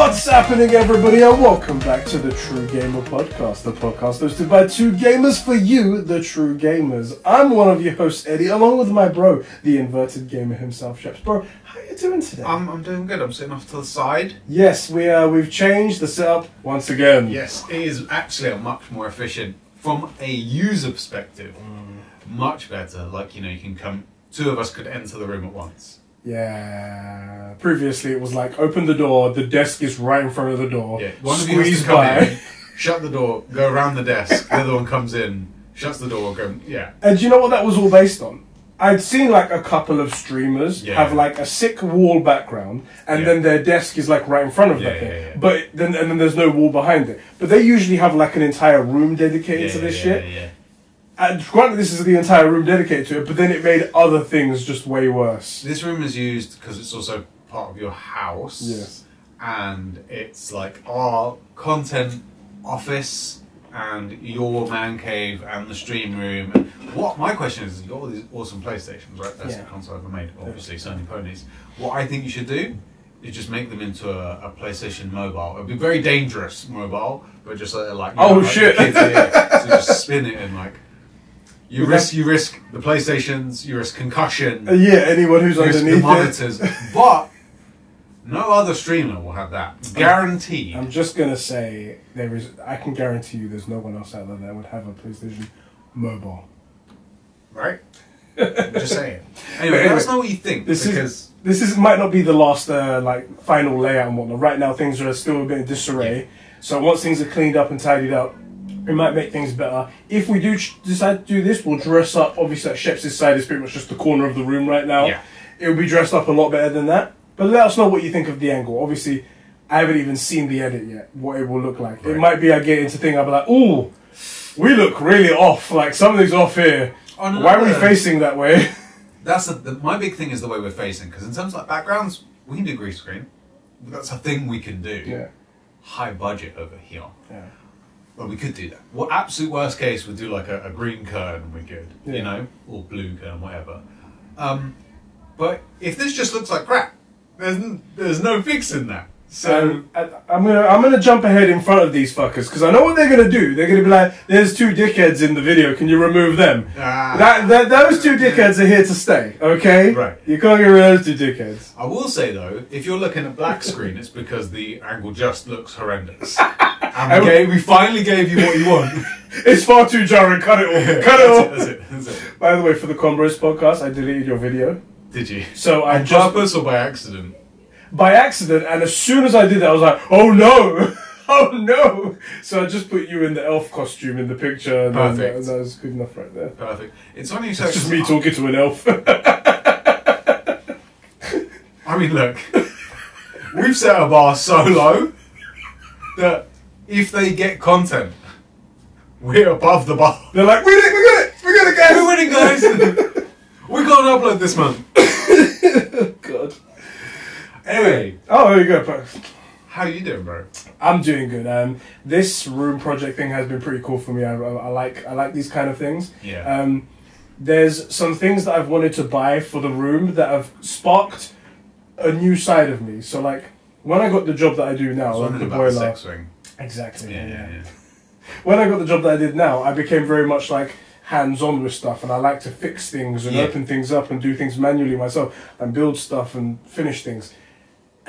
What's happening, everybody, and welcome back to the True Gamer Podcast, the podcast hosted by two gamers for you, the true gamers. I'm one of your hosts, Eddie, along with my bro, the inverted gamer himself, Sheps. Bro, how you doing today? I'm, I'm doing good. I'm sitting off to the side. yes, we uh, we've changed the setup once again. Yes, it is actually a much more efficient from a user perspective. Much better. Like you know, you can come. Two of us could enter the room at once. Yeah. Previously, it was like open the door, the desk is right in front of the door. Yeah, one of you has to come by. in, shut the door, go around the desk. The other one comes in, shuts the door, go. Yeah, And do you know what that was all based on? I'd seen like a couple of streamers Yeah. have like a sick wall background, and Yeah. then their desk is like right in front of Yeah, that thing. But then and then there's no wall behind it. But they usually have like an entire room dedicated to this yeah, shit. Yeah, yeah. And granted, this is the entire room dedicated to it, but then it made other things just way worse. This room is used because it's also part of your house. Yes. and it's like our content office and your man cave and the stream room. And what my question is, you've got all these awesome PlayStations, right? That's Yeah. console I've ever made, obviously Sony ponies. What I think you should do is just make them into a, a PlayStation mobile. It'd be very dangerous mobile, but just uh, like you Oh, know, like shit. the kids here. so just spin it and like. You Would risk, you risk the PlayStations, you risk concussion, Uh, yeah, anyone who's you risk the underneath it. monitors, but no other streamer will have that. Guaranteed. I'm just gonna say there is. I can guarantee you, there's no one else out there that would have a PlayStation mobile. right? I'm just saying. Anyway, let us know what you think this is- because this is might not be the last uh, like final layout and whatnot. Right now, things are still a bit in disarray. So once things are cleaned up and tidied up, it might make things better. If we do ch- decide to do this, we'll dress up. Obviously, like Sheps' side is pretty much just the corner of the room right now. Yeah. It will be dressed up a lot better than that. But let us know what you think of the angle. Obviously, I haven't even seen the edit yet. What it will look like. It might be I get into thing. I'll be like, ooh, we look really off. Like something's off here. On Why are we facing that way? that's the, the, my big thing is the way we're facing. Because in terms of like backgrounds, we can do green screen. That's a thing we can do. yeah. High budget over here. Yeah. Well, we could do that. Well, absolute worst case we'd do like a, a green curtain and we're good, Yeah. you know, or blue curtain, whatever. Um, but if this just looks like crap, there's n- there's no fixing that. So I'm gonna I'm gonna jump ahead in front of these fuckers because I know what they're gonna do. They're gonna be like, "There's two dickheads in the video. Can you remove them?" Ah. that, that those two dickheads are here to stay. Okay, Right. You can't get rid of those two dickheads. I will say though, if you're looking at black screen, it's because the angle just looks horrendous. And we, we finally gave you what you want. It's far too jarring. Cut it all. Cut it that's, it, that's it. That's it. By the way, for the Conbros podcast, I deleted your video. Did you? So I On just purpose or by accident? By accident, and as soon as I did that, I was like, "Oh no." Oh no! So I just put you in the elf costume in the picture, and then Perfect. that, was good enough right there. Perfect. It's only so. It's just me talking to an elf. I mean, look, we've set a bar so low that if they get content, we're above the bar. They're like, we did it, we got it, we got it, guys. We're winning, guys. we can't upload this month. God. Anyway, Oh, there you go. How you doing, bro? I'm doing good. Um, this room project thing has been pretty cool for me. I, I, I like I like these kind of things. Yeah. Um, there's some things that I've wanted to buy for the room that have sparked a new side of me. So like when I got the job that I do I now, was like the about the sex swing. Exactly. Yeah, yeah, yeah. When I got the job that I did now, I became very much like hands-on with stuff, and I like to fix things and Yeah. open things up and do things manually myself and build stuff and finish things.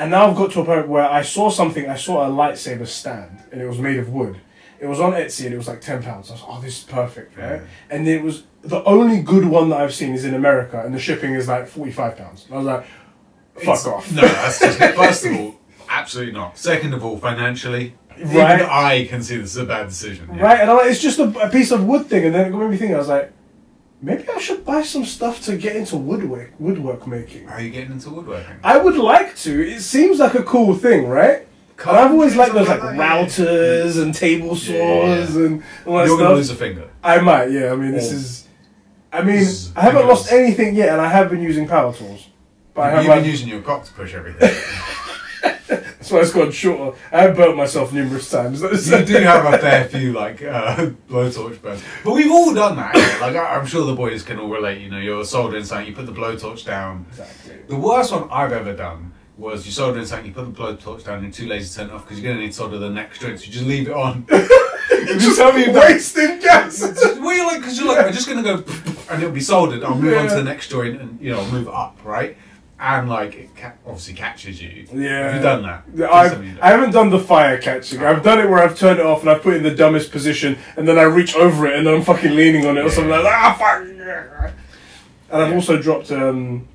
And now I've got to a point where I saw something. I saw a lightsaber stand, and it was made of wood. It was on Etsy, and it was like ten pounds. I was, oh, this is perfect, right? Yeah. And it was the only good one that I've seen is in America, and the shipping is like forty-five pounds. I was like, fuck It's- off. No, that's just first of all, absolutely not. Second of all, financially, Right. even I can see this is a bad decision. yeah. Right, and I'm like, it's just a, a piece of wood thing, and then it made me think. I was like, maybe I should buy some stuff to get into woodwork woodwork making. Are you getting into woodworking? I would like to. It seems like a cool thing, right? And I've always liked those like that, yeah. routers and table saws Yeah, and all that You're gonna lose a finger. I might, yeah. I mean, this Oh. is. I mean, This I haven't lost anything yet, and I have been using power tools. But I have You've like, been using your cock to push everything. that's why it's gone shorter. I have burnt myself numerous times. you do have a fair few like uh, blowtorch burns, but we've all done that. Like I- I'm sure the boys can all relate. You know, you're soldering something, you put the blowtorch down. Exactly. The worst one I've ever done was you solder in something, you put the blowtorch down, you're too lazy to turn it off because you're going to need solder the next joint, so you just leave it on. Just tell me wasting gas. well, you're like, because you're like, I'm just going to go, and it'll be soldered. I'll move on to the next joint and, you know, move up, right? And, like, it ca- obviously catches you. Yeah. Have you done that? I've, you I haven't done the fire catching. I've done it where I've turned it off and I've put it in the dumbest position and then I reach over it and then I'm fucking leaning on it or something like that. Ah, fuck. And I've Yeah. also dropped um,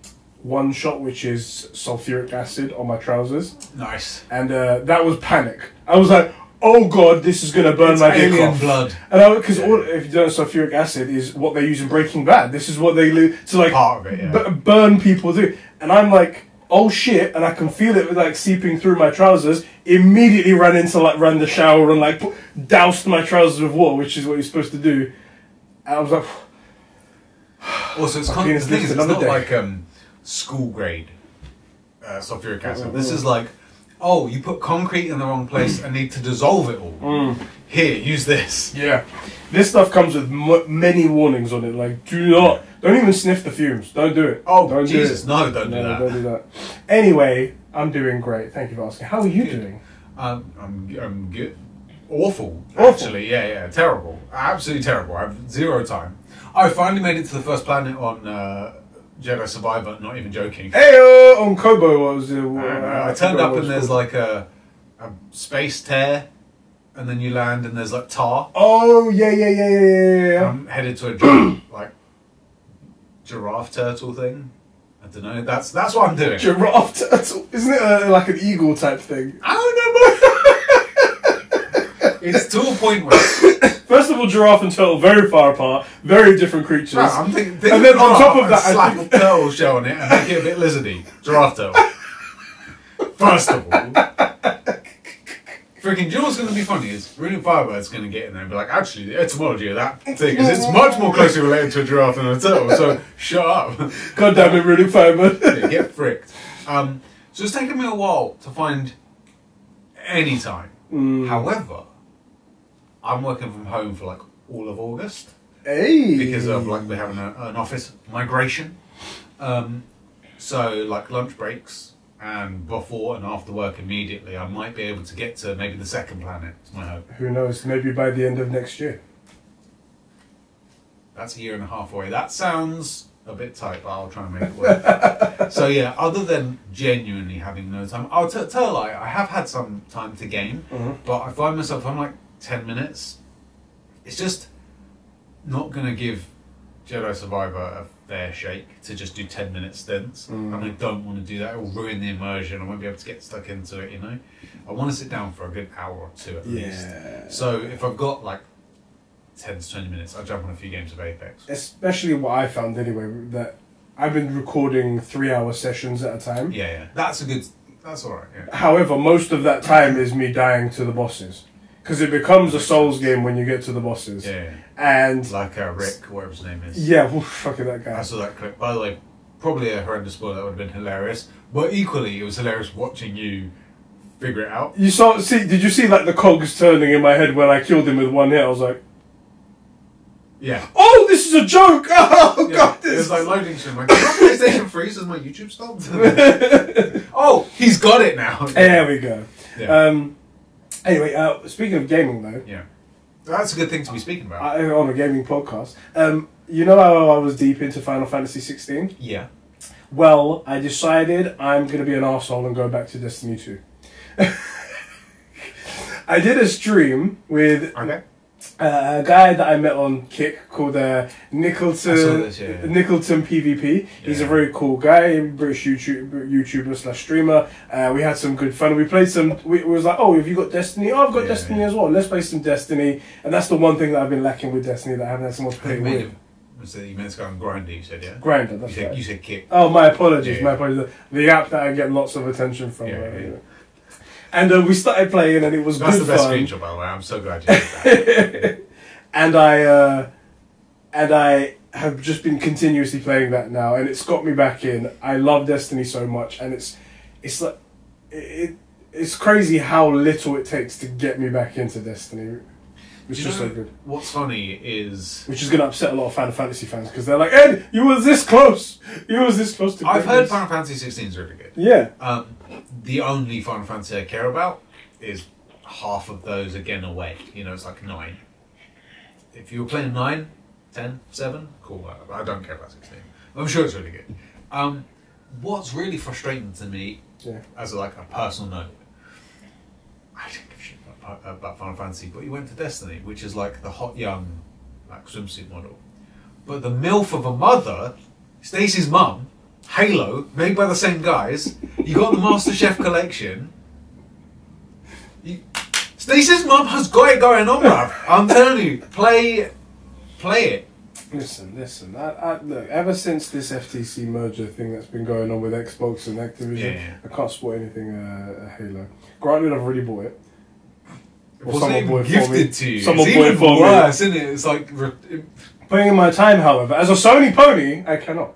one shot, which is sulfuric acid on my trousers. Nice. And uh, that was panic. I was like, oh god, this is going to burn It's my dick off. blood. And because all if you don't know, sulfuric acid is what they use in Breaking Bad. This is what they to like Part of it, yeah. b- burn people do. And I'm like, oh shit, and I can feel it like seeping through my trousers. Immediately ran into like ran the shower and like put, doused my trousers with water, which is what you're supposed to do. And I was like, Also, it's My con- the penis thing is, lives it's not day. like um, school grade uh, sulfuric acid. This mm. is like, oh, you put concrete in the wrong place and need to dissolve it all. mm, Here, use this. yeah. This stuff comes with m- many warnings on it. Like, do not, don't even sniff the fumes. Don't do it. Oh, don't Jesus, do it. no, don't do that. don't do that. Anyway, I'm doing great. Thank you for asking. How are you Good. doing? Um, I'm, I'm good. Awful, Awful. actually. Yeah, yeah, terrible. Absolutely terrible. I've zero time. I finally made it to the first planet on uh, Jedi Survivor. Not even joking. Hey, uh, on Koboh, what was it? Uh, I turned up and there's like a, a space tear, and then you land and there's like tar. Oh yeah, yeah, yeah, yeah, yeah. I'm headed to a like giraffe turtle thing. I don't know. That's that's what I'm doing. Giraffe turtle, isn't it uh like an eagle type thing? I don't know. it's to a point where First of all, giraffe and turtle very far apart, very different creatures. No, I'm thinking, thinking And then on top of that, I slap think- a turtle shell on it and make it a bit lizardy. Giraffe turtle. First of all, freaking, do you know what's going to be funny? Is Runic Firebird's going to get in there and be like, actually, the etymology of that thing is it's much more closely related to a giraffe than a turtle. So shut up. God damn it, really fireman. Yeah, get fricked. Um, so it's taken me a while to find any time. Mm. However, I'm working from home for like all of August hey. because of like we're having a, an office migration. Um, so like lunch breaks and before and after work immediately, I might be able to get to maybe the second planet. My hope. Who knows? Maybe by the end of next year. That's a year and a half away. That sounds a bit tight, but I'll try and make it work. so yeah, other than genuinely having no time, I'll t- tell a lie. I have had some time to game, Mhm. but I find myself I'm like ten minutes. It's just not gonna give Jedi Survivor a fair shake to just do ten minute stints, Mm. and I don't want to do that. It will ruin the immersion. I won't be able to get stuck into it. You know, I want to sit down for a good hour or two at least. So if I've got like ten to twenty minutes, I'll jump on a few games of Apex. Especially what I found anyway, that I've been recording three hour sessions at a time. Yeah, yeah. That's a good. That's all right. Yeah. However, most of that time is me dying to the bosses. Because it becomes a Souls game when you get to the bosses. Yeah. And Like uh, Rick, whatever his name is. yeah, well, fuck it, that I saw that clip. By the way, probably a horrendous spoiler. That would have been hilarious. But equally, it was hilarious watching you figure it out. You saw, see, did you see like the cogs turning in my head when I killed him with one hit? I was like, Yeah. oh, this is a joke! Oh, yeah. God, It was like loading screen. Like, "Is that PlayStation 3 says my YouTube stopped. oh, he's got it now. There we go. Yeah. Um, anyway, uh, speaking of gaming though, yeah. That's a good thing to be speaking about. I, on a gaming podcast, um, you know how I was deep into Final Fantasy 16? yeah. Well, I decided I'm going to be an arsehole and go back to Destiny 2. I did a stream with Okay. Uh, a guy that I met on Kick called uh, I saw Nicholton this, yeah, yeah. Nicholton PvP. He's a very cool guy, British YouTube, YouTuber slash streamer. Uh, we had some good fun. We played some. We, was like, oh, have you got Destiny? Oh, I've got Yeah, Destiny yeah. as well. Let's play some Destiny. And that's the one thing that I've been lacking with Destiny that I haven't had someone to play with. him. So you meant to go on Grindr, you said, yeah? Grindr, You said, right. you said kick. Oh, my apologies, Yeah, my apologies. The app that I get lots of attention from. Yeah, uh, yeah, yeah. And uh, we started playing, and it was That's good the best fun. screenshot, by the way. I'm so glad you did that. and I uh, and I have just been continuously playing that now, and it's got me back in. I love Destiny so much, and it's it's like it, it's crazy how little it takes to get me back into Destiny. It's Do just know so good. What's funny is Which is going to upset a lot of Final Fantasy fans because they're like, Ed, you were this close. You was this close to. I've heard greatness." Final Fantasy 16 is really good. Yeah. Um, the only Final Fantasy I care about is half of those again away. You know, it's like nine. If you were playing nine, ten, seven, cool. I I don't care about 16. I'm sure it's really good. Um, what's really frustrating to me, Yeah. as like a personal note, I didn't give a shit about, about Final Fantasy, but you went to Destiny, which is like the hot young like swimsuit model. But the MILF of a mother, Stacey's mum, Halo, made by the same guys. You got the Master Chef collection. You, Stacey's mum has got it going on, bruv. I'm telling you, play, play it. Listen, listen. I, I, look, ever since this FTC merger thing that's been going on with Xbox and Activision, Yeah, yeah. I can't support anything uh, Halo. Granted, I've already bought it. Or wasn't someone even for me. gifted to you. Someone it's it even for me. worse, isn't it? It's like re- Putting in my time, however, as a Sony pony, I cannot.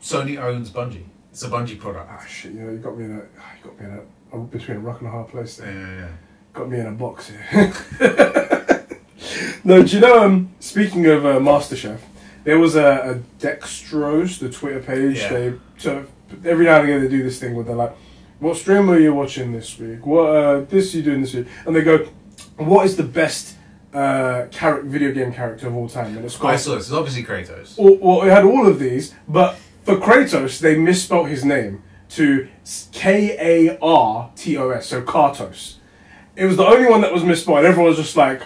Sony owns Bungie. It's a Bungie product. Ah, shit, you know, you got me in a, ah, you got me in a, I'm between a rock and a hard place Yeah, there. yeah, yeah. Got me in a box here. no, do you know, um, speaking of uh, MasterChef, there was a, a Dexerto, the Twitter page, Yeah. they, so every now and again they do this thing where they're like, what stream are you watching this week? What, uh, this you doing this week? And they go, what is the best, uh, character, video game character of all time? And it's I saw this. It's obviously Kratos. well, it had all of these, but for Kratos, they misspelt his name to K A R T O S, so Kartos. It was the only one that was misspelled. Everyone was just like,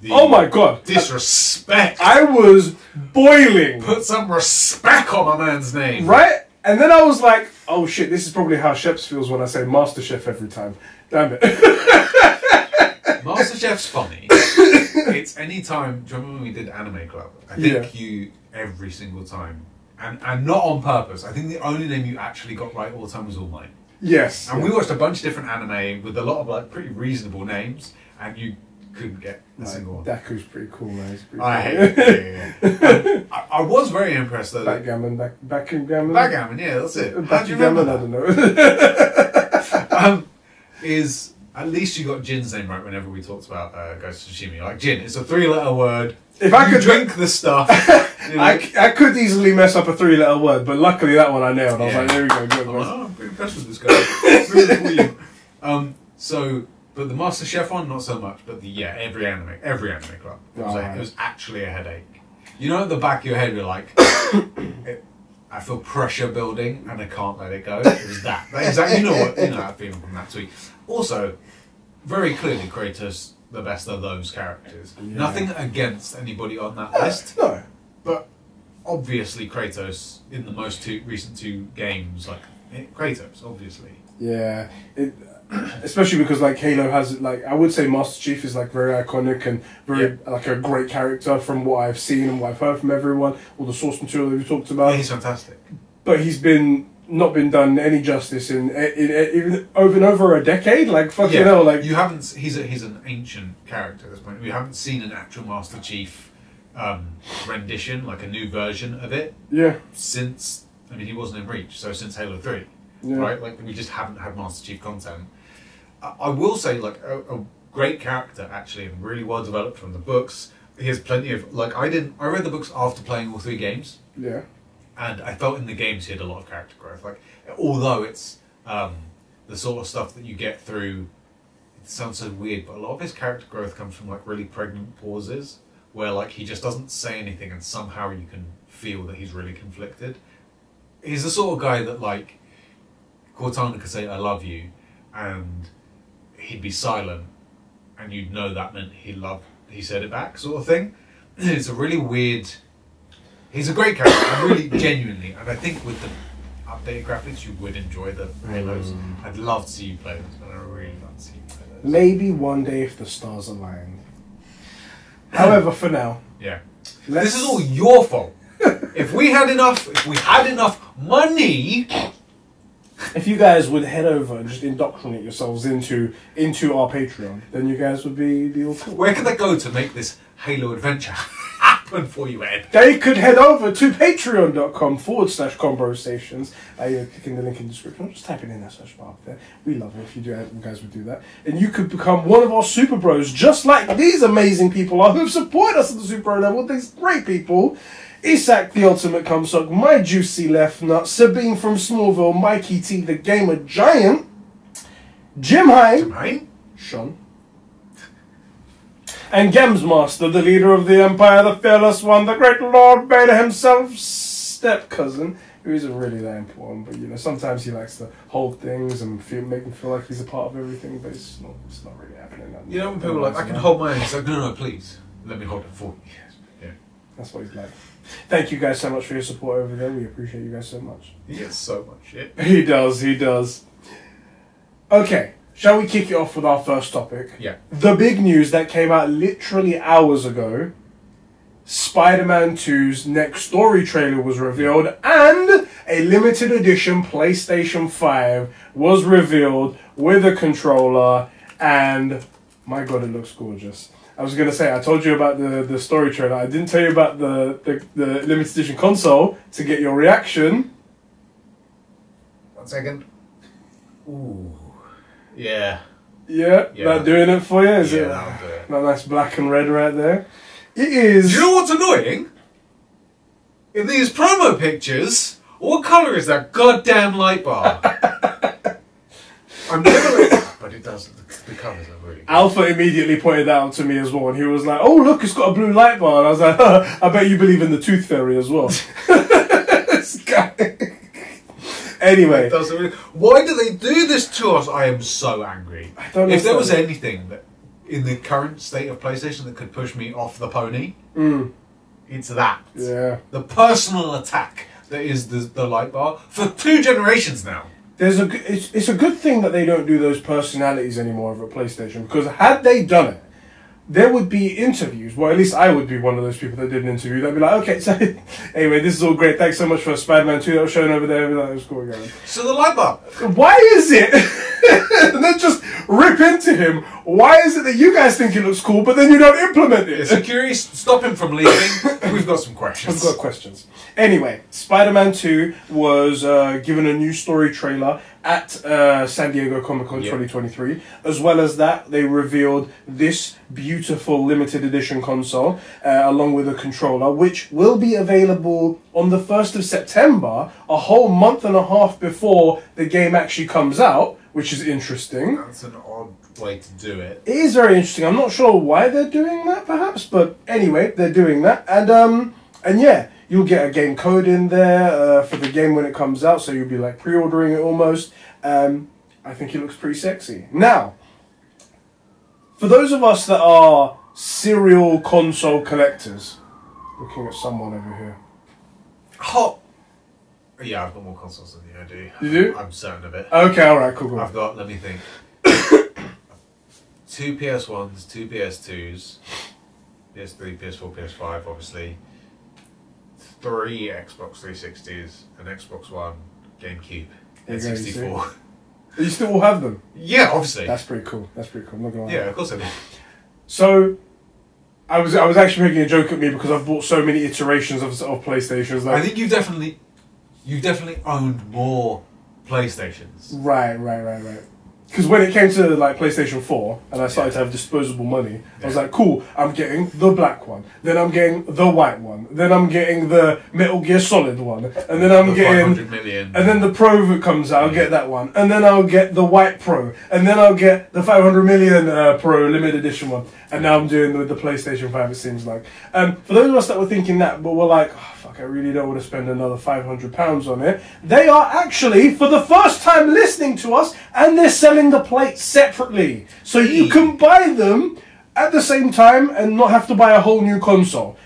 The "Oh my god!" Disrespect. I was boiling, Put some respect on my man's name. right? And then I was like, "Oh shit! This is probably how Sheps feels when I say Master Chef every time." Damn it! Master Chef's funny. it's any time. Do you remember when we did Anime Club? I think Yeah. you every single time, and and not on purpose. I think the only name you actually got right all the time was All Might. yes. And yeah. we watched a bunch of different anime with a lot of like pretty reasonable names, and you couldn't get a single one. Daku's pretty cool, man. Pretty I cool. hate it. Yeah, yeah. Um, I, I was very impressed though. that- Backgammon, back, backgammon. Backgammon, yeah, that's it. How do you remember Backgammon, I that? don't know. um, is at least you got Jin's name right whenever we talked about uh, Ghost of Tsushima. Like Jin, it's a three-letter word. If I you could drink the stuff, you know, I, I could easily mess up a three letter word, but luckily that one I nailed. I was Yeah. like, there we go, good. I'm like, oh, I'm pretty impressed with this guy. really cool. Um, so, but the Master Chef one, not so much. But the yeah, every anime, every anime club, it was, like, it was actually a headache. You know, at the back of your head, you're like, it, I feel pressure building and I can't let it go. It was that. that exactly. You know what? You know that feeling from that tweet. Also, very clearly, Kratos the best of those characters. Yeah. Nothing against anybody on that list. No. But obviously, Kratos in the most two recent two games, like eh, Kratos, obviously. Yeah. It, especially because like Halo has like I would say Master Chief is like very iconic and very like a great character from what I've seen and what I've heard from everyone, all the source material that we talked about. he's fantastic. but he's been not been done any justice in, in, in even over and over a decade. Like fucking hell, like you haven't. He's a, he's an ancient character at this point. We haven't seen an actual Master Chief um, rendition, like a new version of it, yeah, since. I mean, he wasn't in Reach, so since Halo Three. yeah. right? Like we just haven't had Master Chief content. I, will say, like a, a great character actually, and really well developed from the books. He has plenty of like I didn't. I read the books after playing all three games, yeah. and I felt in the games he had a lot of character growth. Like although it's um, the sort of stuff that you get through. It sounds so weird, but a lot of his character growth comes from like really pregnant pauses where like he just doesn't say anything, and somehow you can feel that he's really conflicted. He's the sort of guy that like Cortana could say "I love you," and he'd be silent, and you'd know that meant he loved. He said it back, sort of thing. It's a really weird. He's a great character, and really genuinely, and I think with the updated graphics, you would enjoy the Halos. Mm. I'd love to see you play those, but I really love to see you play those. Maybe one day if the stars align. However, for now, Yeah, let's, this is all your fault. if we had enough, if we had enough money, If you guys would head over and just indoctrinate yourselves into into our Patreon, then you guys would be all cool. where could they go to make this Halo adventure happen? for you, Ed. they could head over to patreon.com forward slash conbrosations. Uh, you're clicking the link in the description. Or just type it in that search bar there. We love it if you do you guys would do that. And you could become one of our super bros, just like these amazing people are who've supported us at the super bro level. These great people. Isak the Ultimate Cumsock, My Juicy Left Nut, Sabine from Smallville, Mikey T the Gamer Giant, Jim High, Right? Sean. And Gemsmaster, the leader of the Empire, the fearless one, the great Lord Vader himself, step cousin, who isn't really that important, but you know, sometimes he likes to hold things and feel, make him feel like he's a part of everything, but it's not, it's not really happening. You know when people are like, I can hold my own. It's like, no, no, please. Let me hold it for you. That's what he's like. Thank you guys so much for your support over there. We appreciate you guys so much. He gets so much shit. He does, he does. Okay, shall we kick it off with our first topic? Yeah. The big news that came out literally hours ago Spider Man 2's next story trailer was revealed, and a limited edition PlayStation 5 was revealed with a controller, and my god, it looks gorgeous. I was gonna say, I told you about the, the story trailer. I didn't tell you about the, the, the limited edition console to get your reaction. One second. Ooh. Yeah. Yeah, Yeah. that doing it for you? Is yeah, it that'll do it. that nice black and red right there? It is. Do you know what's annoying? In these promo pictures, what colour is that goddamn light bar? I'm never. But it does. The, the colours are really. Good. Alpha immediately pointed that out to me as well, and he was like, "Oh, look, it's got a blue light bar." And I was like, "I bet you believe in the tooth fairy as well." This guy. It anyway, really- Why do they do this to us? I am so angry. I don't If there was understand. anything that, in the current state of PlayStation, that could push me off the pony, Mm, it's that. yeah, The personal attack that is the, the light bar for two generations now. There's a. It's, it's a good thing that they don't do those personalities anymore over at PlayStation because had they done it, there would be interviews. Well, at least I would be one of those people that did an interview. They'd be like, "Okay, so anyway, this is all great. Thanks so much for Spider-Man 2 that was shown over there." "It was cool, guys." So the light bar. Why is it? and then just rip into him. Why is it that you guys think it looks cool, but then you don't implement it? Security, stop him from leaving. We've got some questions. We've got questions. Anyway, Spider Man 2 was uh, given a new story trailer at uh, San Diego Comic Con Yeah. 2023. As well as that, they revealed this beautiful limited edition console uh, along with a controller, which will be available on the 1st of September, a whole month and a half before the game actually comes out, which is interesting. That's an odd way to do it. It is very interesting. I'm not sure why they're doing that, perhaps, but anyway, they're doing that, and um, and yeah, you'll get a game code in there uh, for the game when it comes out, so you'll be like pre-ordering it almost. Um, I think it looks pretty sexy. Now, for those of us that are serial console collectors, looking at someone over here. Hot. Yeah, I've got more consoles than you. I do. You do? I'm certain of it. Okay, all right, cool, cool. I've got. Let me think. two PS ones, two PS2s, PS3, PS4, PS5, obviously. Three Xbox 360s, an Xbox One, GameCube, There and you go, you see. 64. You still all have them. Yeah, obviously. That's pretty cool. That's pretty cool. I'm not gonna lie. yeah, of course I do. So, I was I was actually making a joke at me because I've bought so many iterations of, of PlayStations. Like, I think you've definitely, you've definitely owned more PlayStations. right, right, right, right. Because when it came to like PlayStation Four and I started to have disposable money, I was like, cool. I'm getting the black one. Then I'm getting the white one. Then I'm getting the Metal Gear Solid one. And then I'm The getting 500 million. And then the Pro that comes out, I'll Yeah. get that one. And then I'll get the White Pro. And then I'll get the 500 million uh, Pro limited edition one. And now I'm doing with the PlayStation 5, it seems like. Um, for those of us that were thinking that, but were like, oh, I really don't want to spend another 500 pounds on it, they are actually, for the first time, listening to us, and they're selling the plates separately. So you can buy them at the same time and not have to buy a whole new console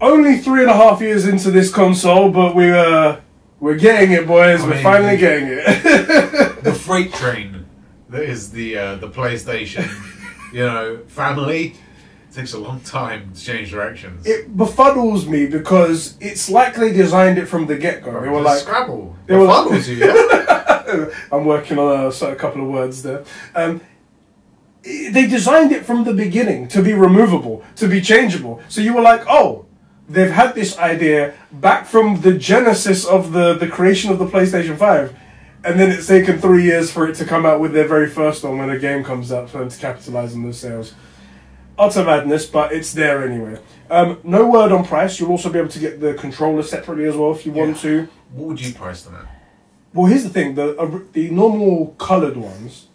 only three and a half years into this console, but we uh, we're getting it, boys. I we're mean- finally getting it. the freight train that is the uh, the PlayStation, you know, family takes a long time to change directions. it befuddles me because it's like they designed it from the get go. They were like, Scrabble. they were were like- you, yeah? I'm working on a, so a couple of words there. Um, they designed it from the beginning to be removable, to be changeable. So you were like, oh, they've had this idea back from the genesis of the, the creation of the PlayStation 5. And then it's taken three years for it to come out with their very first one when a game comes out for them to capitalize on those sales. Utter madness, but it's there anyway. Um, no word on price. You'll also be able to get the controller separately as well if you want to. What would you price them at? Well, here's the thing: the uh, the normal coloured ones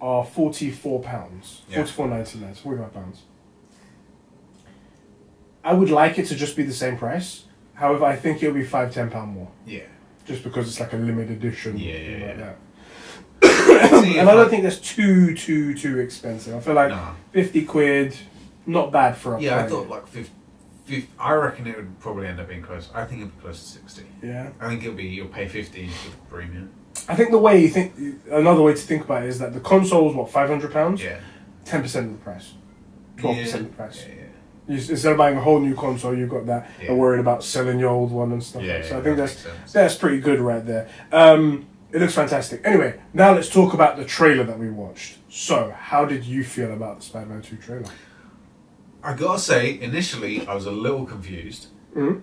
are forty four pounds, Yeah. forty four ninety nine, forty five pounds. I would like it to just be the same price. However, I think it'll be five ten pound more, Yeah. just because it's like a limited edition. Yeah, yeah, like yeah. that. See, and I don't think that's too too too expensive. I feel like Nah. fifty quid, not bad for a Yeah, I play. thought like 50, 50, I reckon it would probably end up being close. I think it'd be close to 60. Yeah, I think it'll be, you'll pay 50 for the premium. I think the way you think, another way to think about it is that the console's what five hundred pounds, Yeah. ten percent of the price, twelve Yeah. percent of the price. Yeah, yeah. You, instead of buying a whole new console, you've got that Yeah. and worrying about selling your old one and stuff. Yeah, so yeah, I think that that's makes sense. that's pretty good right there. Um, it looks fantastic. Anyway, now let's talk about the trailer that we watched. So, how did you feel about the Spider-Man Two trailer? I gotta say, initially I was a little confused Mhm.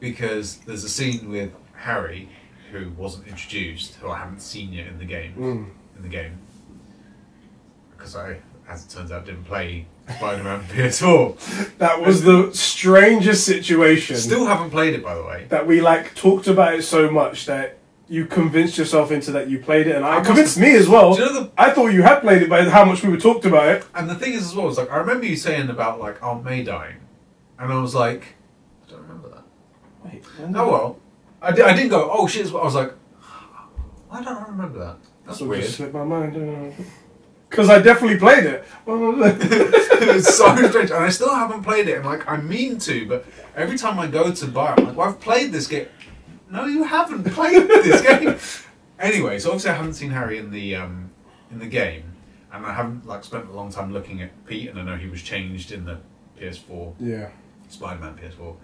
because there's a scene with Harry who wasn't introduced, who I haven't seen yet in the game. Mm. In the game, because I, as it turns out, didn't play Spider-Man PS4. That was the strangest situation. Still haven't played it, by the way. that we like talked about it so much that you convinced yourself into that you played it, and I, I convinced me as well. You know the I thought you had played it by how much we were talked about it. And the thing is, as well, is like I remember you saying about like Aunt May dying, and I was like, I don't remember that. Wait, Oh well, I, di- I didn't go. Oh shit! I was like, why don't I remember that? That's So weird. just slipped my mind. Because I definitely played it. it's so strange, and I still haven't played it. And like I mean to, but every time I go to buy, it, I'm like, well, I've played this game. No, you haven't played this game. Anyway, so obviously I haven't seen Harry in the um, in the game, and I haven't like spent a long time looking at Pete, and I know he was changed in the PS4 yeah. Spider-Man PS4.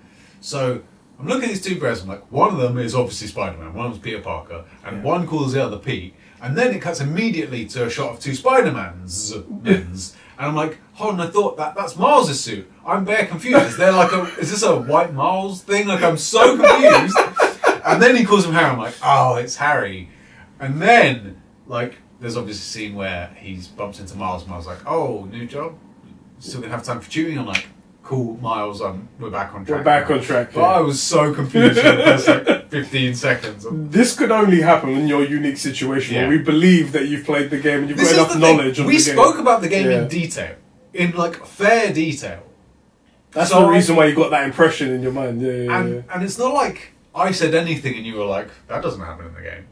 So I'm looking at these two brothers. I'm like, one of them is obviously Spider-Man, one of them's Peter Parker, and Yeah. one calls the other Pete. And then it cuts immediately to a shot of two Spider-Mans, men's, and I'm like, hold on, I thought that that's Miles' suit. I'm bare confused. Is there like a is this a white Miles thing? Like I'm so confused. And then he calls him Harry. I'm like, oh, it's Harry. And then like there's obviously a scene where he's bumped into Miles. And Miles like, oh, new job. Still gonna have time for tuning. I'm like, cool, Miles. Um, we're back on track. We're back now." on track. But I was so confused for the first like 15 seconds. This could only happen in your unique situation Yeah. where we believe that you've played the game and you've This got enough knowledge of We the game. spoke about the game Yeah. in detail, in like fair detail. That's So the reason why you got that impression in your mind. Yeah, yeah, and yeah. and it's not like I said anything and you were like, that doesn't happen in the game.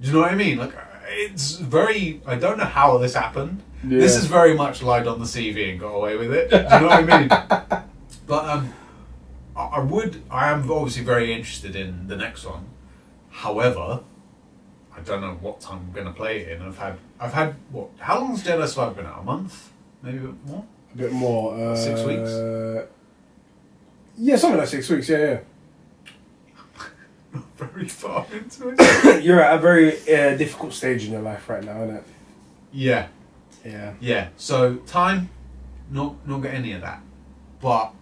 Do you know what I mean? Like it's very. I don't know how this happened. This is very much lied on the CV and got away with it. Do you know what I mean? But um, I, I would. I am obviously very interested in the next one. However, I don't know what time I'm going to play it in. I've had. I've had what? How long's Jedi Survivor been out? A month? Maybe a bit more. A bit more. Uh, Six weeks? Yeah, something like six weeks. Yeah, Yeah, Very far into it. You're at a very uh, difficult stage in your life right now, isn't it? yeah. Yeah. Yeah. So time, not not get any of that, but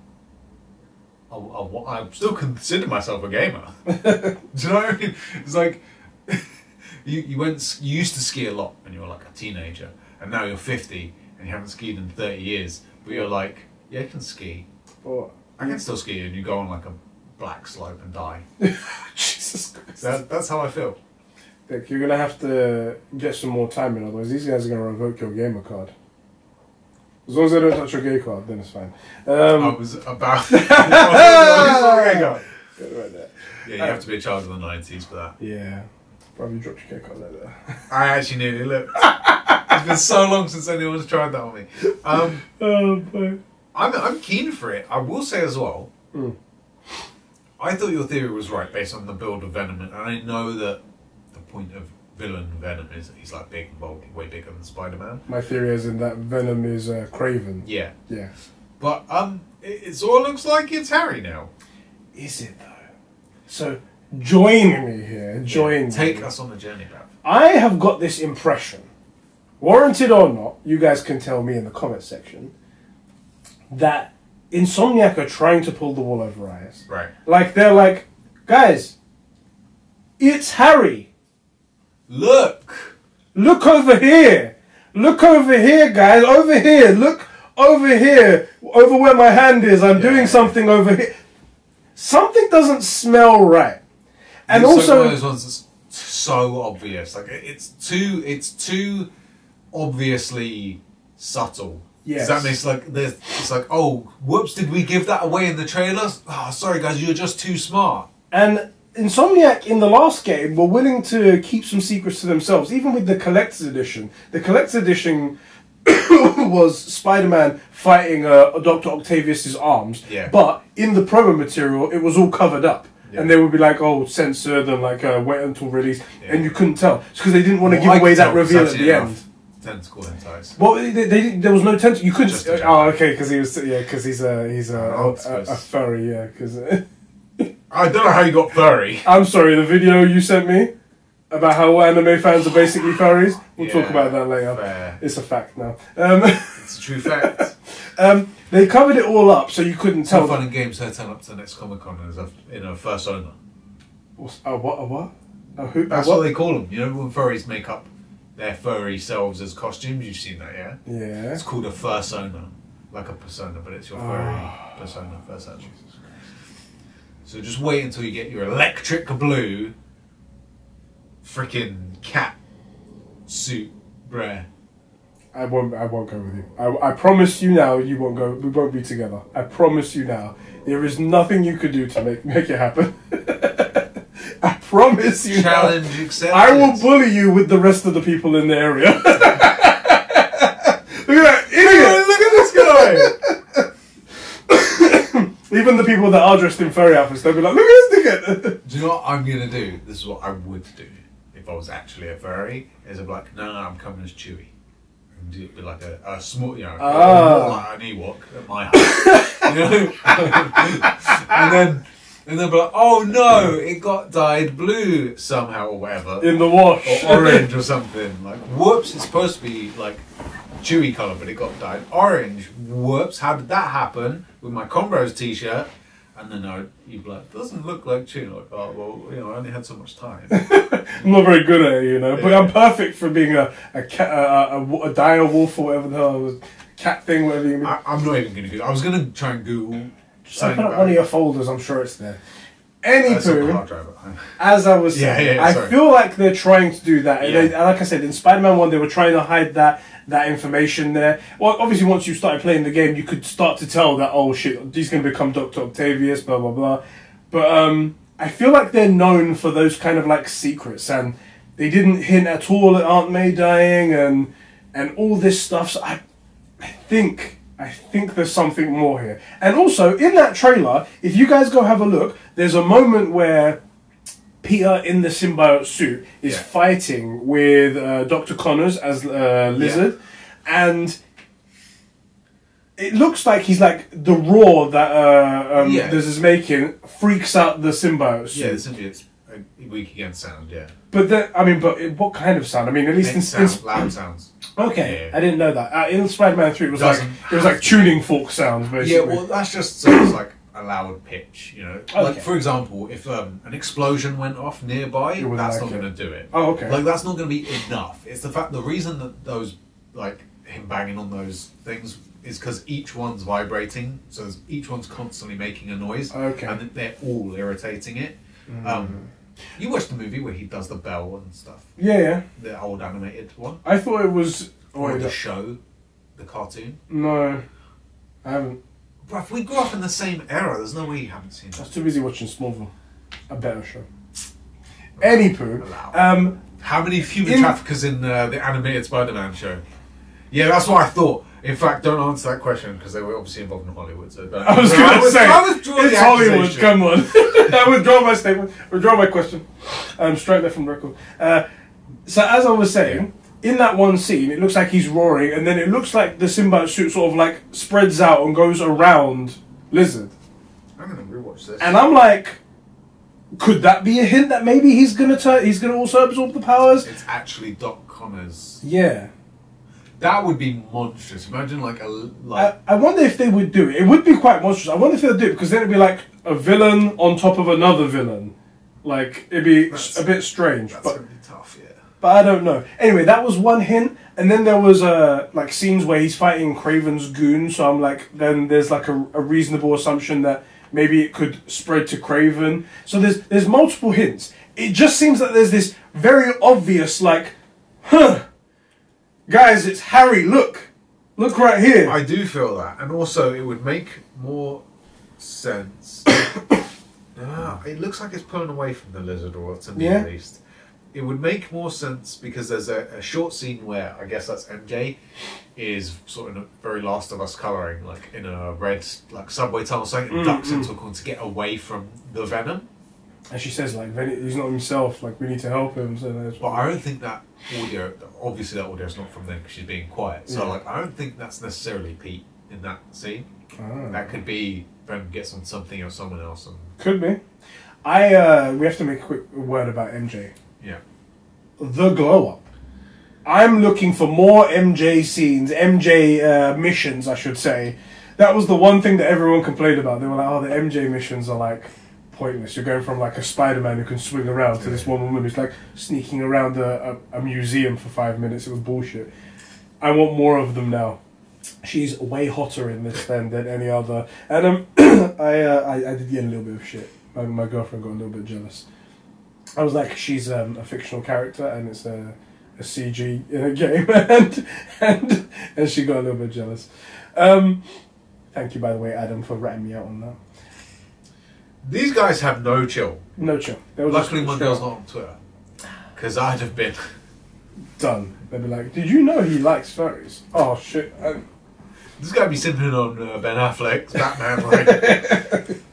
I, I, I still consider myself a gamer. Do you know what I mean? It's like you you went you used to ski a lot when you were like a teenager, and now you're fifty and you haven't skied in thirty years. But you're like, yeah, I can ski. But I can still ski, and you go on like a black slope and die. Jesus Christ. That, that's how I feel. Look, you're gonna have to get some more time in, otherwise these guys are gonna revoke your gamer card. As long as they don't touch your gay card, then it's fine. I Um, was about. I was about- good right there. yeah, you have to be a child of the nineties for that. Yeah. Probably dropped your gay card like that. I actually nearly looked. it's been so long since anyone's tried that on me. Um, Oh boy. I'm, I'm keen for it. I will say as well, Mm. I thought your theory was right based on the build of Venom, and I know that the point of villain Venom is that he's like big and bulky, way bigger than Spider Man. My theory is in that Venom is uh, Kraven. Yeah, Yeah. but um, it, it sort of looks like it's Harry now. Is it though? So join me here. Join. Take me. us on the journey, Bav. I have got this impression warranted or not, you guys can tell me in the comment section that Insomniac are trying to pull the wool over our eyes. Right. Like they're like, guys, it's Harry. Look. Look over here. Look over here, guys. Over here. Look over here. Over where my hand is. I'm Yeah. doing something over here. Something doesn't smell right. And It's also, one of those ones that's so obvious. Like it's too, it's too obviously subtle. Yes. Does that it's like there's, it's like oh whoops did we give that away in the trailer? Oh sorry guys you're just too smart. And Insomniac in the last game were willing to keep some secrets to themselves, even with the collector's edition. The collector's edition was Spider-Man fighting uh, Doctor Octavius's arms, Yeah. but in the promo material, it was all covered up. Yeah. And they would be like, "Oh, censored and like uh, wait until release," Yeah. and you couldn't tell because they didn't want to Well, I give away that reveal at the enough end. Tentacle. Well, they, they, there was no tent. You couldn't. Just a oh, okay, because he was yeah, because he's a he's a, a, a, a furry. Yeah, because I don't know how you got furry. I'm sorry, the video you sent me about how anime fans are basically furries. We'll talk about that later. Fair. It's a fact now. Um, It's a true fact. um, they covered it all up, so you couldn't Tell tell. fun and games her turn up to the next Comic Con as a in a first owner. What's- A what? A what? A who? A That's what? what they call them. You know when furries make up their furry selves as costumes. You've seen that, yeah? Yeah. It's called a fursona, like a persona, but it's your furry Ah. persona, fursona. So just wait until you get your electric blue, freaking cat suit, bruh. I won't. I won't go with you. I, I promise you now. You won't go. We won't be together. I promise you now. There is nothing you could do to make make it happen. I promise you. now. Challenge accepted. I will bully you with the rest of the people in the area. Look at that idiot! Look at this guy. Even the people that are dressed in furry outfits, they'll be like, "Look at this dickhead!" Do you know what I'm gonna do? This is what I would do if I was actually a furry. Is I'm like, no, no, I'm coming as Chewie. And do it be like a, a small, you know, ah. more like an Ewok at my height. you know? and then, and then be like, oh no, it got dyed blue somehow or whatever, In the wash. or orange or something. Like, whoops, it's supposed to be like Chewie color, but it got dyed orange. Whoops, how did that happen? With my Conbros t-shirt. And then I, you'd be like, doesn't look like Chewie. Like, oh, well, you know, I only had so much time. I'm not very good at it, you know, but Yeah. I'm perfect for being a a cat, a, a, a, a dire wolf or whatever the hell it was, cat thing, whatever you mean. I, I'm not even going to Google. I was going to try and Google Just open up one of your folders. I'm sure it's there. That's on the Anywho, hard drive at home. as I was Yeah, saying, yeah, I sorry. feel like they're trying to do that. And Yeah. they- like I said, in Spider-Man One, they were trying to hide that that information there. Well, obviously, once you started playing the game, you could start to tell that oh shit, he's going to become Doctor Octavius, blah blah blah. But um, I feel like they're known for those kind of like secrets, and they didn't hint at all at Aunt May dying and and all this stuff. So I, I think I think there's something more here. And also in that trailer, if you guys go have a look, there's a moment where Peter in the symbiote suit is Yeah. fighting with uh, Doctor Connors as uh, Lizard, and it looks like he's like the roar that uh, um, Yeah. this is making freaks out the symbiote suit. Yeah, the symbiote's a weak against sound, yeah. But then, I mean, but what kind of sound? I mean, at least in, Makes in sound, loud sounds. Okay. I didn't know that. Uh, in Spider-Man Three, it was like Doesn't it was like tuning fork sounds, basically. Yeah, well, that's just so it's like a loud pitch, you know. Like Okay. for example, if um, an explosion went off nearby, wouldn't that's like not it. going to do it. Oh, okay. Like that's not going to be enough. It's the fact the reason that those like him banging on those things is because each one's vibrating, so there's- each one's constantly making a noise, Okay. and they're all irritating it. Um, you watched the movie where he does the bell and stuff, yeah, yeah. the old animated one, I thought it was. Oh, or wait, the show, the cartoon. no, I haven't. If we grew up in the same era, there's no way you haven't seen I was too busy watching Smallville. A better show. Anywho, Allow. um, How many human In- traffickers in uh, the animated Spider-Man show? Yeah, that's what I thought. In fact, don't answer that question because they were obviously involved in Hollywood. So don't. I was No, going to say, I withdraw it's Hollywood. Come on, I withdraw my statement. Withdraw my question. Um, straight there from the record. Uh, so as I was saying, in that one scene, it looks like he's roaring, and then it looks like the symbiote suit sort of like spreads out and goes around Lizard. I'm gonna rewatch this. And I'm like, could that be a hint that maybe he's gonna turn? He's gonna also absorb the powers. it's actually Doc Connors. Yeah. That would be monstrous. Imagine like a like. I, I wonder if they would do it. It would be quite monstrous. I wonder if they'll do it because then it'd be like a villain on top of another villain. Like it'd be That's- a bit strange, that's but gonna be tough. Yeah. but I don't know. Anyway, that was one hint, and then there was uh, like scenes where he's fighting Kraven's goon. So I'm like, then there's like a, a reasonable assumption that maybe it could spread to Kraven. So there's there's multiple hints. It just seems that there's this very obvious like, huh, guys, it's Harry. Look, look right here. I do feel that, and also it would make more sense. Ah, it looks like it's pulling away from the lizard, or to me Yeah. at least. It would make more sense because there's a, a short scene where I guess that's MJ is sort of in a very Last of Us coloring, like in a red like subway tunnel, something, and Mm, ducks mm. into a corner to get away from the venom. And she says like, "Ven- he's not himself. Like we need to help him. So But I don't think that audio, obviously that audio is not from them because she's being quiet. So Yeah. like, I don't think that's necessarily Pete in that scene. Ah. That could be Venom gets on something or someone else, and Could be. I uh, we have to make a quick word about MJ. yeah, The glow up. I'm looking for more MJ scenes, MJ uh, missions, I should say. That was the one thing that everyone complained about. They were like, "Oh, the MJ missions are like pointless. You're going from like a Spider-Man who can swing around to this one woman who's like sneaking around a, a, a museum for five minutes. It was bullshit. I want more of them now. She's way hotter in this than, than any other. And um, I, uh, I I did get a little bit of shit. My, my girlfriend got a little bit jealous. I was like, she's um, a fictional character and it's a, a CG in a game, and and and she got a little bit jealous. Um, thank you, by the way, Adam, for ratting me out on that. These guys have no chill. No chill. They were Luckily, just girl's not on Twitter because I'd have been. done. They'd be like, "Did you know he likes furries?" Oh shit! I, This guy be simping on uh, Ben Affleck's Batman. Like,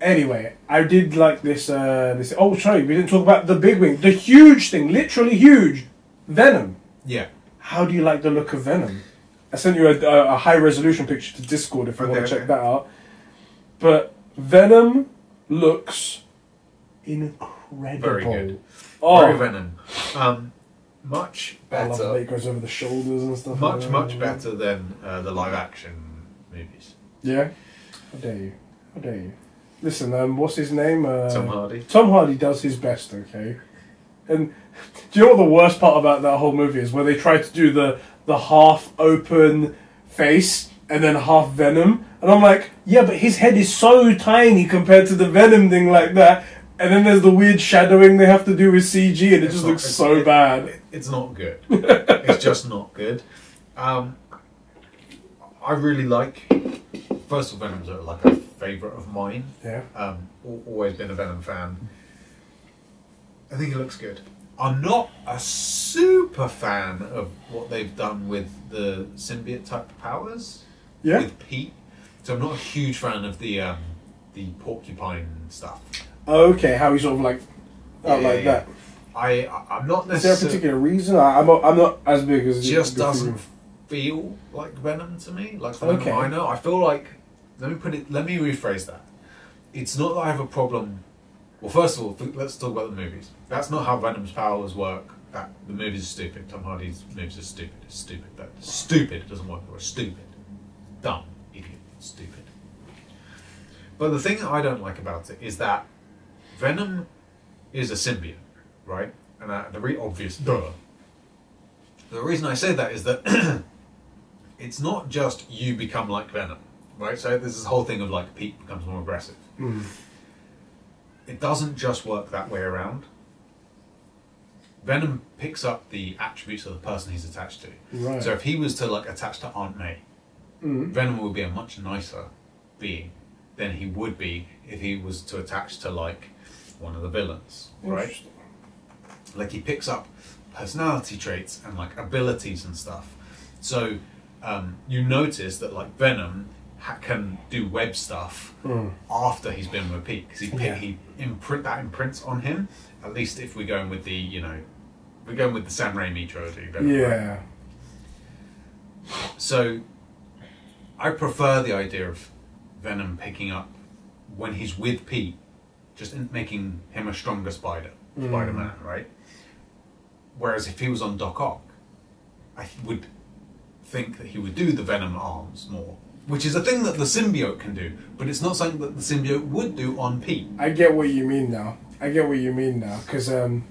Anyway, I did like this. Uh, this. Oh, sorry, we didn't talk about the big wing, the huge thing, literally huge, Venom. yeah, How do you like the look of Venom? I sent you a, a, a high resolution picture to Discord if you want Okay, to check okay. that out. But Venom looks incredible. Very good. Oh, very Venom. Um, much I love the way better. it goes over the shoulders and stuff. Much like much better than uh, the live action movies. Yeah. How dare you? How dare you? Listen, um, what's his name? Uh, Tom Hardy. Tom Hardy does his best, okay? And do you know what the worst part about that whole movie is? Where they try to do the the half open face and then half Venom, and I'm like, yeah, but his head is so tiny compared to the Venom thing like that. And then there's the weird shadowing they have to do with CG, and it It's just not- looks so it- bad. it- it's not good. it's just not good. Um, I really like. First of all, Venom's a- like a favourite of mine. Yeah. Um, always been a Venom fan. I think it looks good. I'm not a super fan of what they've done with the symbiote type powers Yeah. with Pete. So I'm not a huge fan of the um, the porcupine stuff. Okay, how he's sort of like, out Yeah, like yeah. that. I I- I'm not Is there a necessarily. particular reason? I, I'm not, I'm not as big as just for doesn't feel like Venom to me. Like Venom Okay. I know. I feel like let me put it. Let me rephrase that. It's not that I have a problem. Well, first of all, th- let's talk about the movies. That's not how Venom's powers work. That the movies are stupid. Tom Hardy's movies are stupid. It's stupid. That stupid. It doesn't work. Or stupid. Dumb. Idiot. Stupid. But the thing that I don't like about it is that Venom is a symbiote, right? And uh, the re- obvious duh. The reason I say that is that it's not just you become like Venom, right? So there's this whole thing of like Pete becomes more aggressive. Mm. It doesn't just work that way around. Venom picks up the attributes of the person he's attached to. Right. So if he was to like attach to Aunt May, Mm. Venom would be a much nicer being than he would be if he was to attach to like one of the villains, right? Like he picks up personality traits and like abilities and stuff. So um, you notice that like Venom ha- can do web stuff Mm. after he's been with Pete because he pick, Yeah. he imprint that imprints on him. At least if we're going with the you know we're going with the Sam Raimi trilogy. Venom, right? Yeah. So I prefer the idea of Venom picking up when he's with Pete, just in making him a stronger Spider, Mm. Spider-Man, right? Whereas if he was on Doc Ock, I I would think that he would do the venom arms more, which is a thing that the symbiote can do, but it's not something that the symbiote would do on Pete. I get what you mean now. I get what you mean now because um,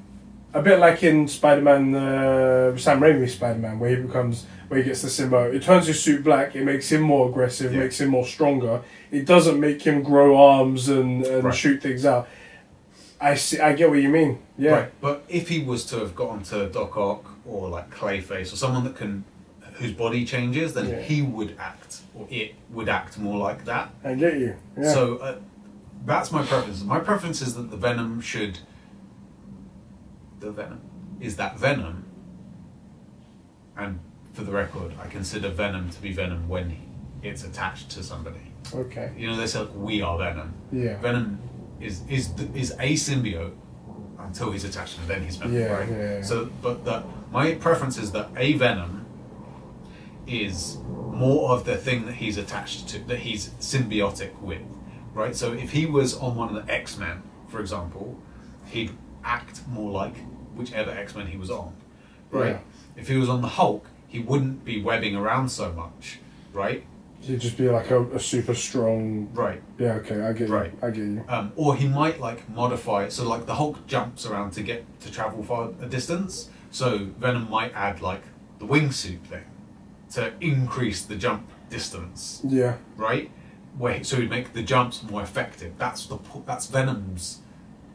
a bit like in Spider-Man, uh, Sam Raimi's Spider-Man, where he becomes where he gets the symbiote, it turns his suit black. It makes him more aggressive, Yeah. makes him more stronger. It doesn't make him grow arms and, and Right. shoot things out. I see. I get what you mean. Yeah. Right, but if he was to have gotten to Doc Ock or like Clayface or someone that can whose body changes, then Yeah. he would act or it would act more like that. I get you. Yeah. So uh, that's my preference. My preference is that the venom should. The venom is that venom, and for the record, I consider venom to be venom when it's attached to somebody. okay. You know, they say like we are venom. Yeah. Venom is is is a symbiote until he's attached, and then he's venom, Yeah, right? yeah, yeah. So, but the my preference is that a venom is more of the thing that he's attached to, that he's symbiotic with, right? So, if he was on one of the X Men, for example, he'd act more like whichever X Men he was on, right? Yeah. If he was on the Hulk, he wouldn't be webbing around so much, right? He'd just be like a, a super strong. Right. Yeah. Okay. I get you. Right. I get you. Um, or he might like modify it so like the Hulk jumps around to get to travel far a distance. So Venom might add like the wingsuit thing to increase the jump distance, Yeah. right? Where so he'd make the jumps more effective. That's the that's Venom's.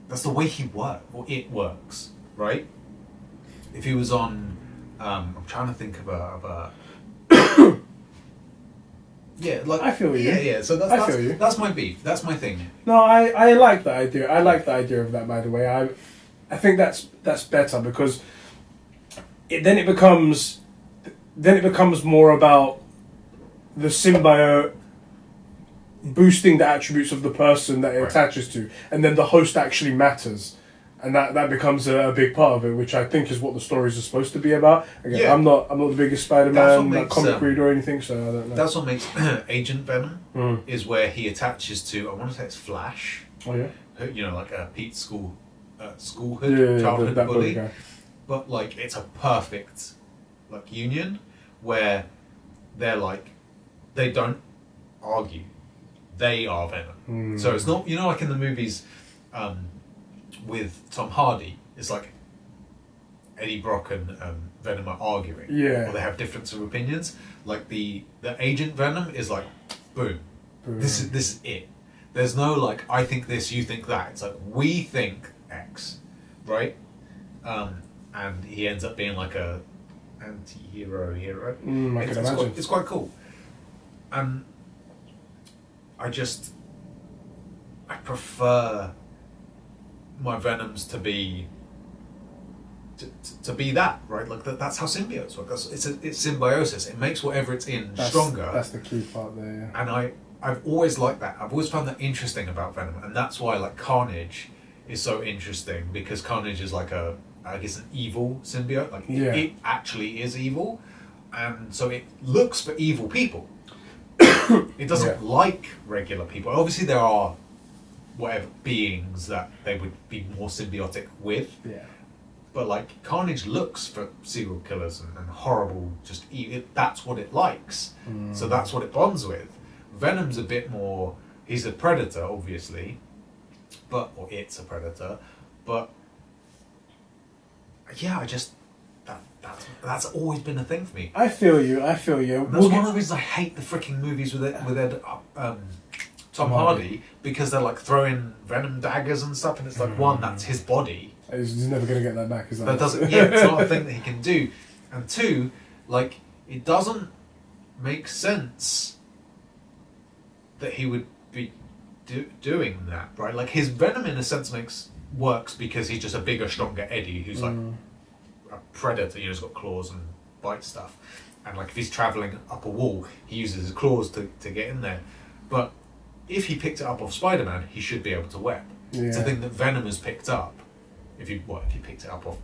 That's the way he work or it works, right? If he was on, um, I'm trying to think of a. Of a Yeah, like I feel you. Yeah, yeah. So that's I that's, feel you. that's my beef. That's my thing. No, I, I like the idea. I like the idea of that. By the way, I I think that's that's better because it, then it becomes then it becomes more about the symbiote boosting the attributes of the person that it Right. attaches to, and then the host actually matters. And that, that becomes a, a big part of it, which I think is what the stories are supposed to be about. Again, Yeah. I'm not I'm not the biggest Spider-Man makes, comic um, reader or anything, so I don't know. That's what makes Agent Venom Mm. is where he attaches to. I want to say it's Flash. Oh yeah, You know, like a Pete's school, uh, yeah, schoolhood, yeah, yeah, childhood that, that bully. bully. But like, it's a perfect like union where they're like they don't argue. They are Venom. Mm. So it's not you know like in the movies um, with Tom Hardy. It's like Eddie Brock and um, Venom are arguing. Yeah. Or they have difference of opinions. Like the the Agent Venom is like, boom, this is this is it. There's no like I think this, you think that. It's like we think X, right? Um, and he ends up being like a anti-hero hero. Mm, I it's, can it's imagine. quite, it's quite cool. Um, I just I prefer my Venoms to be to, to, to be that right. Like that, that's how symbiotes work. That's, it's a, it's symbiosis. It makes whatever it's in That's, stronger That's the key part there. Yeah. and I I've always liked that. I've always found that interesting about Venom, and that's why like Carnage is so interesting because Carnage is like a I guess an evil symbiote. Like Yeah. it actually is evil, and so it looks for evil people. it doesn't Yeah. like regular people. Obviously, there are whatever beings that they would be more symbiotic with, Yeah. but like Carnage looks for serial killers and, and horrible, just it, that's what it likes. So mm. that's what it bonds with. Venom's a bit more. He's a predator, obviously, but or it's a predator, but yeah, I just that's that's always been a thing for me. I feel you. I feel you. And We'll one get- of the reasons I hate the freaking movies with Ed, with Ed, um, Tom Tom Hardy. Hardy because they're like throwing venom daggers and stuff, and it's like one that's his body He's he's never gonna get that back, is that? that doesn't yeah it's not a thing that he can do and two like it doesn't make sense that he would be do, doing that right like his venom in a sense makes works because he's just a bigger stronger eddie who's like Mm. Predator you know he's got claws and bite stuff and like if he's traveling up a wall he uses his claws to, to get in there but if he picked it up off spider-man he should be able to web it's a thing that venom has picked up if you what if you picked it up off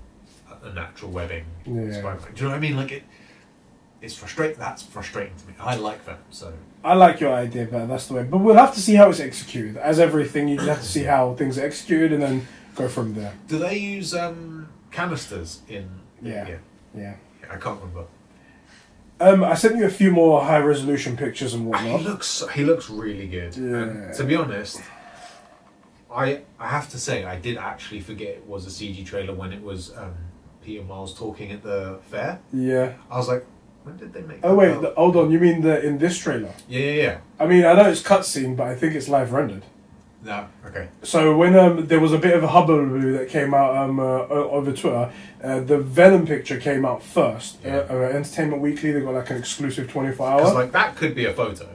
a- natural webbing Yeah. Spider-Man. Do you know what I mean? Like it, it's frustrating. That's frustrating to me. I like Venom, so I like your idea, but that's the way. But we'll have to see how it's executed. As everything, you just have to see how things are executed and then go from there. do they use um, canisters in? Yeah. yeah, Yeah. I can't remember. Um, I sent you a few more high resolution pictures and whatnot. He looks he looks really good. Yeah. And to be honest, I I have to say I did actually forget it was a CG trailer when it was um, Peter Miles talking at the fair. Yeah. I was like, when did they make? Oh wait, the, hold on. You mean the in this trailer? yeah, yeah, yeah. I mean, I know it's cutscene, but I think it's live rendered. No, okay. So when um, there was a bit of a hubbub that came out um, uh, over Twitter, uh, the Venom picture came out first. Yeah. Uh, uh, Entertainment Weekly, they got like an exclusive 24 Because hour. like that could be a photo,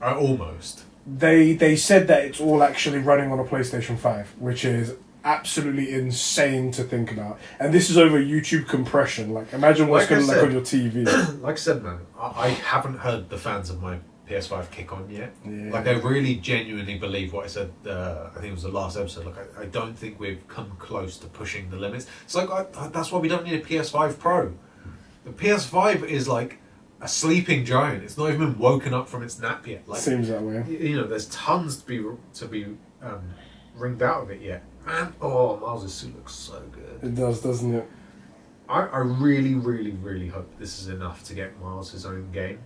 uh, almost. they they said that it's all actually running on a PlayStation 5, which is absolutely insane to think about. And this is over YouTube compression. Like imagine what's Like going to look on your TV. Like I said, man, I, I haven't heard the fans of my PS5 kick on yet. Yeah. Like I really genuinely believe what I said. Uh, I think it was the last episode. Like I, I don't think we've come close to pushing the limits. It's like I, I- that's why we don't need a PS5 Pro. The PS5 is like a sleeping giant. It's not even been woken up from its nap yet. Like Seems that way. y- you know, there's tons to be to be um, ringed out of it yet. Man, oh, Miles' suit looks so good. It does, doesn't it? I, I really, really, really hope this is enough to get Miles his own game.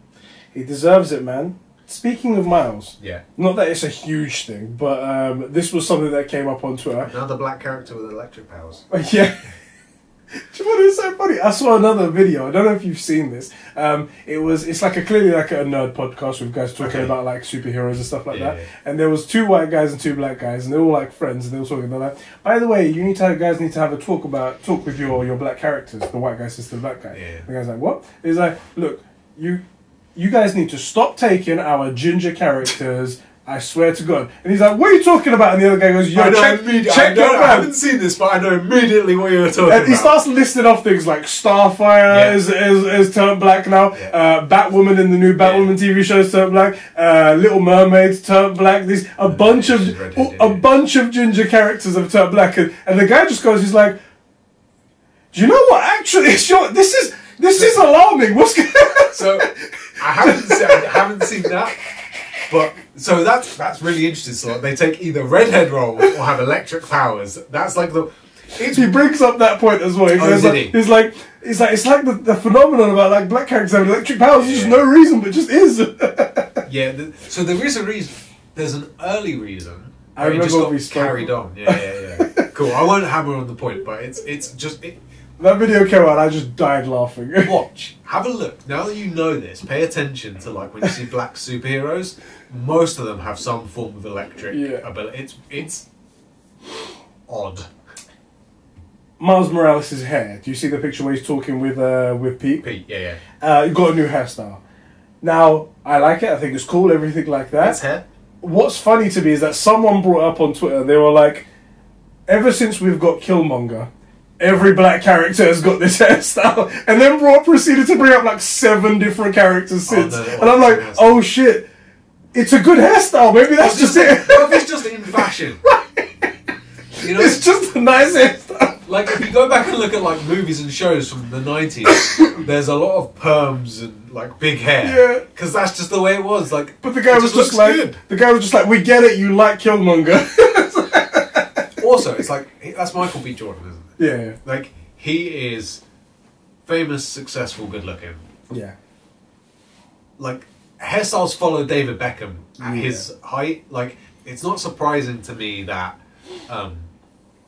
He deserves it, man. Speaking of Miles, Yeah, not that it's a huge thing, but um, this was something that came up on Twitter. another black character with electric powers. Yeah. Do you know what is so funny? I saw another video. I don't know if you've seen this. Um, it was it's like a clearly like a nerd podcast with guys talking Okay. about like superheroes and stuff like Yeah, that. yeah. And there was two white guys and two black guys, and they were all like friends. And they were talking. They're like, by the way, you need to have, guys need to have a talk about talk with your your black characters. The white guy says to the black guy. Yeah. The guy's like, what? He's like, look, you you guys need to stop taking our ginger characters. I swear to God. And he's like, what are you talking about? And the other guy goes, yo, I know check, immediately. check I, know, your I haven't seen this, but I know immediately what you were talking about. And he starts listing off things like Starfire Yeah. is, is, is turned black now, Yeah. uh, Batwoman in the new Batwoman TV show is turned black, uh, Little Mermaid's turned black. These a bunch of redheaded, a bunch of ginger characters have turned black, and, and the guy just goes, he's like, "Do you know what? Actually, it's your, this is this is alarming. What's going?" So I haven't seen, I haven't seen that, but so that's that's really interesting. So like, they take either redhead roles or have electric powers. That's like the it's he brings up that point as well. Oh, did like, he? He's like, he's like, it's like the, the phenomenon about like black characters having electric powers. There's just no reason, but just is. yeah. The, so there is a reason. There's an early reason. I it just remember got we carried on. Yeah, yeah, yeah. cool. I won't hammer on the point, but it's it's just it, That video came out, I just died laughing. watch, have a look. Now that you know this, pay attention to like when you see black superheroes. Most of them have some form of electric Yeah. ability. It's it's odd. Miles Morales' hair. Do you see the picture where he's talking with uh, with Pete? Pete, yeah, yeah. Uh, got a new hairstyle. Now I like it. I think it's cool. Everything like that. That's hair. What's funny to me is that someone brought up on Twitter. They were like, ever since we've got Killmonger. Every black character has got this hairstyle, and then brought proceeded to bring up like seven different characters Oh, since, no, and I'm like, hairstyle. oh shit, it's a good hairstyle. Maybe that's just it. What it's just in fashion? You know, it's just a nice hairstyle. like if you go back and look at like movies and shows from the nineties, there's a lot of perms and like big hair. Yeah. because that's just the way it was. Like, But the guy was just like, good. the guy was just like, we get it. You like Killmonger. Also, it's like that's Michael B. Jordan, isn't it? Yeah, Like he is famous, successful, good looking. yeah. Like hairstyles follow David Beckham at Yeah. his height. Like it's not surprising to me that, um,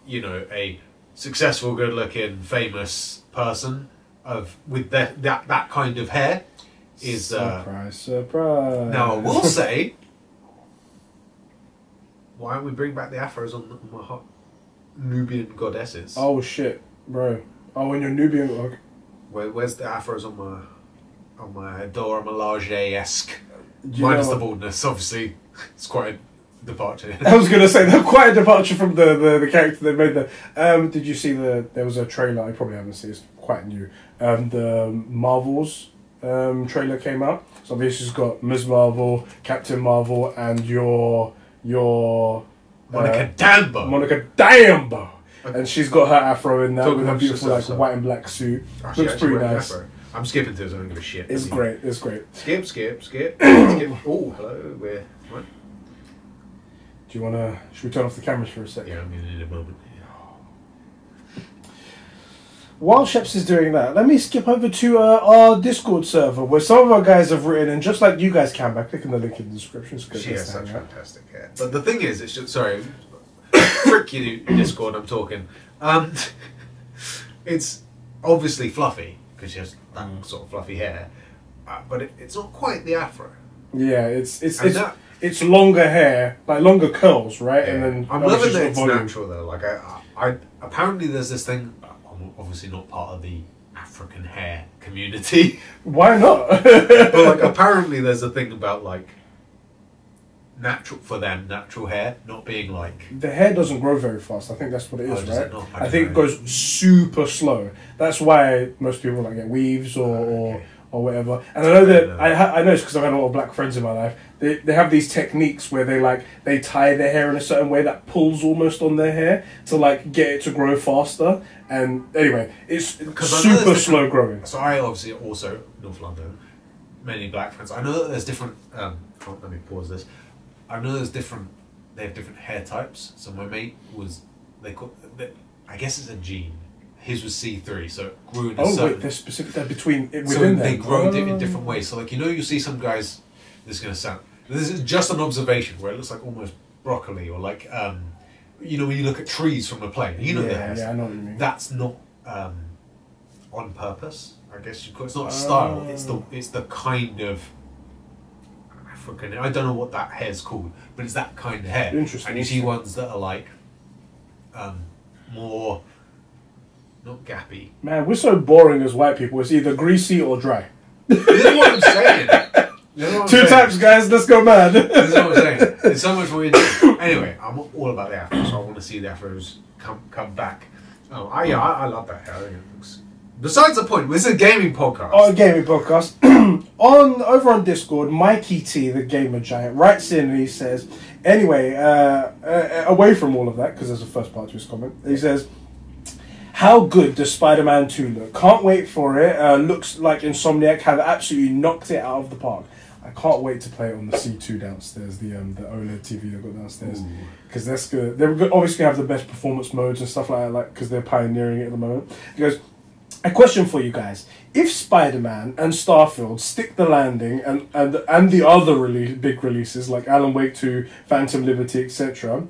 you know, a successful, good looking, famous person of with that that that kind of hair is. Uh, surprise, surprise. now I will say, why don't we bring back the afros on, on my hot Nubian goddesses? Oh shit, bro. Oh, when you're Nubian, like. Where, where's the afros on my on my Dora Milaje esque? Minus the baldness, obviously. It's quite a departure. I was gonna say they're quite a departure from the, the, the character they made. there. um, did you see the? There was a trailer. I probably haven't seen. It's quite new. Um, the Marvels um, trailer came out. So this has got Ms. Marvel, Captain Marvel, and your your Monica uh, Rambeau. Monica Rambeau. And she's got her afro in that Talking with her beautiful like white and black suit. Oh, Looks pretty nice. afro. I'm skipping to it, so I don't give a shit. It's great. It's great. Skip, skip, skip, skip. Oh, hello. We're what? Do you wanna? Should we turn off the cameras for a second? Yeah, I'm gonna need a moment. While Sheps is doing that, let me skip over to uh, our Discord server where some of our guys have written, and just like you guys can by clicking the link in the description. She has such out. fantastic hair. But the thing is, it's just sorry, frick you, Discord. I'm talking. Um, it's obviously fluffy because she has that Mm. sort of fluffy hair, uh, but it, it's not quite the afro. Yeah, it's it's And it's, that- it's longer hair, like longer curls, right? And then I'm loving that it's volume. natural though. Like I, I, I apparently there's this thing. Obviously not part of the African hair community, Why not? but like apparently there's a thing about like natural for them natural hair not being like the hair doesn't grow very fast. I think that's what it is Oh, is, it right? I I, don't think it goes super slow. That's why most people like get weaves or oh, or, Okay. or whatever. And I know that. I ha- I know it's because I've had a lot of black friends in my life. They they have these techniques where they like they tie their hair in a certain way that pulls almost on their hair to like get it to grow faster. And anyway, it's super slow growing. So I obviously also North London, many black friends. I know that there's different. Um, oh, let me pause this. I know there's different. They have different hair types. So my mate was they call. They, I guess it's a gene. His was C three, so it grew in a Oh certain. wait, there's specific they're between so within they them. grow di- Oh. in different ways. So like you know, you see some guys. This is gonna sound. This is just an observation where it looks like almost broccoli or like um, you know when you look at trees from a plane. You know the yeah, hairs yeah, I know what you mean. that's not um, on purpose. I guess you could. It's not a style. It's the it's the kind of African. I don't know what that hair's called, but it's that kind of hair. Interesting, And you see ones that are like um, more not gappy. Man, we're so boring as white people. It's either greasy or dry. You know what I'm saying? What I'm Two saying? types, guys. Let's go mad. This is what I'm saying. It's so much more. Anyway, I'm all about the afro, so I want to see the afros come come back. Oh, I, yeah, I, I love that hair. It looks. Besides the point, this is a gaming podcast. on gaming podcast on over on Discord, Mikey T, the gamer giant, writes in and he says, anyway, uh, uh, away from all of that because there's a first part to his comment. He says, "How good does Spider-Man Two look? Can't wait for it. Uh, looks like Insomniac have absolutely knocked it out of the park." I can't wait to play it on the C2 downstairs, the um, the OLED TV they've got downstairs, because that's good. They're obviously gonna have the best performance modes and stuff like that, like because they're pioneering it at the moment. Goes, a question for you guys: If Spider-Man and Starfield stick the landing, and and and the other release, big releases like Alan Wake Two, Phantom Liberty, etc.,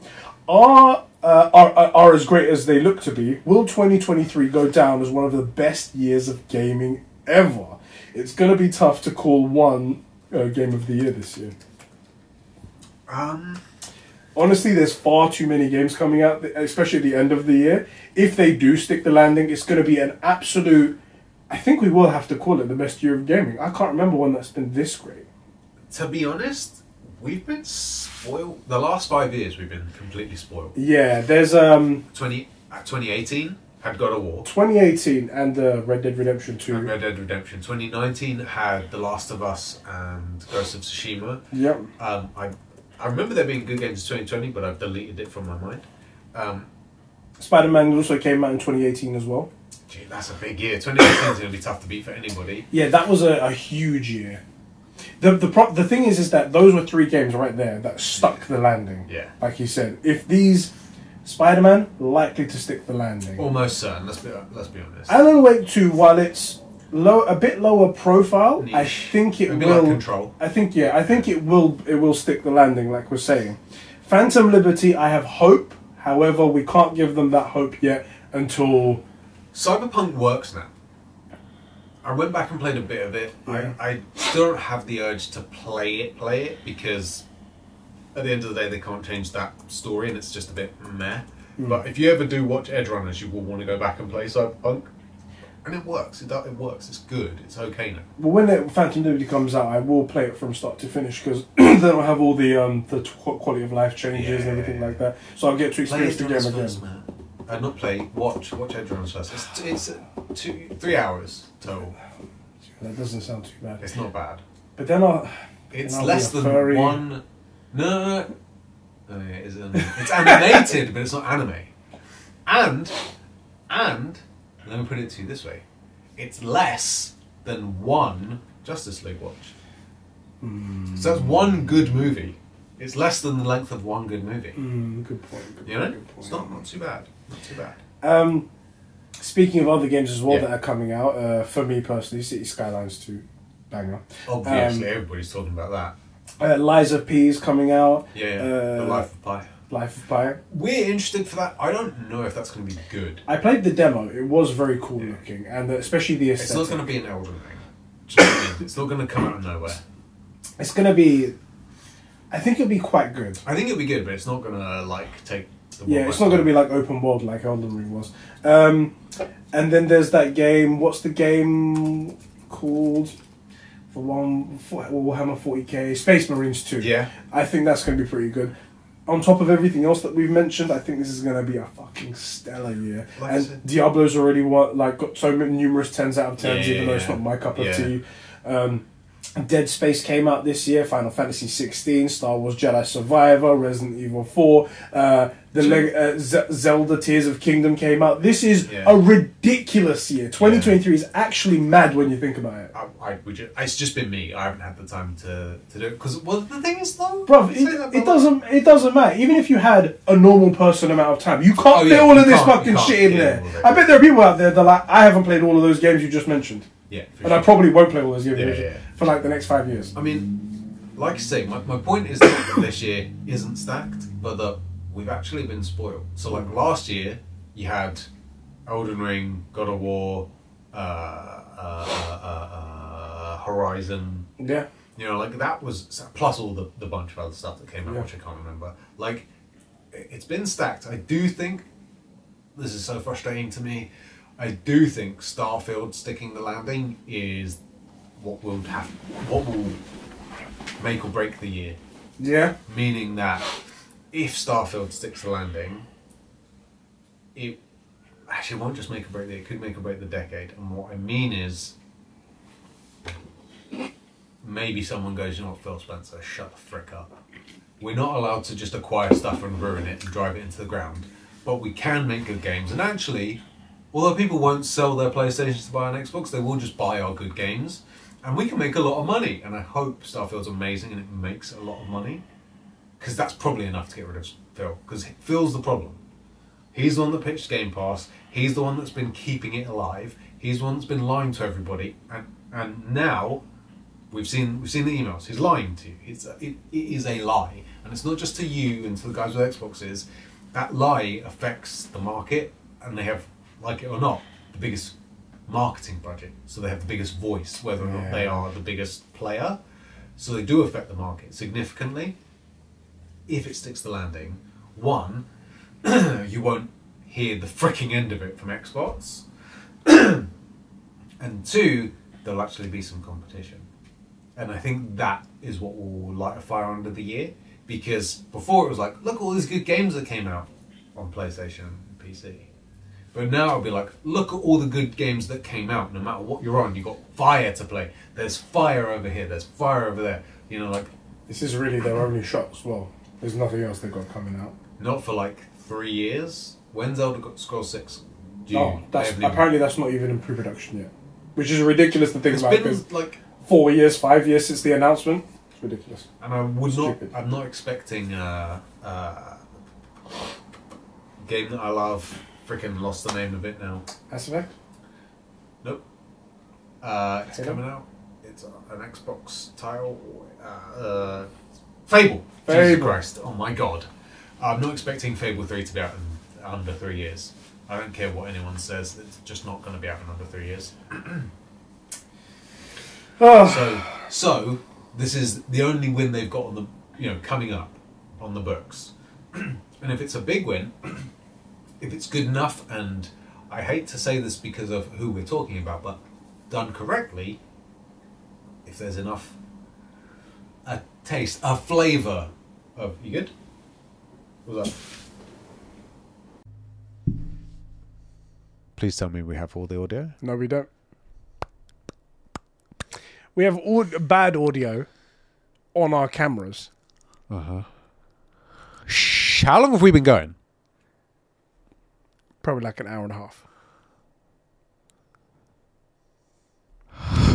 are, uh, are are are as great as they look to be, will 2023 go down as one of the best years of gaming ever? It's gonna be tough to call one uh, game of the year this year. Um, Honestly, there's far too many games coming out, especially at the end of the year. If they do stick the landing, it's going to be an absolute. I think we will have to call it the best year of gaming. I can't remember one that's been this great. to be honest, we've been spoiled. The last five years, we've been completely spoiled. Yeah, there's um 20, uh, 2018 had God of War. 2018 and uh, Red Dead Redemption 2. and Red Dead Redemption. 2019 had The Last of Us and Ghost of Tsushima. Yep. Um, I I remember there being good games in 2020, but I've deleted it from my mind. Um, Spider Man also came out in 2018 as well. gee, that's a big year. 2018 is going to be tough to beat for anybody. Yeah, that was a, a huge year. The the pro- the thing is is that those were three games right there that stuck the landing. Yeah. Like you said, if these Spider Man likely to stick the landing. Almost certain. Let's be let's be honest. Alan Wake 2, while it's low, a bit lower profile, I think it It'd will. like Control. I think yeah, I think it will. It will stick the landing, like we're saying. Phantom Liberty, I have hope. However, we can't give them that hope yet until Cyberpunk works now. I went back and played a bit of it. Yeah. I, I still don't have the urge to play it, play it because at the end of the day they can't change that story and it's just a bit meh. Hmm. But if you ever do watch Edge Runners, you will want to go back and play Cyberpunk, and it works. It, it works. It's good. It's okay now. But when Phantom Liberty comes out, I will play it from start to finish because then I'll have all the um the quality of life changes and everything Yeah. like that. So I'll get to experience the game again. man. Uh, not play. Watch. Watch Edge Runners first. It's, it's uh, two, three hours total. That doesn't sound too bad. It's not bad. But then I'll. It's less a than furry. one. No, no, no. Oh, yeah, it's, um, it's animated, but it's not anime. And, and, let me put it to you this way: it's less than one Justice League watch. So that's one good movie. It's less than the length of one good movie. Mm, good point. Good You know, good point. it's not not too bad. Not too bad. Um, Speaking of other games as well Yeah. that are coming out, uh, for me personally, City Skylines 2, banger. Obviously, Um, everybody's talking about that. Uh, of P is coming out, Yeah, yeah. uh, the Life of Pi. Life of Pi. We're interested for that. I don't know if that's going to be good. I played the demo, it was very cool looking, and uh, especially the It's not going to be an Elden Ring. Do you know what I mean? It's not going to come out of nowhere. It's gonna be. I think it'll be quite good. I think it'll be good, but it's not going to like take. The world Yeah, it's not going to be like open world like Elden Ring was. Um, and then there's that game. What's the game called? For one, for Warhammer 40k, Space Marines 2. Yeah. I think that's going to be pretty good. On top of everything else that we've mentioned, I think this is going to be a fucking stellar year. Like and Diablo's already what, like got so many numerous tens out of tens, Yeah, even though it's not my cup of Yeah. tea. Um, Dead Space came out this year. Final Fantasy 16, Star Wars Jedi Survivor, Resident Evil 4, uh, the Leg- uh, Z- Zelda Tears of Kingdom came out. This is Yeah. a ridiculous year. 2023 is actually mad when you think about it. I, I would ju- it's just been me. I haven't had the time to, to do it because well the thing is though, Bruv, it, it doesn't it doesn't matter. Even if you had a normal person amount of time, you can't Oh, fit yeah, all of this fucking shit in there. all of it. I bet there are people out there that are like, I haven't played all of those games you just mentioned. Yeah, And I probably won't play all those games Yeah, yeah. For like the next five years. I mean, like I say, my, my point is that this year isn't stacked, but that we've actually been spoiled. So, like last year, you had Elden Ring, God of War, uh, uh, uh, uh, Horizon. Yeah. You know, like that was plus all the, the bunch of other stuff that came out, Yeah. which I can't remember. Like, it's been stacked. I do think this is so frustrating to me. I do think Starfield sticking the landing is what will have what will make or break the year. Yeah. Meaning that if Starfield sticks the landing, it actually won't just make or break the it could make or break the decade. And what I mean is maybe someone goes, you know what, Phil Spencer, shut the frick up. We're not allowed to just acquire stuff and ruin it and drive it into the ground, but we can make good games. And actually, although people won't sell their PlayStations to buy an Xbox, they will just buy our good games, and we can make a lot of money. And I hope Starfield's amazing and it makes a lot of money, because that's probably enough to get rid of Phil. Because Phil's the problem. He's the one that pitched Game Pass. He's the one that's been keeping it alive. He's the one that's been lying to everybody, and and now we've seen we've seen the emails. He's lying to you. It's a, it, it is a lie, and it's not just to you and to the guys with Xboxes. That lie affects the market, and they have, like it or not, the biggest marketing budget. So they have the biggest voice, whether or not they are the biggest player. So they do affect the market significantly. If it sticks the landing, one, you won't hear the freaking end of it from Xbox. and two, there'll actually be some competition. And I think that is what will light a fire under the year. Because before it was like, look all these good games that came out on PlayStation and PC. But now I'll be like, look at all the good games that came out. No matter what you're on, You've got fire to play. There's fire over here. There's fire over there. You know, like This is really their only shot as well. There's nothing else they've got coming out. not for like three years. When's Elder Scrolls Six? due? Oh, that's apparently that's not even in pre-production yet, which is ridiculous to think It's about. been like four years, five years since the announcement, it's ridiculous. And I would Stupid. not. I'm not expecting a, uh, game that I love. Freaking lost the name of it now. Mass Effect. Nope. Uh, it's Halo? coming out. It's an Xbox title. Uh, uh, Fable. Jesus Christ! Oh my God! I'm not expecting Fable three to be out in under three years. I don't care what anyone says. It's just not going to be out in under three years. Oh, So, so this is the only win they've got on the, you know, coming up on the books. and if it's a big win, if it's good enough, and I hate to say this because of who we're talking about, but done correctly, if there's enough, a taste, a flavour of, you good? What's up? Please tell me we have all the audio. no, we don't. We have all bad audio on our cameras. Uh huh. Shh, how long have we been going? Probably like an hour and a half.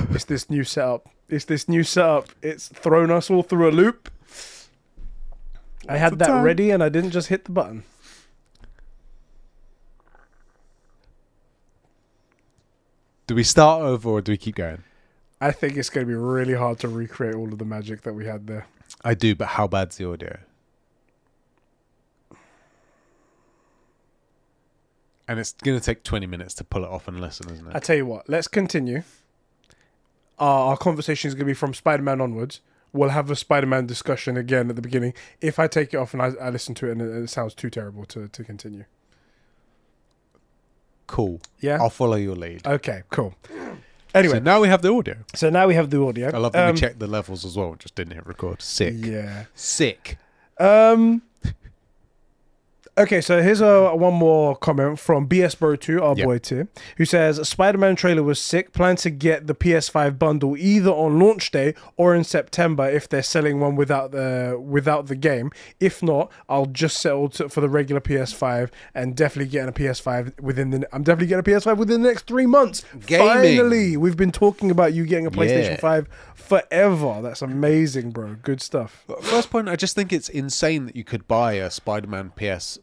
it's this new setup. It's this new setup. It's thrown us all through a loop. I had that time? ready and I didn't just hit the button. Do we start over or do we keep going? I think it's going to be really hard to recreate all of the magic that we had there. I do, but how bad's the audio? And it's going to take 20 minutes to pull it off and listen, isn't it? I tell you what, let's continue. Our, our conversation is going to be from Spider Man onwards. We'll have a Spider Man discussion again at the beginning. If I take it off and I, I listen to it and it, it sounds too terrible to, to continue. Cool. Yeah? I'll follow your lead. Okay, cool. Anyway, So now we have the audio. so now we have the audio. I love that Um, we checked the levels as well. Just didn't hit record. Sick. Yeah. Sick. Um. Okay, so here's a one more comment from BS Bro 2, our Yep. boy too, who says Spider Man trailer was sick. Plan to get the PS5 bundle either on launch day or in September if they're selling one without the without the game. If not, I'll just settle to, for the regular PS5 and definitely getting a PS5 within the. I'm definitely getting a PS5 within the next three months. Gaming. Finally, we've been talking about you getting a PlayStation Yeah. 5 forever. That's amazing, bro. Good stuff. First point, I just think it's insane that you could buy a Spider-Man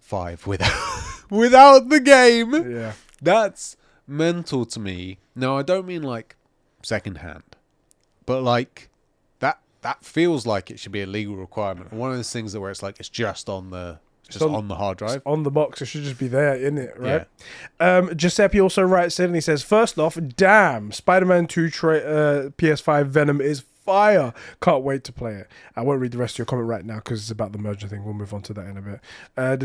PS5 without without the game. Yeah. That's mental to me. Now I don't mean like secondhand, but like that that feels like it should be a legal requirement. One of those things that where it's like it's just on the just on- on, the hard drive. on the box. It should just be there in it, right? Um, Giuseppe also writes in and he says, First off, damn, Spider Man 2 tra- uh, PS5 Venom is fire. Can't wait to play it. I won't read the rest of your comment right now because it's about the merger thing. We'll move on to that in a bit. Uh.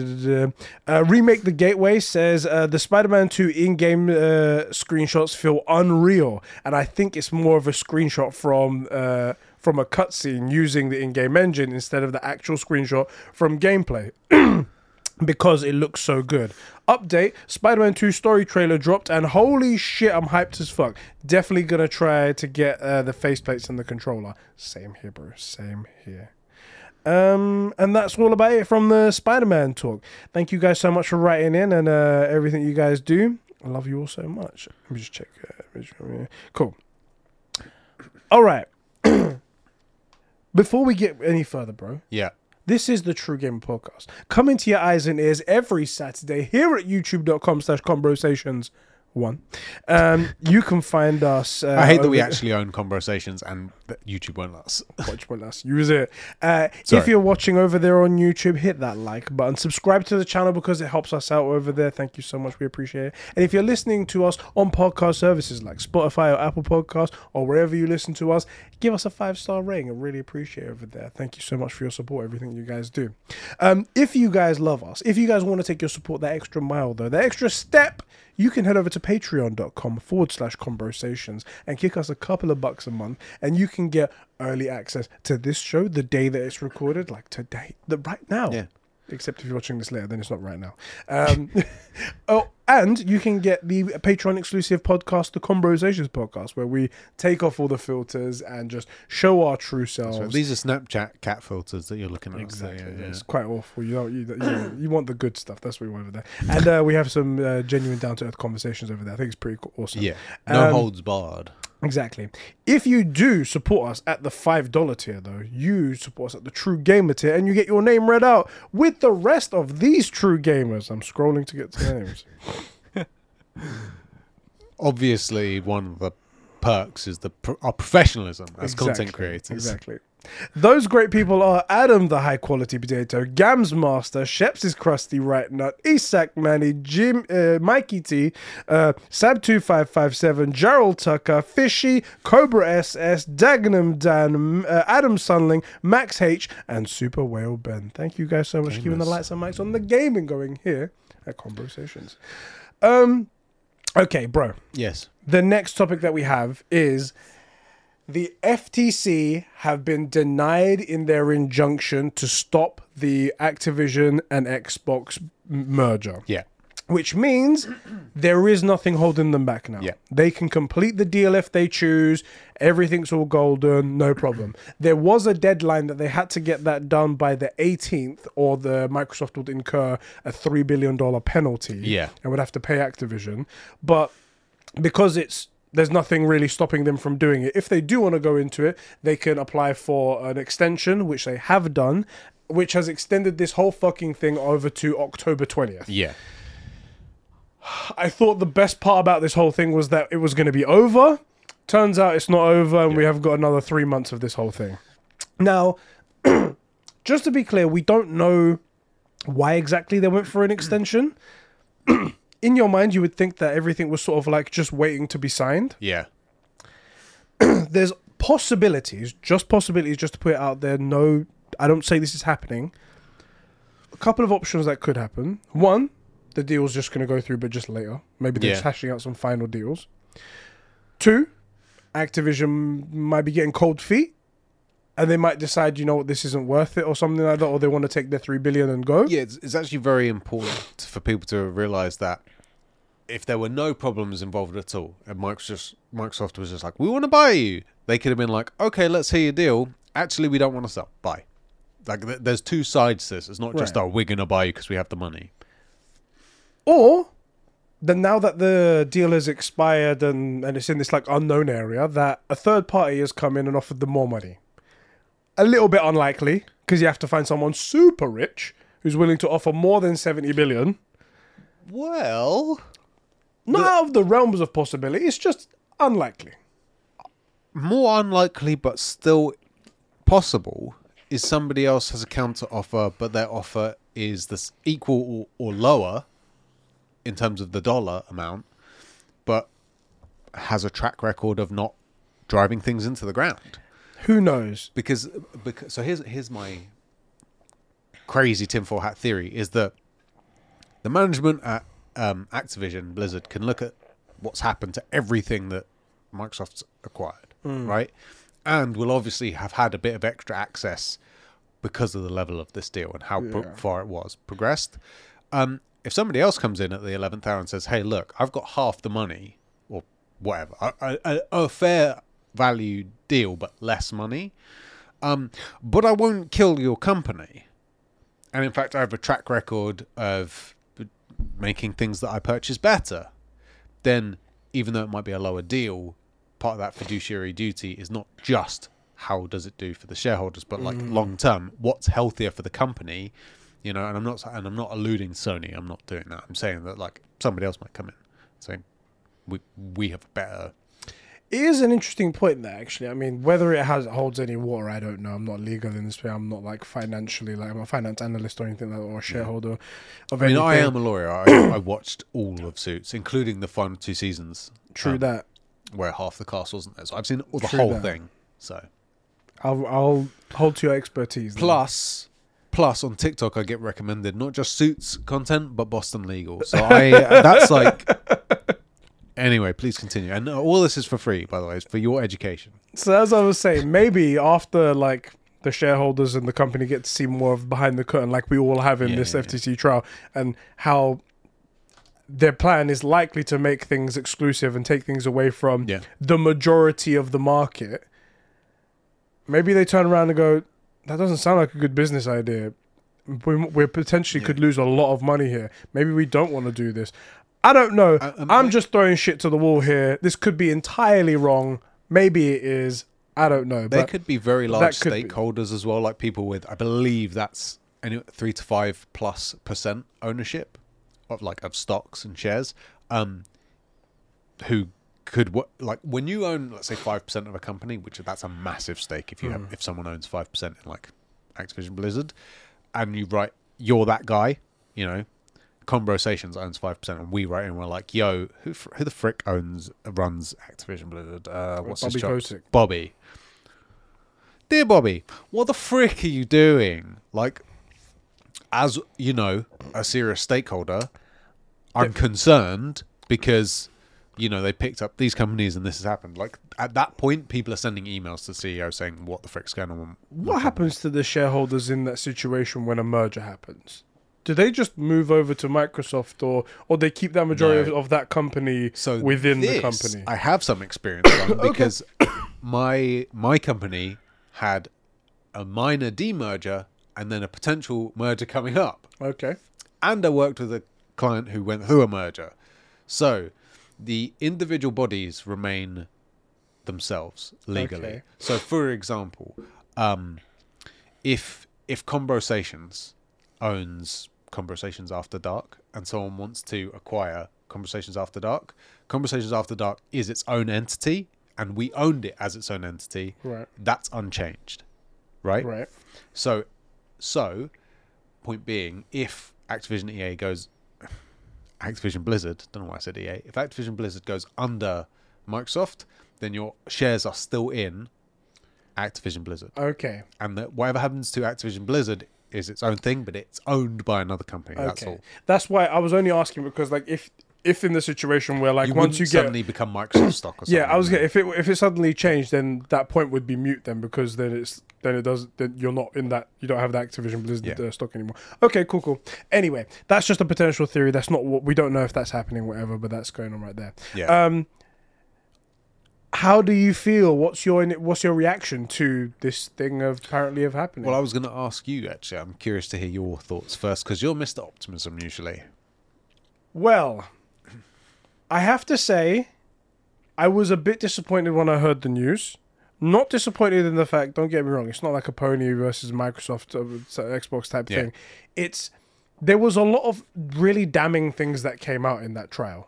Uh, Remake the Gateway says, uh, The Spider Man 2 in game uh, screenshots feel unreal. And I think it's more of a screenshot from. Uh, from a cutscene using the in-game engine instead of the actual screenshot from gameplay because it looks so good. Update Spider Man 2 story trailer dropped, and holy shit, I'm hyped as fuck. Definitely gonna try to get uh, the faceplates and the controller. Same here, bro. Same here. Um, and that's all about it from the Spider Man talk. Thank you guys so much for writing in and uh, everything you guys do. I love you all so much. Let me just check. Uh, cool. All right. Before we get any further, bro, Yeah. This is the True Gamer Podcast. Coming to your eyes and ears every Saturday here at youtube.com slash conbrosations one. Um, you can find us. Uh, I hate that we actually own conbrosations and YouTube won't let us. Watch one last. Use it. Uh, if you're watching over there on YouTube, hit that like button. Subscribe to the channel because it helps us out over there. Thank you so much. We appreciate it. And if you're listening to us on podcast services like Spotify or Apple Podcasts or wherever you listen to us, give us a five star rating. I really appreciate it over there. Thank you so much for your support, everything you guys do. Um, if you guys love us, if you guys want to take your support that extra mile, though, that extra step, you can head over to patreon.com forward slash conbrosations and kick us a couple of bucks a month and you can get early access to this show the day that it's recorded like today the right now Yeah. except if you're watching this later then it's not right now um oh and you can get the patreon exclusive podcast the conbrosations podcast where we take off all the filters and just show our true selves So these are Snapchat cat filters that you're looking at. Exactly. So, yeah, yeah. It's quite awful. You know, you, you, you want the good stuff. That's what we want over there. And uh, we have some uh, genuine down to earth conversations over there. I think it's pretty cool. awesome. Yeah. No Um, holds barred. Exactly. If you do support us at the $5 tier, though, you support us at the True Gamer tier and you get your name read out with the rest of these True Gamers. I'm scrolling to get to names. Obviously, one of the perks is the pro- our professionalism as content creators. Exactly. Those great people are Adam, the high quality potato, Gams Master, Sheps is crusty right nut, Isak Manny, Jim, uh, Mikey T, uh, Sab two five five seven, Gerald Tucker, Fishy, Cobra SS, Dagenham Dan, uh, Adam Sunling, Max H, and Super Whale Ben. Thank you guys so much for keeping the lights and mics on the gaming going here at Conbrosations. Um, okay, bro Yes. the next topic that we have is the FTC have been denied in their injunction to stop the Activision and Xbox merger, Yeah. Which means there is nothing holding them back now. Yeah. They can complete the deal if they choose. Everything's all golden, no problem. there was a deadline that they had to get that done by the 18th, or the Microsoft would incur a $3 billion penalty Yeah. and would have to pay Activision. But because it's there's nothing really stopping them from doing it. If they do want to go into it, they can apply for an extension, which they have done, which has extended this whole fucking thing over to October 20th. Yeah. I thought the best part about this whole thing was that it was going to be over. Turns out it's not over, and we have got another three months of this whole thing. Now, just to be clear, we don't know why exactly they went for an extension. In your mind, you would think that everything was sort of like just waiting to be signed. Yeah. There's possibilities, just possibilities, just to put it out there. No, I don't say this is happening. A couple of options that could happen. One, the deal's just going to go through, but just later. Maybe they're Yeah. just hashing out some final deals. Two, Activision might be getting cold feet, and they might decide, you know what, this isn't worth it, or something like that, or they want to take their three billion and go. Yeah, it's, it's actually very important for people to realize that if there were no problems involved at all, and Microsoft just, Microsoft was just like, "We want to buy you," they could have been like, "Okay, let's hear your deal." Actually, we don't want to sell. Buy. Like, th- there's two sides to this. It's not just, Right. "Oh, we're gonna buy you because we have the money." Or then now that the deal has expired and, and it's in this like unknown area, that a third party has come in and offered them more money. A little bit unlikely because you have to find someone super rich who's willing to offer more than 70 billion. Well, Not out of the realms of possibility, it's just unlikely. more unlikely, but still possible, is somebody else has a counter offer, but their offer is this equal or, or lower in terms of the dollar amount, but has a track record of not driving things into the ground. Who knows? Because, because so here's here's my crazy tinfoil hat theory is that the management at um, Activision Blizzard can look at what's happened to everything that Microsoft's acquired, right? And will obviously have had a bit of extra access because of the level of this deal and how pro- far it was progressed. Um, if somebody else comes in at the eleventh hour and says, "Hey, look, I've got half the money or whatever, a, a, a, a fair value deal but less money," um, but I won't kill your company. And in fact, I have a track record of making things that I purchase better. Then, even though it might be a lower deal, part of that fiduciary duty is not just how does it do for the shareholders, but like long term, what's healthier for the company. You know, and I'm not and I'm not alluding Sony. I'm not doing that. I'm saying that like somebody else might come in, saying we we have a better. It is an interesting point there, actually. I mean, whether it has holds any water, I don't know. I'm not legal in this way. I'm not like financially, like I'm a finance analyst or anything like that, or a shareholder of I mean, anything. I am a lawyer. I, I watched all of Suits, including the final two seasons. True um, that. where half the cast wasn't there. So I've seen all the True whole that. thing. So I'll I'll hold to your expertise. then. plus plus on TikTok I get recommended not just Suits content but Boston Legal. So I that's like anyway. Please continue. And all this is for free, by the way. It's for your education. So as I was saying, maybe after like the shareholders and the company get to see more of behind the curtain, like we all have in Yeah, this yeah, yeah. FTC trial, and how their plan is likely to make things exclusive and take things away from Yeah. the majority of the market. Maybe they turn around and go, "That doesn't sound like a good business idea. We we potentially Yeah. could lose a lot of money here. Maybe we don't want to do this." I don't know. Uh, um, I'm just throwing shit to the wall here. This could be entirely wrong. Maybe it is. I don't know. There could be very large could be. stakeholders as well, like people with I believe that's any three to five plus percent ownership of like of stocks and shares. Um, who could what like when you own let's say five percent of a company, which that's a massive stake if you have if someone owns five percent in like Activision Blizzard, and you write you're that guy, you know. Conbrosations owns five percent, and we write in. We're like, "Yo, who who the frick owns runs Activision Blizzard? Uh, what's his Bobby job? Kotick. Bobby. Dear Bobby, what the frick are you doing? Like, as you know, a serious stakeholder, I'm concerned because you know they picked up these companies and this has happened. Like at that point, people are sending emails to the CEO saying, "What the frick's going on?" what happens to the shareholders in that situation when a merger happens? Do they just move over to Microsoft, or or they keep that majority No. of, of that company So within the company? I have some experience on because my my company had a minor demerger and then a potential merger coming up. okay. and I worked with a client who went through a merger. So the individual bodies remain themselves legally. Okay. So, for example, um, if if Conbrosations owns Conbrosations After Dark and someone wants to acquire Conbrosations After Dark. Conbrosations After Dark is its own entity, and we owned it as its own entity. Right. That's unchanged, right? Right. So, so, point being, if Activision EA goes, Activision Blizzard, don't know why I said EA. If Activision Blizzard goes under Microsoft, then your shares are still in Activision Blizzard, Okay. and that whatever happens to Activision Blizzard is its own thing, but it's owned by another company. That's all. That's why I was only asking because like if if in the situation where like You once you get suddenly become Microsoft stock or something. yeah, I was gonna, if it if it suddenly changed, then that point would be mute then because then it's then it does then you're not in that you don't have the Activision Blizzard Yeah. uh, stock anymore. Okay, cool, cool. Anyway, that's just a potential theory. That's not what we don't know if that's happening, whatever. But that's going on right there. Yeah. Um, how do you feel? What's your what's your reaction to this thing of apparently of happening? Well, I was going to ask you actually. I'm curious to hear your thoughts first because you're Mr. Optimism usually. Well, I have to say, I was a bit disappointed when I heard the news. Not disappointed in the fact. Don't get me wrong. It's not like a pony versus Microsoft uh, Xbox type Yeah. thing. It's there was a lot of really damning things that came out in that trial,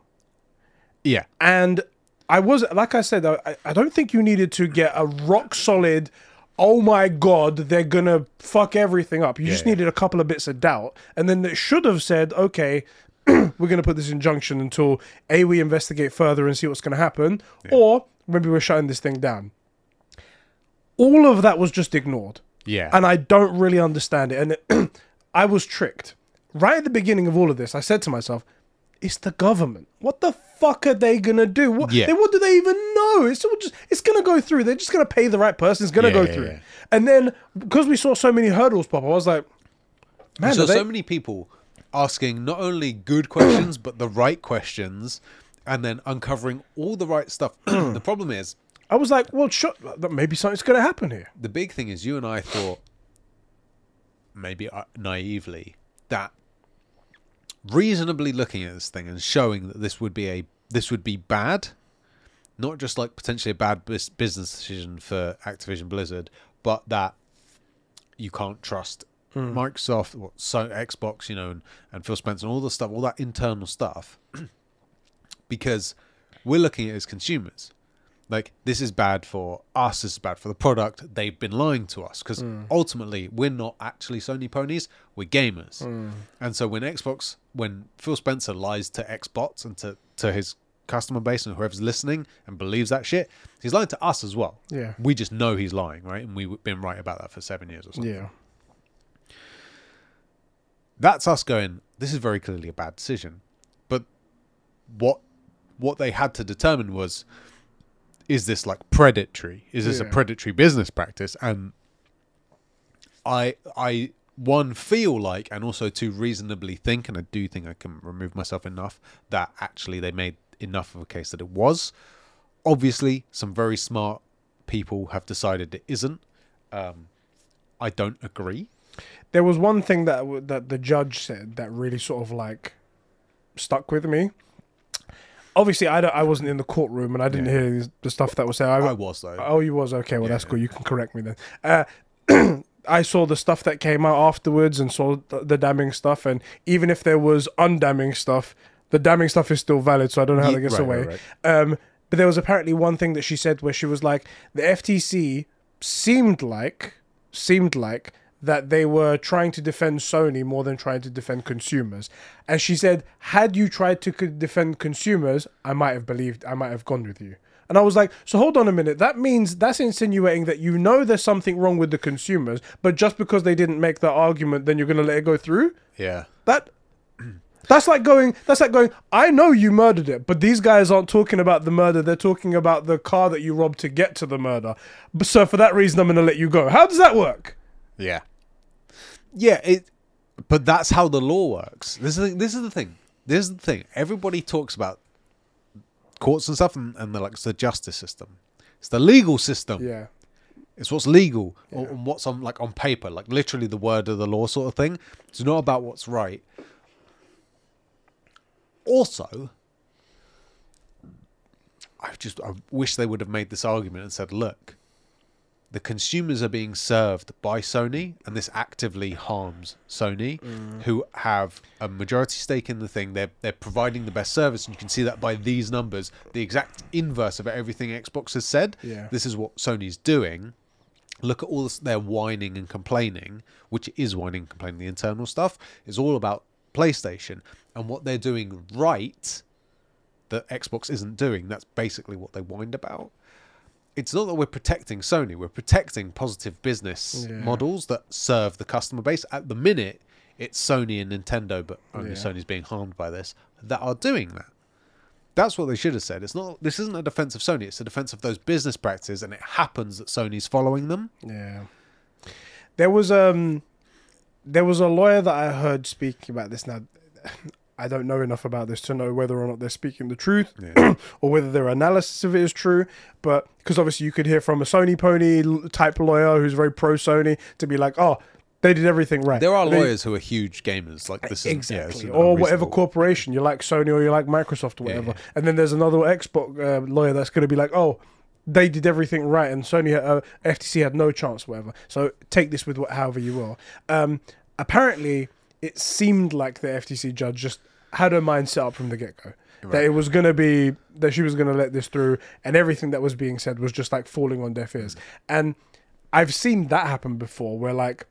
Yeah. and I was like I said. I, I don't think you needed to get a rock solid. Oh my god, they're gonna fuck everything up. You Yeah, just yeah. needed a couple of bits of doubt, and then it should have said, okay, we're to put this injunction until a we investigate further and see what's to happen, or maybe we're shutting this thing down. All of that was just ignored, Yeah. and I don't really understand it. And I was tricked right at the beginning of all of this. I said to myself, "It's the government. What the fuck are they gonna do? What, Yeah. they, what do they even know? It's all just it's gonna go through. They're just gonna pay the right person. It's gonna Yeah, go yeah, through. yeah. And then because we saw so many hurdles pop, I was like, man, so they- so many people asking not only good questions but the right questions, and then uncovering all the right stuff. the problem is I was like, well, shut. Maybe something's going to happen here. the big thing is you and I thought maybe uh, naively that reasonably looking at this thing and showing that this would be a this would be bad not just like potentially a bad business decision for Activision Blizzard but that you can't trust Microsoft what so Xbox you know and, and Phil Spencer and all the stuff all that internal stuff because we're looking at it as consumers like this is bad for us this is bad for the product. They've been lying to us because hmm. ultimately we're not actually sony ponies we're gamers. Hmm. And so when xbox when phil spencer lies to xbots and to, to his customer base and whoever's listening and believes that shit he's lying to us as well. Yeah. we just know he's lying right? And we've been right about that for seven years or something. Yeah. that's us going this is very clearly a bad decision. But what what they had to determine was is this like predatory? Is this a predatory business practice? And i i one feel like and also to reasonably think and i do think i can remove myself enough that actually they made enough of a case that it was. Obviously some very smart people have decided it isn't. Um i don't agree. There was one thing that that the judge said that really sort of like stuck with me. Obviously, I, don't, I wasn't in the courtroom and I didn't Yeah. hear the stuff that was said. i I, was though oh, you was okay. Well, Yeah, that's cool. You can correct me then. Uh, I saw the stuff that came out afterwards and saw the, the damning stuff. And even if there was undamning stuff, the damning stuff is still valid. So I don't know how that gets right, away. right, right. Um, but there was apparently one thing that she said where she was like, the FTC seemed like seemed like that they were trying to defend Sony more than trying to defend consumers. And she said, had you tried to defend consumers, I might have believed, I might have gone with you. And I was like, so hold on a minute. That means that's insinuating that you know there's something wrong with the consumers, but just because they didn't make that argument, then you're going to let it go through? yeah That that's like going that's like going I know you murdered it but these guys aren't talking about the murder they're talking about the car that you robbed to get to the murder so for that reason I'm going to let you go how does that work Yeah. Yeah, it but that's how the law works. This is the, this is the thing. This is the thing. Everybody talks about courts and stuff and, and they're like it's the justice system. It's the legal system. yeah It's what's legal or, and what's on like on paper, like literally the word of the law sort of thing. It's not about what's right. Also, I just I wish they would have made this argument and said, look, the consumers are being served by Sony, and this actively harms Sony, mm. who have a majority stake in the thing. They're they're providing the best service, and you can see that by these numbers, the exact inverse of everything Xbox has said. Yeah. This is what Sony's doing. Look at all this, their whining and complaining, which is whining and complaining. The internal stuff is all about PlayStation and what they're doing right that Xbox isn't doing. That's basically what they whined about. It's not that we're protecting Sony, we're protecting positive business Yeah. models that serve the customer base. At the minute, it's Sony and Nintendo, but only Yeah. Sony's being harmed by this, that are doing that. That's what they should have said. It's not this isn't a defense of Sony, it's a defense of those business practices and it happens that Sony's following them. Yeah. There was um there was a lawyer that I heard speaking about this now I don't know enough about this to know whether or not they're speaking the truth Yeah. or whether their analysis of it is true. But because obviously you could hear from a Sony pony type lawyer who's very pro Sony to be like, oh, they did everything right. There are They- lawyers who are huge gamers, like this is exactly, or whatever corporation you like Sony or you like Microsoft or Yeah, whatever. yeah. And then there's another Xbox uh, lawyer that's going to be like, oh, they did everything right, and Sony, uh, FTC had no chance, whatever. So take this with what, however you will. Um, apparently, it seemed like the FTC judge just had her mind set up from the get go. That it was going to be that she was going to let this through, and everything that was being said was just like falling on deaf ears. Mm. And I've seen that happen before, where like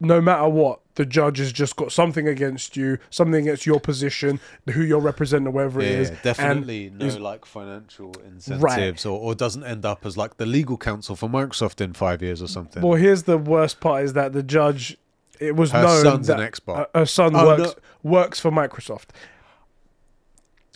no matter what, the judge has just got something against you, something against your position, who you're representing, or whatever Yeah, it is. definitely no like financial incentives, or, or doesn't end up as like the legal counsel for Microsoft in five years or something. Well, here's the worst part: is that the judge, it was Her known son's that an Xbox. her son Oh, works no. works for Microsoft.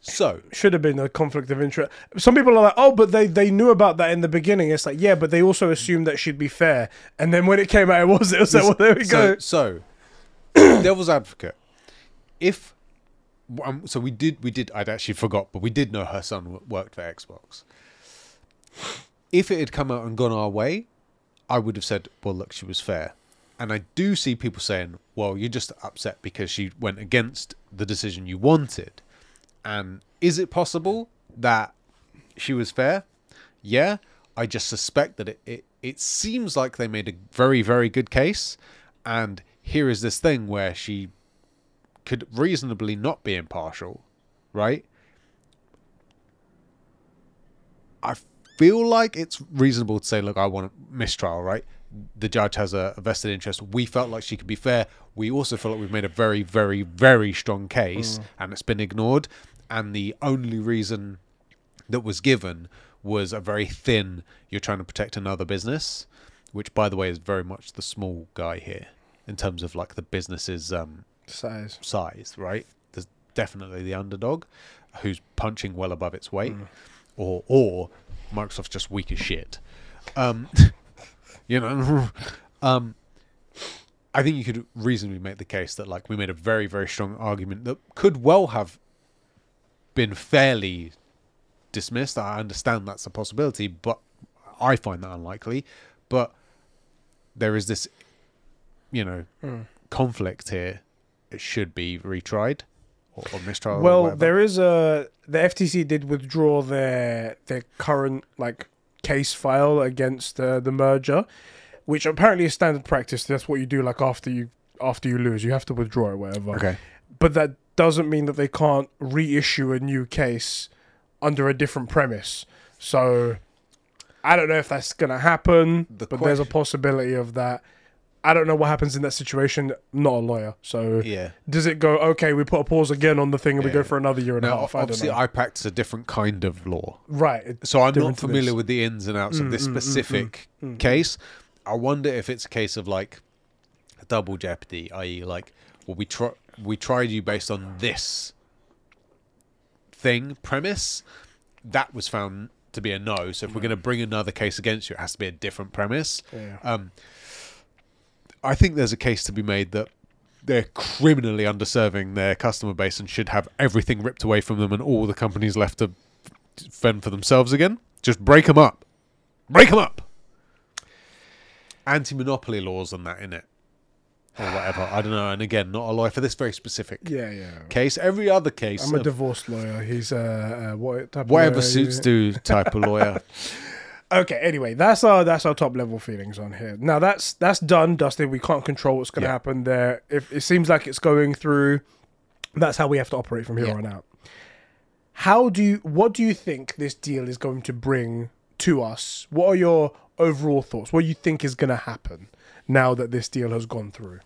so Should have been a conflict of interest. Some people are like, "Oh, but they they knew about that in the beginning." It's like, yeah, but they also assumed that she'd be fair, and then when it came out, it was. It was like, well, there we so, go. so devil's advocate. If um, so, we did we did I'd actually forgot, but we did know her son worked for Xbox. If it had come out and gone our way, I would have said, "Well, look, she was fair." And I do see people saying, "Well, you're just upset because she went against the decision you wanted." And is it possible that she was fair? Yeah, I just suspect that it, it, it seems like they made a very, very good case. And here is this thing where she could reasonably not be impartial, right? I feel like it's reasonable to say, look, I want a mistrial, right? The judge has a, vested interest. We felt like she could be fair. We also feel like we've made a very, very, very strong case and it's been ignored. And the only reason that was given was a very thin, you're trying to protect another business, which, by the way, is very much the small guy here in terms of like the business's um, Size. size, right? There's definitely the underdog who's punching well above its weight, or or Microsoft's just weak as shit. Um, you know, um, I think you could reasonably make the case that like we made a very very strong argument that could well have been fairly dismissed. I understand that's a possibility, but I find that unlikely. But there is this, you know, conflict here. It should be retried or, or mistrial. Well, whatever. there is a the FTC did withdraw their their current like case file against uh, the merger, which apparently is standard practice. That's what you do like after you after you lose, you have to withdraw it, whatever. okay. But that doesn't mean that they can't reissue a new case under a different premise. So I don't know if that's gonna happen, The but there's a possibility of that. I don't know what happens in that situation. Not a lawyer, so Yeah. does it go okay? We put a pause again on the thing and we go for another year and a half. I obviously, know. I practice a different kind of law, right. so I'm not familiar with the ins and outs of Mm, this mm, mm, specific mm, mm. case. I wonder if it's a case of like double jeopardy, i.e., like, well, we try we tried you based on this thing premise. That was found to be a no. So if we're going to bring another case against you, it has to be a different premise. Yeah. Um, I think there's a case to be made that they're criminally underserving their customer base and should have everything ripped away from them and all the companies left to fend for themselves again. Just break them up. Break them up. Anti-monopoly laws and that in it, or whatever. I don't know. And again, not a lawyer for this very specific yeah, yeah. case. Every other case, I'm a of divorce lawyer. He's uh, uh what type of whatever lawyer suits do type of lawyer. Okay, anyway, that's our that's our top level feelings on here. Now that's that's done, Dustin. We can't control what's going to Yeah. happen there. If it seems like it's going through, that's how we have to operate from here Yeah. on out. How do you? What do you think this deal is going to bring to us? What are your overall thoughts? What do you think is going to happen now that this deal has gone through?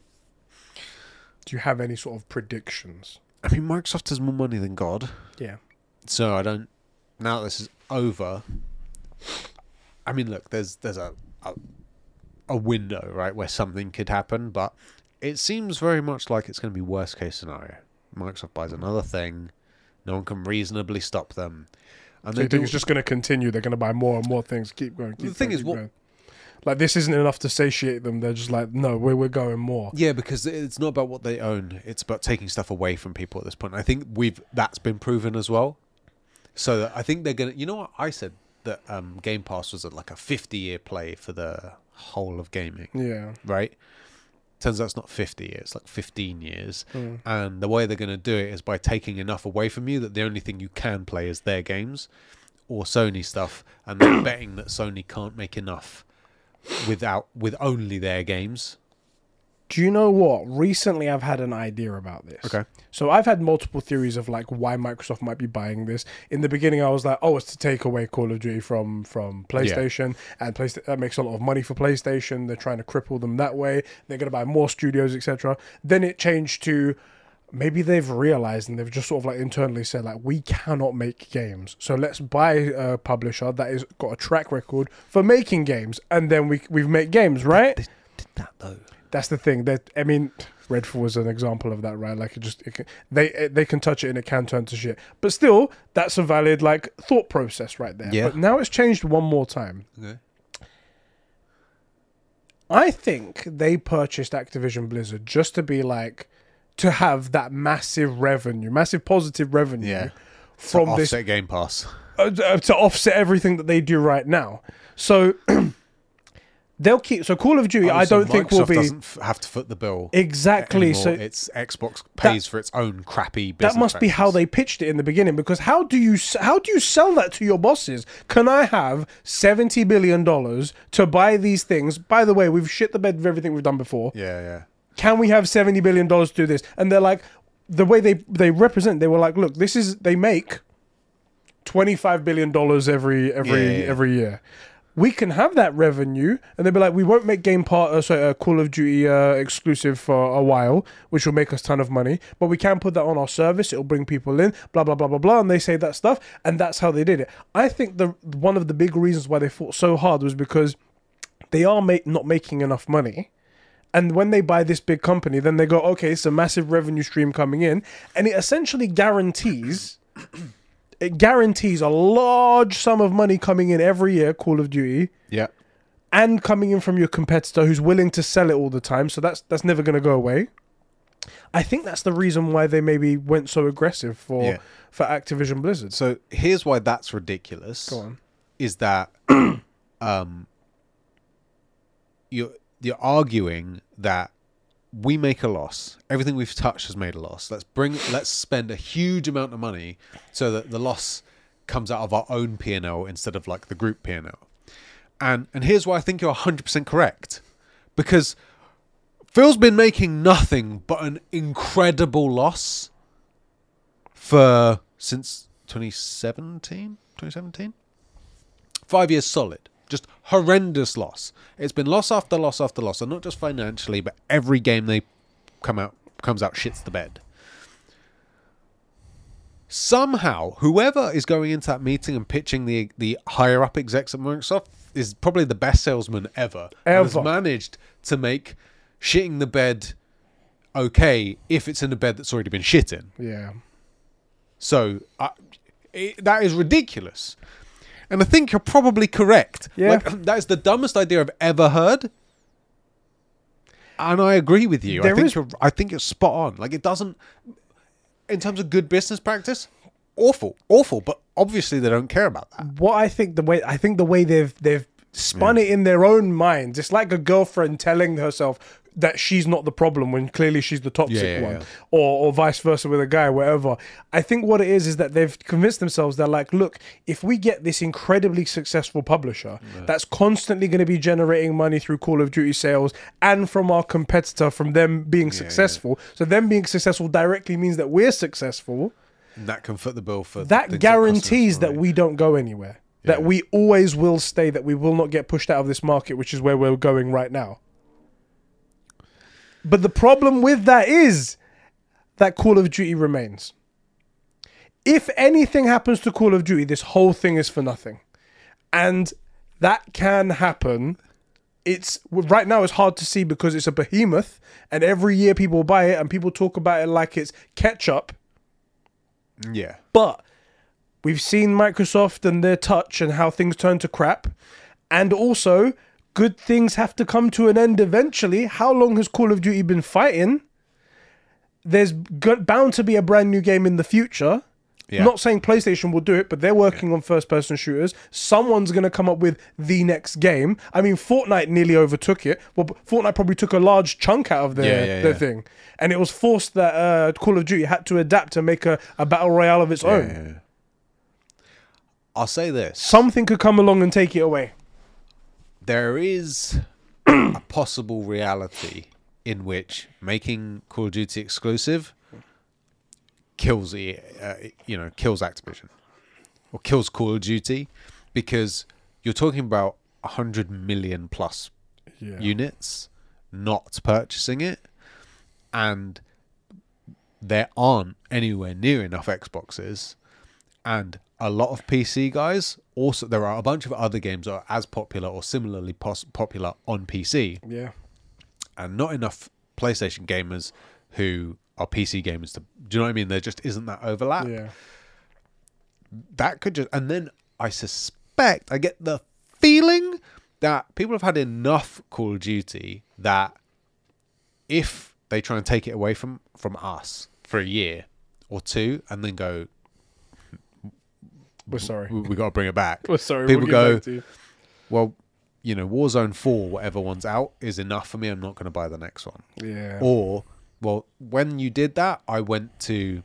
Do you have any sort of predictions? I mean, Microsoft has more money than God, Yeah. so I don't. Now that this is over. I mean, look, there's there's a, a a window right where something could happen, but it seems very much like it's going to be worst case scenario. Microsoft buys another thing, no one can reasonably stop them, and So you think it's just going to continue? They're going to buy more and more things. Keep going. Keep The thing going, is, what- going. like this isn't enough to satiate them. They're just like, no, we're we're going more. Yeah, because it's not about what they own; it's about taking stuff away from people at this point. I think we've that's been proven as well. So I think they're gonna. You know what I said that um, Game Pass was at like a fifty-year play for the whole of gaming, Yeah. right? Turns out it's not fifty years; it's like fifteen years. Mm. And the way they're going to do it is by taking enough away from you that the only thing you can play is their games or Sony stuff, and they're betting that Sony can't make enough without with only their games. Do you know what? Recently, I've had an idea about this. Okay. So I've had multiple theories of like why Microsoft might be buying this. In the beginning, I was like, oh, it's to take away Call of Duty from from PlayStation, and PlayStation that makes a lot of money for PlayStation. They're trying to cripple them that way. They're going to buy more studios, etc. Then it changed to maybe they've realized and they've just sort of like internally said like we cannot make games so let's buy a publisher that has got a track record for making games and then we we make games right Did that though. That's the thing that I mean Redfall was an example of that right like it just it can, they it- they can touch it and it can turn to shit but still that's a valid like thought process right there Yeah. but now it's changed one more time Okay. I think they purchased Activision Blizzard just to be like to have that massive revenue massive positive revenue Yeah. from to this offset Game Pass. uh, to offset everything that they do right now so they'll keep so Call of Duty Oh, I so don't think will be doesn't f- have to foot the bill. exactly anymore. so it's Xbox pays for its own crappy. that must be how they pitched it in the beginning because how do you how do you sell that to your bosses can i have 70 billion dollars to buy these things by the way we've shit the bed with everything we've done before Yeah, yeah. can we have 70 billion dollars to do this and they're like the way they they represent they were like look this is they make 25 billion dollars every every Yeah, yeah, yeah. every year we can have that revenue and they'll be like we won't make game part uh, sorry, uh, call of duty uh, exclusive for a while which will make us ton of money but we can put that on our service it'll bring people in blah blah blah blah blah and they say that stuff and that's how they did it. I think the one of the big reasons why they fought so hard was because they are not making enough money and when they buy this big company, then they go, okay, it's a massive revenue stream coming in, and it essentially guarantees, it guarantees a large sum of money coming in every year. Call of Duty, Yeah. and coming in from your competitor who's willing to sell it all the time. So that's that's never going to go away. I think that's the reason why they maybe went so aggressive for Yeah. for Activision Blizzard. So here's why that's ridiculous. Go on. Is that um you're you're arguing that we make a loss. Everything we've touched has made a loss. Let's bring let's spend a huge amount of money so that the loss comes out of our own P&L instead of like the group P&L. And and here's why I think you're 100% correct. Because Phil's been making nothing but an incredible loss for since 2017, 2017. 5 years solid. Just horrendous loss. It's been loss after loss after loss, and not just financially, but every game they come out comes out shits the bed. Somehow, whoever is going into that meeting and pitching the the higher up execs at Microsoft is probably the best salesman ever. and has Ever. managed to make shitting the bed okay if it's in a bed that's already been shit in. Yeah. So I it, that is ridiculous. And I think you're probably correct. Yeah. Like, that is the dumbest idea I've ever heard. And I agree with you. I think is- you're I think you're spot on. Like it doesn't in terms of good business practice, awful. Awful, but obviously they don't care about that. what I think the way I think the way they've they've spun it in their own minds. It's like a girlfriend telling herself that she's not the problem when clearly she's the toxic Yeah, yeah, one, yeah. or or vice versa with a guy, whatever. I think what it is is that they've convinced themselves they're like, look, if we get this incredibly successful publisher that's constantly going to be generating money through Call of Duty sales and from our competitor, from them being successful, so them being successful directly means that we're successful that can foot the bill for that guarantees that money. we don't go anywhere. That we always will stay. That we will not get pushed out of this market, which is where we're going right now. But the problem with that is that Call of Duty remains. If anything happens to Call of Duty, this whole thing is for nothing, and that can happen. It's right now. It's hard to see because it's a behemoth, and every year people buy it, and people talk about it like it's ketchup. yeah. But we've seen Microsoft and their touch and how things turn to crap. And also, good things have to come to an end eventually. How long has Call of Duty been fighting? There's bound to be a brand new game in the future. Yeah. Not saying PlayStation will do it, but they're working on first person shooters. Someone's going to come up with the next game. I mean, Fortnite nearly overtook it. Well, Fortnite probably took a large chunk out of their, Yeah, yeah, their yeah. thing. And it was forced that uh, Call of Duty had to adapt and make a, a battle royale of its own. I'll say this. Something could come along and take it away. there is a possible reality in which making Call of Duty exclusive kills the uh, you know kills Activision or kills Call of Duty because you're talking about 100 million plus Yeah. units not purchasing it and there aren't anywhere near enough Xboxes and a lot of PC guys also there are a bunch of other games that are as popular or similarly pos- popular on PC Yeah. and not enough PlayStation gamers who are PC gamers to do you know what I mean there just isn't that overlap Yeah. that could just and then I suspect I get the feeling that people have had enough Call of Duty that if they try and take it away from from us for a year or two and then go We're sorry. we, we got to bring it back We're sorry. people we'll go get back to you. well you know Warzone 4 whatever one's out is enough for me I'm not going to buy the next one Yeah. or well when you did that i went to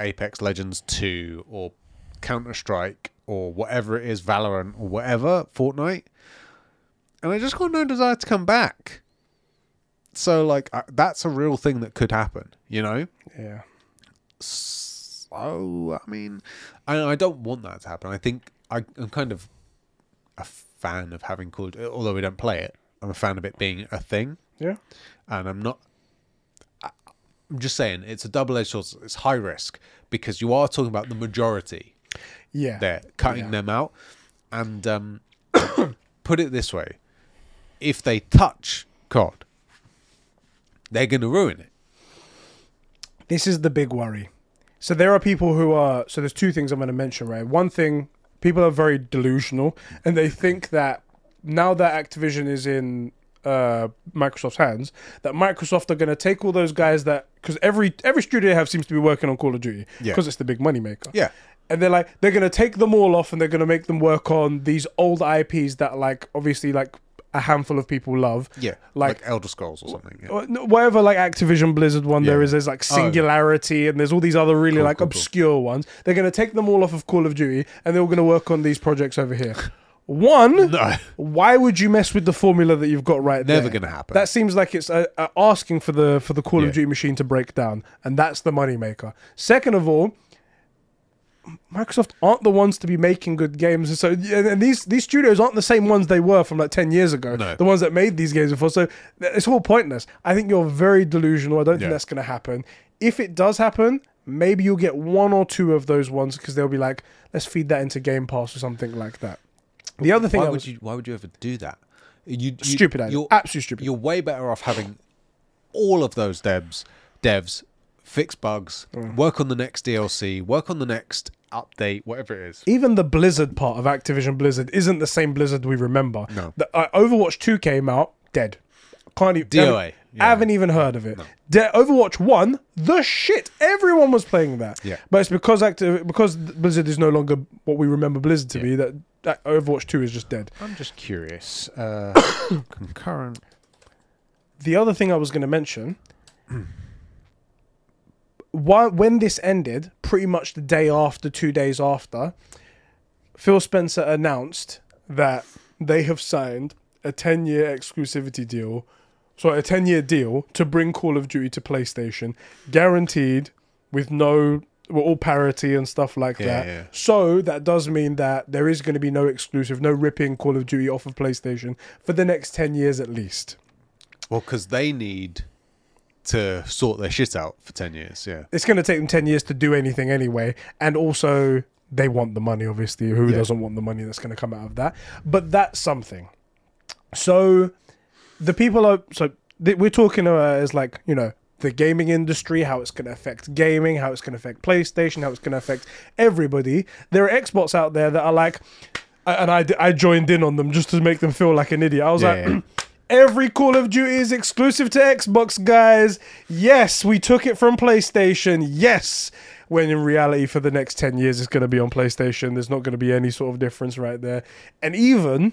apex legends 2 or counter-strike or whatever it is valorant or whatever fortnite and i just got no desire to come back so like I, that's a real thing that could happen you know yeah. so i mean I, I don't want that to happen i think I, i'm kind of a fan of having called although we don't play it i'm a fan of it being a thing Yeah. and I'm not. I- I'm just saying it's a double-edged sword. It's high risk because you are talking about the majority Yeah. they're cutting Yeah. them out, and um, put it this way: if they touch COD, they're going to ruin it. This is the big worry. So there are people who are. So there's two things I'm going to mention, right? One thing, people are very delusional, and they think that now that Activision is in uh, Microsoft's hands, that Microsoft are going to take all those guys that because every every studio they have seems to be working on Call of Duty Yeah. because it's the big money maker. Yeah, and they're like they're gonna take them all off and they're gonna make them work on these old IPs that like obviously like a handful of people love. yeah, Like- like, Elder Scrolls or something. Yeah. Whatever like Activision Blizzard one there Yeah. is, there's like Oh. Singularity and there's all these other really Cool, like cool, cool. obscure ones. They're gonna take them all off of Call of Duty and they're all gonna work on these projects over here. One, No, why would you mess with the formula that you've got right there? never going to happen. That seems like it's uh, uh, asking for the for the Call Yeah. of Duty machine to break down, and that's the moneymaker. Second of all, Microsoft aren't the ones to be making good games, and so and and these these studios aren't the same ones they were from like ten years ago. No. The ones that made these games before, so it's all pointless. I think you're very delusional. I don't think that's going to happen. If it does happen, maybe you'll get one or two of those ones because they'll be like, let's feed that into Game Pass or something like that. The other thing, why would was, you? Why would you ever do that? You, you stupid idea, You're, absolutely stupid. you're way better off having all of those devs devs fix bugs Mm. work on the next dlc work on the next update whatever it is even the Blizzard part of Activision Blizzard isn't the same Blizzard we remember. No. The, uh, Overwatch 2 came out, dead. Can't even. DOA, haven't- yeah. haven't even heard of it. De- Overwatch 1, the shit. Everyone was playing that. Yeah. But it's because Activ- because Blizzard is no longer what we remember Blizzard to Yeah. be that that Overwatch Two is just dead. I'm just curious. Uh, concurrent. The other thing I was going to mention, why, when this ended, pretty much the day after, two days after, Phil Spencer announced that they have signed a 10 year exclusivity deal, sorry, a 10 year deal to bring Call of Duty to PlayStation, guaranteed with no. Well, all parity and stuff like Yeah, that. yeah. So that does mean that there is going to be no exclusive, no ripping Call of Duty off of PlayStation for the next 10 years at least. Well, because they need to sort their shit out for ten years. Yeah. it's going to take them 10 years to do anything anyway and also they want the money obviously who Yeah. doesn't want the money that's going to come out of that but that's something so the people are so th- we're talking uh, as like you know the gaming industry how it's going to affect gaming how it's going to affect playstation how it's going to affect everybody there are xbox out there that are like and I, I joined in on them just to make them feel like an idiot i was Yeah, like yeah. Every Call of Duty is exclusive to Xbox, guys. Yes, we took it from PlayStation. Yes. When in reality, for the next 10 years, it's going to be on PlayStation. There's not going to be any sort of difference right there. And even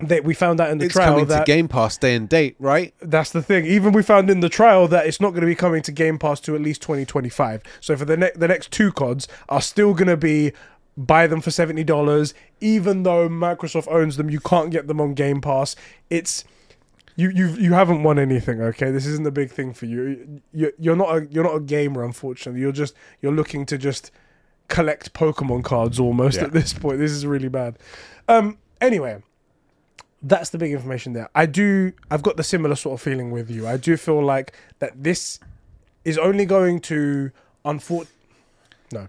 that we found out in the trial. It's trial coming that to Game Pass day and date, right? that's the thing. Even we found in the trial that it's not going to be coming to Game Pass to at least 2025. So for the next the next two CODs are still going to be buy them for seventy dollars, even though Microsoft owns them. You can't get them on Game Pass. It's you you you haven't won anything. Okay, this isn't a big thing for you. you you're not a you're not a gamer, unfortunately. You're just you're looking to just collect Pokemon cards almost Yeah. at this point. This is really bad. Um. Anyway that's the big information there. I do. I've got the similar sort of feeling with you. I do feel like that this is only going to unfor. No,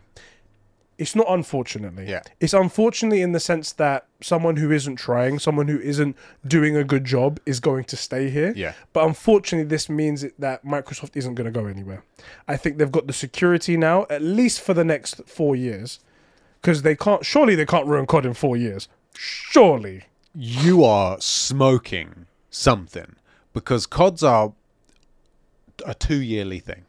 it's not. Unfortunately, Yeah. It's unfortunately in the sense that someone who isn't trying, someone who isn't doing a good job, is going to stay here. Yeah. But unfortunately, this means that Microsoft isn't going to go anywhere. I think they've got the security now, at least for the next four years, because they can't. Surely they can't ruin COD in four years. Surely. You are smoking something because CODs are a two yearly thing,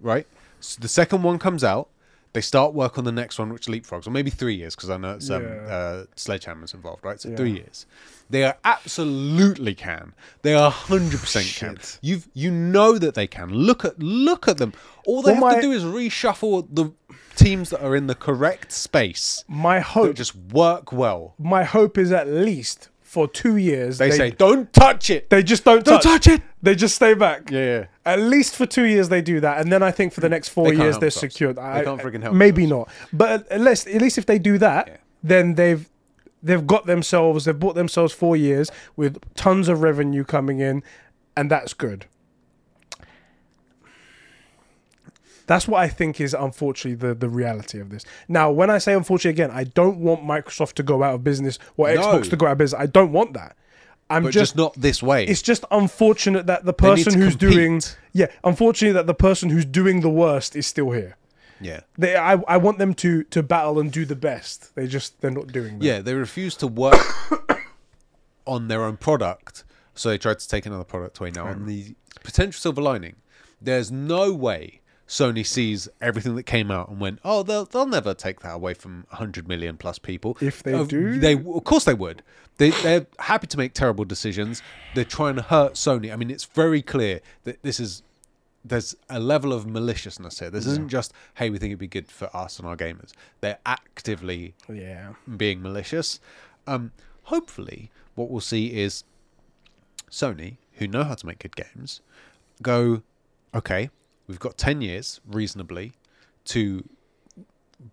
right? So the second one comes out, they start work on the next one, which leapfrogs, or maybe three years because I know it's um, Yeah. uh, Sledgehammer's involved, right? So Yeah. three years. They are absolutely can. They are hundred percent can. You've you know that they can. Look at look at them. All they Well, have my- to do is reshuffle the teams that are in the correct space My that hope, just work well. my hope is at least for two years They, say, "Don't touch it." they just don't Don't touch. touch it. They just stay back. Yeah, yeah. At least for two years they do that, and then I think for the next four They can't years help they're themselves. secured. I, can't freaking help Maybe not, but at- at least at least if they do that, Yeah. then they've they've got themselves they've bought themselves four years with tons of revenue coming in, and that's good. That's what I think is unfortunately the, the reality of this. Now, when I say unfortunately again, I don't want Microsoft to go out of business or No. Xbox to go out of business. I don't want that. I'm just just, not this way. it's just unfortunate that the person who's doing yeah unfortunately that the person who's doing the worst is still here yeah. they i, I want them to to battle and do the best they just they're not doing that Yeah, they refuse to work on their own product, so they tried to take another product away. Now, on the potential silver lining, there's no way Sony sees everything that came out and went, "Oh, they'll they'll never take that away from 100 million plus people." If they Uh, do? they of course they would. They they're happy to make terrible decisions. They're trying to hurt Sony. I mean, it's very clear that this is there's a level of maliciousness here. This isn't just, "Hey, we think it'd be good for us and our gamers." They're actively yeah being malicious. Um, hopefully, what we'll see is Sony, who know how to make good games, go, okay, we've got 10 years, reasonably, to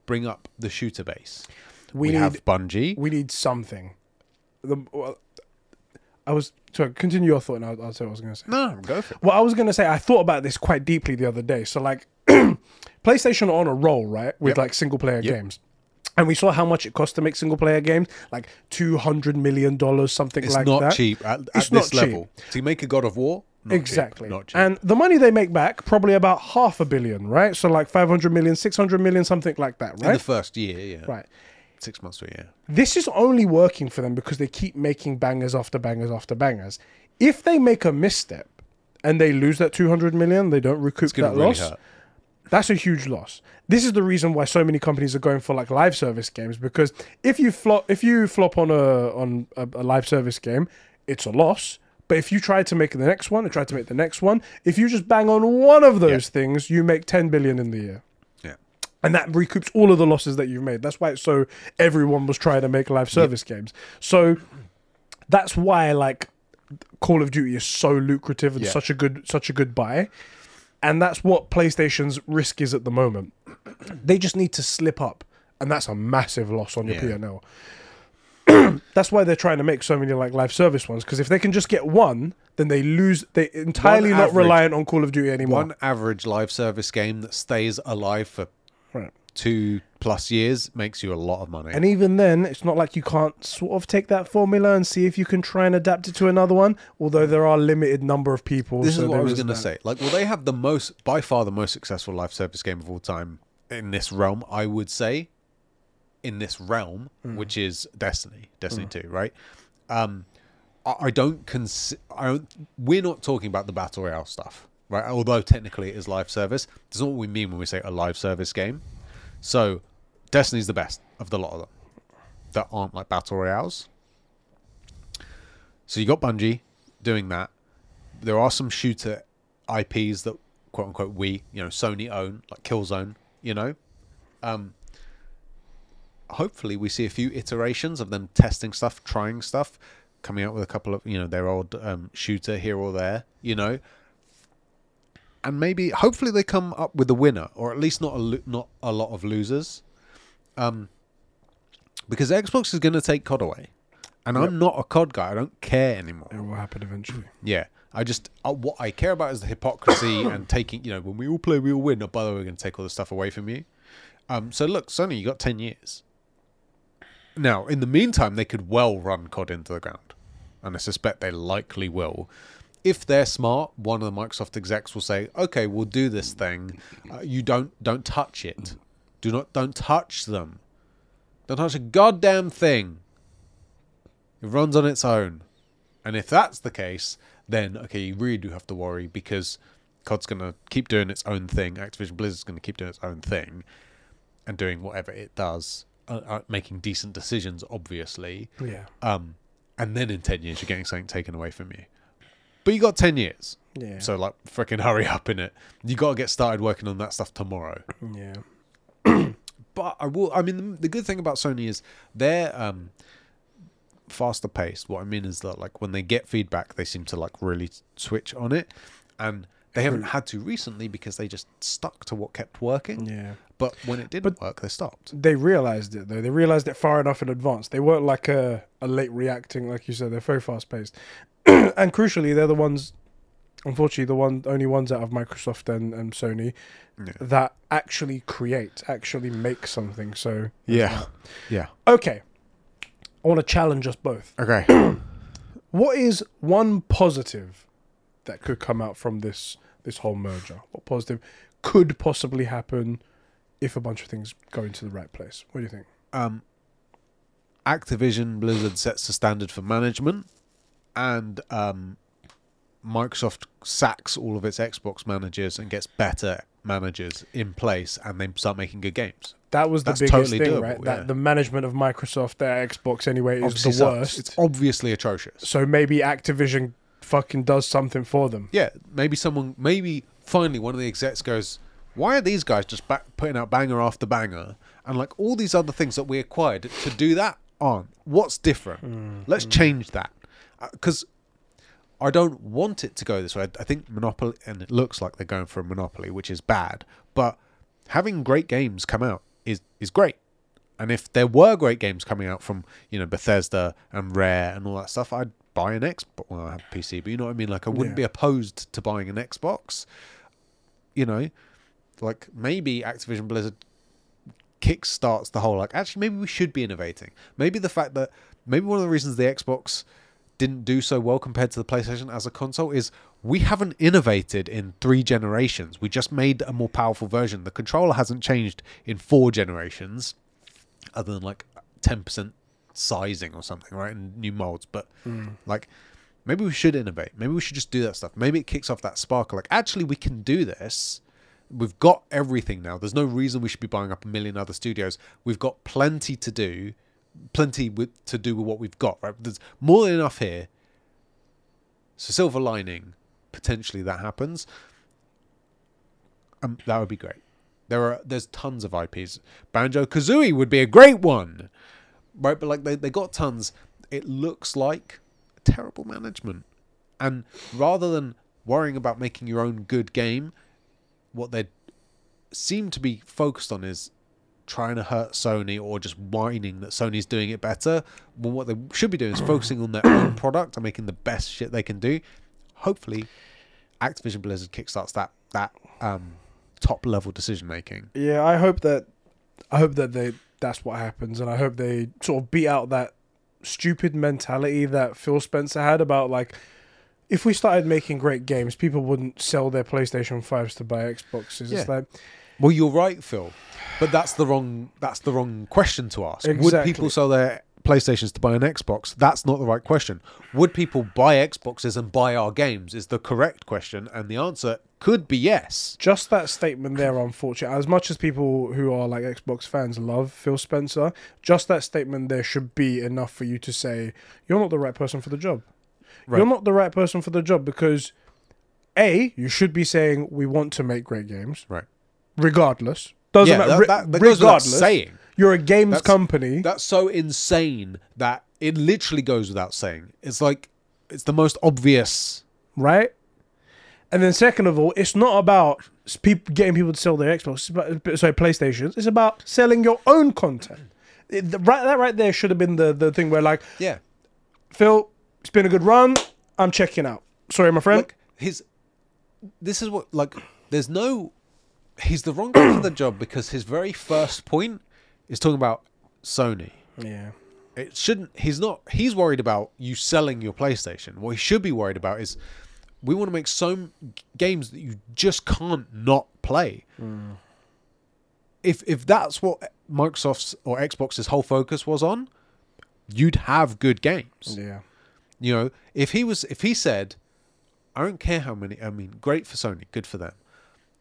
bring up the shooter base. We We, need- have Bungie. we need something the well, i was sorry continue your thought and i'll, I'll say what i was going to say no, go for it. Well, I was gonna say I thought about this quite deeply the other day. So like, PlayStation on a roll, right, with Yep. like single player Yep. games, and we saw how much it costs to make single player games, like two hundred million dollars, something It's like that. It's not cheap at, at this not cheap. level. To make a God of War, not cheap, exactly. not cheap. And the money they make back probably about half a billion, right? So like 500 million, 600 million, something like that, in right? the first year, yeah, right. six months to a year. This is only working for them because they keep making bangers after bangers after bangers. If they make a misstep and they lose that 200 million, they don't recoup that really loss. hurt. That's a huge loss. This is the reason why so many companies are going for like live service games because if you flop if you flop on a on a, a live service game, it's a loss. But if you try to make the next one and try to make the next one, if you just bang on one of those things, you make 10 billion in the year. Yeah. And that recoups all of the losses that you've made. That's why it's so everyone was trying to make live service games. So that's why like Call of Duty is so lucrative and Yeah. such a good such a good buy. And that's what PlayStation's risk is at the moment. They just need to slip up, and that's a massive loss on your Yeah. P&L. that's why they're trying to make so many like live service ones because if they can just get one, then they lose. They entirely not average- reliant on Call of Duty anymore. One average live service game that stays alive for Right. two plus years makes you a lot of money. And even then, it's not like you can't sort of take that formula and see if you can try and adapt it to another one. Although there are a limited number of people. this so is what I there was going to that. say. Like, well, they have the most, by far, the most successful live service game of all time in this realm. I would say, in this realm, Hmm. which is Destiny, Destiny Two, right? Um, I, I don't cons. I don't. We're not talking about the battle royale stuff, right? Although technically it is live service. That's not what we mean when we say a live service game. So, Destiny's the best of the lot of them that aren't like battle royales. So you got Bungie doing that. There are some shooter IPs that quote unquote we, you know, Sony own, like Killzone, you know. Um hopefully we see a few iterations of them testing stuff, trying stuff, coming out with a couple of, you know, their old um shooter here or there, you know. And maybe hopefully they come up with a winner or at least not a lo- not a lot of losers. Um because Xbox is going to take COD away. And Yep. I'm not a COD guy. I don't care anymore. It will happen eventually. Yeah, I just uh, what I care about is the hypocrisy and taking. You know, when we all play, we all win. Oh, by the way, we're going to take all the stuff away from you. Um, so look, Sony, you got ten years. Now, in the meantime, they could well run COD into the ground, and I suspect they likely will. If they're smart, one of the Microsoft execs will say, "Okay, we'll do this thing. Uh, you don't don't touch it. Do not don't touch them. Don't touch a goddamn thing. It runs on its own." And if that's the case, then okay, you really do have to worry because COD's going to keep doing its own thing. Activision Blizzard's going to keep doing its own thing and doing whatever it does, uh, uh, making decent decisions, obviously. Yeah. Um, and then in ten years, you're getting something taken away from you. But you got ten years, Yeah. so like freaking hurry up in it. You got to get started working on that stuff tomorrow. yeah. But I will. I mean, the, the good thing about Sony is they're um, faster paced. What I mean is that like when they get feedback, they seem to like really switch on it, and they haven't had to recently because they just stuck to what kept working. Yeah. But when it didn't work, they stopped. They realized it though. They realized it far enough in advance. They weren't like a, a late reacting, like you said. They're very fast paced, and crucially, they're the ones. Unfortunately, the one only ones out of Microsoft and, and Sony Yeah. that actually create, actually make something. So Yeah, yeah. okay, I want to challenge us both. Okay. What is one positive that could come out from this this whole merger? What positive could possibly happen if a bunch of things go into the right place? What do you think? um, Activision Blizzard sets the standard for management, and um, Microsoft sacks all of its Xbox managers and gets better managers in place, and they start making good games. That was the That's biggest totally thing, doable, right? yeah. That the management of Microsoft, their Xbox anyway, is Obviously the sucks. worst. It's obviously atrocious. so maybe Activision fucking does something for them. Yeah, maybe someone, maybe finally one of the execs goes, "Why are these guys just back, putting out banger after banger?" And like all these other things that we acquired to do that aren't. What's different? Mm, Let's mm. change that uh, because I don't want it to go this way. I think Monopoly, and it looks like they're going for a monopoly, which is bad. But having great games come out is is great. And if there were great games coming out from you know Bethesda and Rare and all that stuff, I'd buy an Xbox. Well, I have a PC, but you know what I mean. Like I wouldn't Yeah. be opposed to buying an Xbox. You know, like maybe Activision Blizzard kickstarts the whole like actually maybe we should be innovating. Maybe the fact that maybe one of the reasons the Xbox didn't do so well compared to the PlayStation as a console is we haven't innovated in three generations. We just made a more powerful version. The controller hasn't changed in four generations, other than like ten percent sizing or something, right? And new molds. But like maybe we should innovate. Maybe we should just do that stuff. Maybe it kicks off that sparkle. Like actually we can do this. we've got everything now. There's no reason we should be buying up a million other studios. We've got plenty to do, plenty with, to do with what we've got. Right? There's more than enough here. So silver lining, potentially that happens. Um, that would be great. There are there's tons of IPs. Banjo Kazooie would be a great one, right? But like they they got tons. It looks like terrible management, and rather than worrying about making your own good game, what they seem to be focused on is trying to hurt Sony or just whining that Sony's doing it better. Well, what they should be doing is focusing on their own product and making the best shit they can do. Hopefully, Activision Blizzard kickstarts that that um, top level decision making. Yeah, I hope that I hope that they that's what happens, and I hope they sort of beat out that stupid mentality that Phil Spencer had about like if we started making great games, people wouldn't sell their PlayStation fives to buy Xboxes. Yeah. It's like Well, you're right, Phil, but that's the wrong that's the wrong question to ask. Would people sell their PlayStations to buy an Xbox? That's not the right question. Would people buy Xboxes and buy our games? Is the correct question, and the answer could be yes. just that statement there, unfortunately. As much as people who are like Xbox fans love Phil Spencer, just that statement there should be enough for you to say you're not the right person for the job. Right. You're not the right person for the job because a you should be saying we want to make great games, Right. regardless. Doesn't yeah, matter. that, that, regardless, saying. you're a games That's- company, That's so insane that it literally goes without saying. It's like it's the most obvious. right? And then second of all, it's not about s- peop getting people to sell their Xbox, sorry, PlayStations. It's about selling your own content. It- the- right, that right there should have been the, the thing where like, Yeah. Phil, it's been a good run. I'm checking out. Sorry, my friend. His this is what like there's no he's the wrong guy for the job because his very first point is talking about Sony. yeah. It shouldn't he's not he's worried about you selling your PlayStation. What he should be worried about is we want to make some games that you just can't not play. Hmm. If if that's what Microsoft's or Xbox's whole focus was on, you'd have good games. Yeah. You know, if he was, if he said, I don't care how many, I mean, great for Sony, good for them.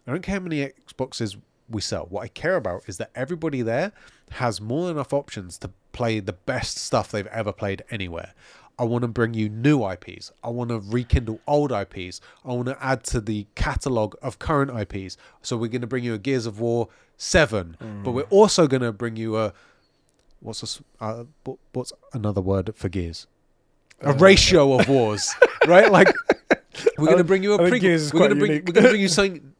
I don't care how many Xboxes we sell. What I care about is that everybody there has more than enough options to play the best stuff they've ever played anywhere. I want to bring you new IPs. I want to rekindle old IPs. I want to add to the catalog of current IPs. So we're going to bring you a Gears of War 7, but we're also going to bring you a what's a, uh, what's another word for Gears? A ratio of wars, right? Like we're going to bring you a pre-Gears, We're going to bring we're going to bring you something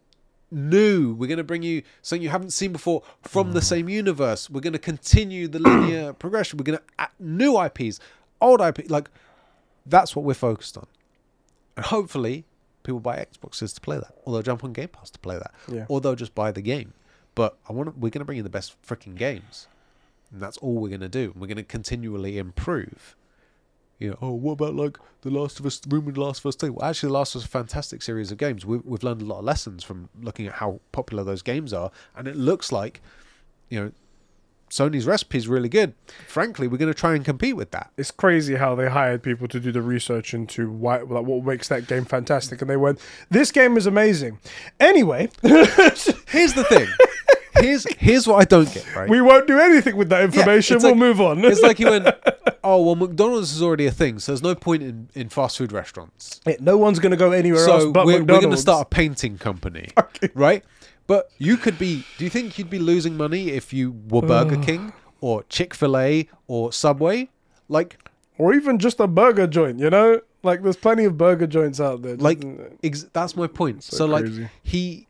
new. We're going to bring you something you haven't seen before from Mm. the same universe. We're going to continue the linear progression. We're going to add new IPs, old IP. Like that's what we're focused on, and hopefully people buy Xboxes to play that, or they'll jump on Game Pass to play that, Yeah. or they'll just buy the game. But I want we're going to bring you the best freaking games, and that's all we're going to do. We're going to continually improve. You know, oh, what about like The Last of Us, rumored Last of Us 2? Well, actually, The Last of Us is a fantastic series of games. We've, we've learned a lot of lessons from looking at how popular those games are, and it looks like, you know, Sony's recipe is really good. Frankly, we're going to try and compete with that. It's crazy how they hired people to do the research into why, like, what makes that game fantastic, and they went, "This game is amazing." Anyway, Here's the thing. Here's here's what I don't get. Right, we won't do anything with that information. it's we'll like- move on. it's like he went, oh well, McDonald's is already a thing, so there's no point in, in fast food restaurants. Yeah, no one's going to go anywhere else So but we're, we're going to start a painting company, right? But you could be. Do you think you'd be losing money if you were Burger King or Chick Fil A or Subway? Like, or even just a burger joint. You know, like there's plenty of burger joints out there. like ex- that's my point. So, So like, he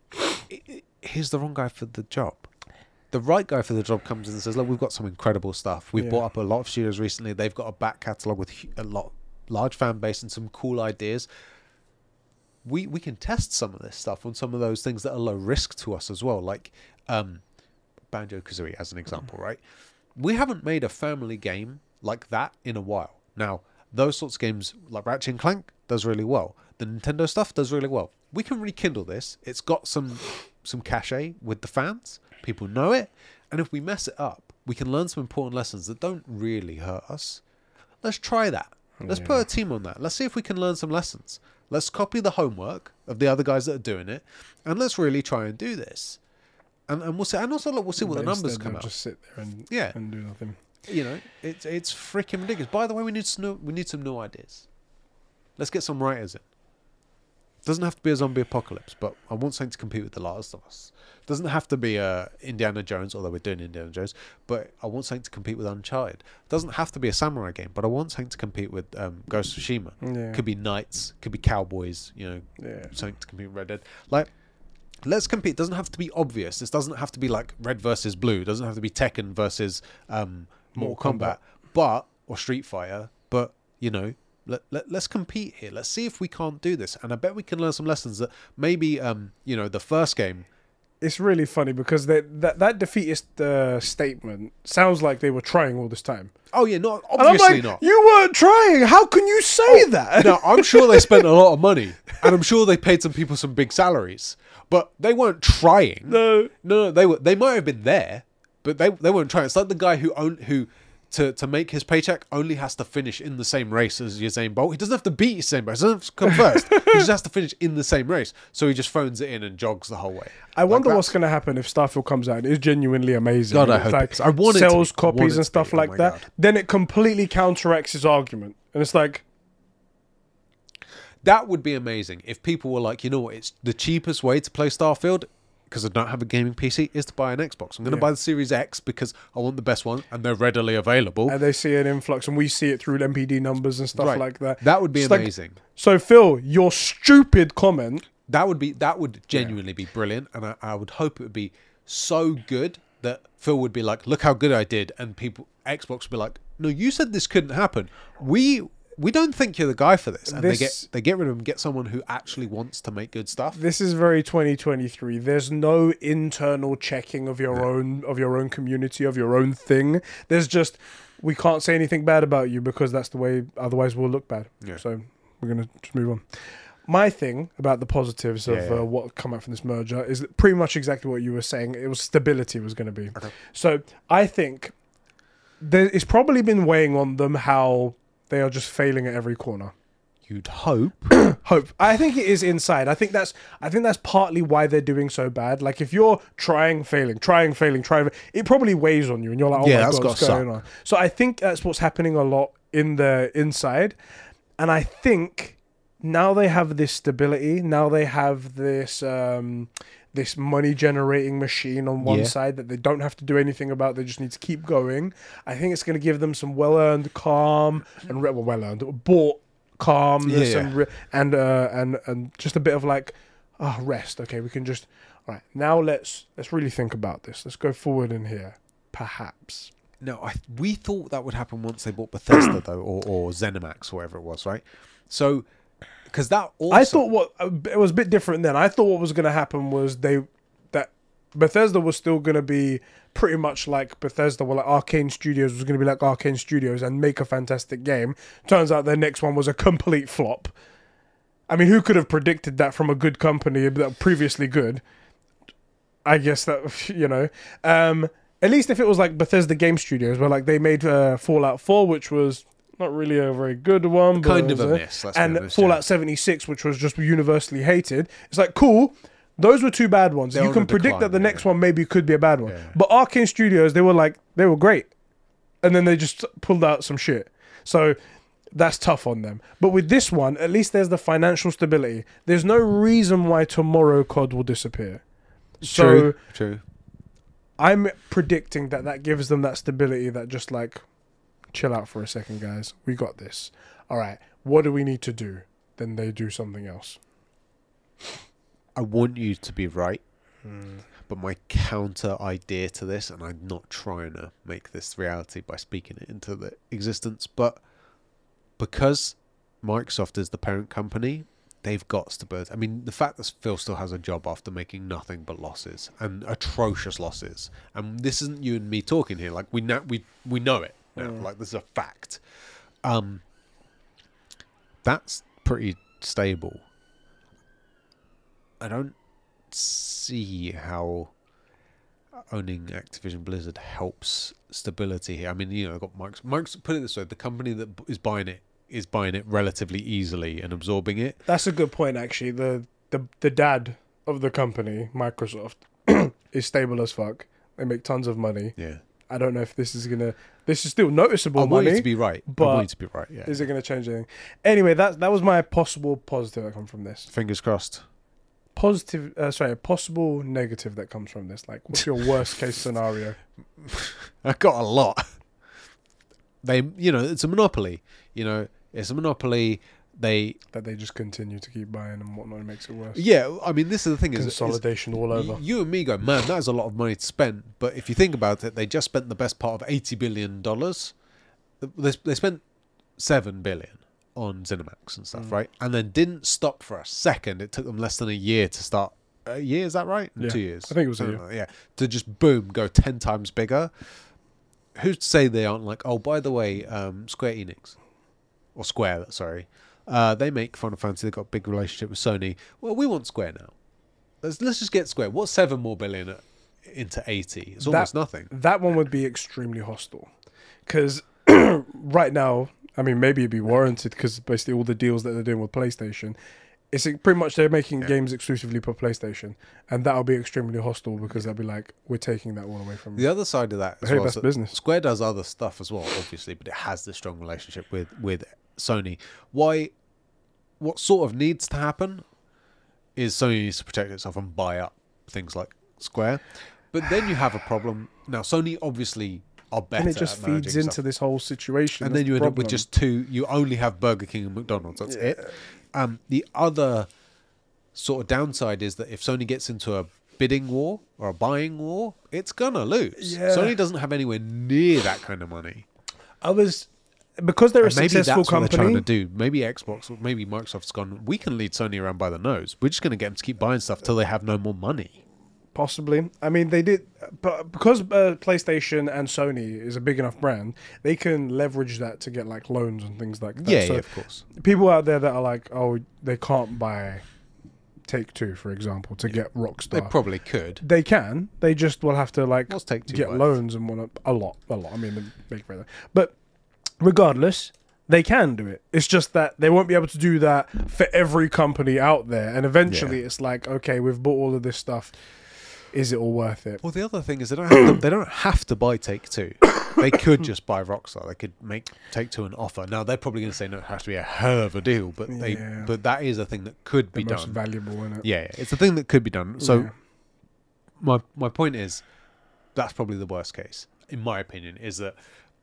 he's the wrong guy for the job. The right guy for the job comes in and says, "Look, we've got some incredible stuff. We've Yeah. bought up a lot of studios recently. They've got a back catalog with hu- a lot large fan base and some cool ideas. We we can test some of this stuff on some of those things that are low risk to us as well, like um, Banjo Kazooie as an example, right? We haven't made a family game like that in a while. Now, those sorts of games like Ratchet and Clank does really well. The Nintendo stuff does really well. We can rekindle this. It's got some some cachet with the fans. People know it, and if we mess it up, we can learn some important lessons that don't really hurt us. Let's try that. Let's put a team on that. Let's see if we can learn some lessons. Let's copy the homework of the other guys that are doing it, and let's really try and do this. And and we'll see. And also, look, we'll see what the numbers come out. Just sit there and Yeah. and do nothing. You know, it's it's freaking ridiculous. By the way, we need some new, we need some new ideas. Let's get some writers in. Doesn't have to be a zombie apocalypse, but I want something to compete with The Last of Us. Doesn't have to be uh, Indiana Jones, although we're doing Indiana Jones. But I want something to compete with Uncharted. Doesn't have to be a samurai game, but I want something to compete with um, Ghost of Tsushima. Yeah. Could be knights, could be cowboys. You know, Yeah. something to compete with Red Dead. Like, let's compete. It doesn't have to be obvious. This doesn't have to be like Red versus Blue. It doesn't have to be Tekken versus um, Mortal, Mortal Kombat. but or Street Fighter. But you know, let, let let's compete here. Let's see if we can't do this. And I bet we can learn some lessons that maybe um, you know, the first game. It's really funny because that that that defeatist uh, statement sounds like they were trying all this time. Oh yeah, not obviously like, not. you weren't trying. How can you say that? no, I'm sure they spent a lot of money, and I'm sure they paid some people some big salaries, but they weren't trying. no. No, no, they were. They might have been there, but they they weren't trying. It's like the guy who own, who to to make his paycheck only has to finish in the same race as Usain Bolt. He doesn't have to beat Usain Bolt. He doesn't have to come first. he just has to finish in the same race. So he just phones it in and jogs the whole way. I wonder what's going to happen if Starfield comes out. And is genuinely amazing. God, I hope like. I want sells. Copies and stuff. Oh like that. God. Then it completely counteracts his argument, and it's like, That would be amazing if people were like, you know what, it's the cheapest way to play Starfield because I don't have a gaming PC is to buy an Xbox. I'm going to Yeah. buy the Series X because I want the best one and they're readily available. and they see an influx, and we see it through NPD numbers and stuff Right. like that. That would be It's like- amazing. So Phil, your stupid comment. That would be that would genuinely be brilliant, and I, I would hope it would be so good that Phil would be like, "Look how good I did," and people Xbox would be like, "No, you said this couldn't happen. We we don't think you're the guy for this." And they get they get rid of him, get someone who actually wants to make good stuff. This is very 2023. There's no internal checking of your own of your own community of your own thing. There's just we can't say anything bad about you because that's the way. Otherwise, we'll look bad. Yeah. So we're gonna just move on. My thing about the positives of Yeah, yeah. Uh, what come out from this merger is pretty much exactly what you were saying. It was stability was going to be. Okay. So I think there, it's probably been weighing on them how they are just failing at every corner You'd hope. hope. I think it is inside. I think that's I think that's partly why they're doing so bad. Like if you're trying, failing, trying, failing, trying, it probably weighs on you, and you're like, oh Yeah, my god, what's going on? So I think that's what's happening a lot in the inside, and I think now they have this stability. Now they have this. um this money generating machine on one Yeah. side that they don't have to do anything about. They just need to keep going. I think it's going to give them some well earned calm and re- well, well earned, bought calmness Yeah, and re- and uh, and and just a bit of like ah rest. Okay, we can just all right now. Let's let's really think about this. Let's go forward in here. Perhaps No, I, we thought that would happen once they bought Bethesda though, or, or ZeniMax, or whatever it was, right? So, because that also, I thought what uh, it was a bit different then. I thought what was going to happen was they that Bethesda was still going to be pretty much like Bethesda, well, like Arkane Studios was going to be like Arkane Studios and make a fantastic game. Turns out their next one was a complete flop. I mean, who could have predicted that from a good company that previously good? I guess that you know. Um, at least if it was like Bethesda Game Studios, where like they made uh, Fallout Four, which was not really a very good one, but kind of a miss. Let's and Fallout 76, which was just universally hated. It's like cool. Those were two bad ones. They're you can predict that the decline, next one maybe could be a bad one. Yeah. But Arkane Studios, they were like they were great, and then they just pulled out some shit. So that's tough on them. But with this one, at least there's the financial stability. There's no reason why tomorrow COD will disappear. So true, true. I'm predicting that that gives them that stability that just like chill out for a second guys. We got this. All right. What do we need to do? Then they do something else. I want you to be right, hmm. but my counter idea to this, and I'm not trying to make this reality by speaking it into the existence, but because Microsoft is the parent company, they've got to stability. I mean, the fact that Phil still has a job after making nothing but losses and atrocious losses, and this isn't you and me talking here. Like we know, we we know it now. Mm. Like this is a fact. Um, that's pretty stable. I don't see how owning Activision Blizzard helps stability here. I mean, you know, I've got Mike's. Mike's put it this way: the company that is buying it is buying it relatively easily and absorbing it. That's a good point, actually. The the the dad of the company, Microsoft, is stable as fuck. They make tons of money. Yeah, I don't know if this is gonna. This is still noticeable I want you to be right. I but- want you to be right. Yeah, Is it gonna change anything? Anyway, that that was my possible positive that comes from this. fingers crossed. Positive, uh, sorry, a possible negative that comes from this. Like, what's your worst case scenario? I got a lot. They, you know, it's a monopoly. You know, it's a monopoly. They, That they just continue to keep buying and whatnot, makes it worse. yeah. I mean, this is the thing is, is Consolidation all over. y- you and me go, man, that is a lot of money to spend. But if you think about it, they just spent the best part of eighty billion dollars. They, they spent seven billion on ZeniMax and stuff, Mm. right? And then didn't stop for a second. It took them less than a year to start. A year is that right? Yeah. Two years. I think it was a year. like yeah. To just boom, go ten times bigger. Who's to say they aren't like? Oh, by the way, um, Square Enix or Square, sorry, uh, they make Final Fantasy. They've got a big relationship with Sony. Well, we want Square now. Let's let's just get Square. What's seven more billion into eighty? It's That- almost nothing. That one would be extremely hostile, because right now, I mean, maybe it'd be warranted because basically all the deals that they're doing with PlayStation, it's pretty much they're making Yeah. games exclusively for PlayStation, and that'll be extremely hostile because they'll be like, we're taking that all away from you. The other side of that, Hey, well, that's is that business. Square does other stuff as well, obviously, but it has this strong relationship with with Sony. Why? What sort of needs to happen is Sony needs to protect itself and buy up things like Square. But then you have a problem. Now, Sony obviously are better. And it just feeds into stuff. this whole situation. and then you end up with just two. You only have Burger King and McDonald's. That's it. Um, the other sort of downside is that if Sony gets into a bidding war or a buying war, it's gonna lose. Yeah. Sony doesn't have anywhere near that kind of money. I was because they're a And maybe that's successful what they're trying to do. Maybe Xbox, or maybe Microsoft's gone. We can lead Sony around by the nose. We're just going to get them to keep buying stuff till they have no more money. Possibly. I mean, they did, but because uh, PlayStation and Sony is a big enough brand, they can leverage that to get like loans and things like that. Yeah, so yeah, of course. people out there that are like, oh, they can't buy Take Two, for example, to get Rockstar. They probably could. They can. They just will have to like What's Take Two get worth? loans and whatnot. A lot, a lot. I mean, they make further, but regardless, they can do it. It's just that they won't be able to do that for every company out there. And eventually, Yeah. it's like, okay, we've bought all of this stuff. Is it all worth it? Well, the other thing is they don't have to, they don't have to buy Take Two. They could just buy Rockstar. They could make Take Two an offer. Now they're probably going to say no, it has to be a hell of a deal, but they Yeah. but that is a thing that could The be most done. valuable in it. Yeah, yeah, it's a thing that could be done. So Yeah. my my point is that's probably the worst case in my opinion is that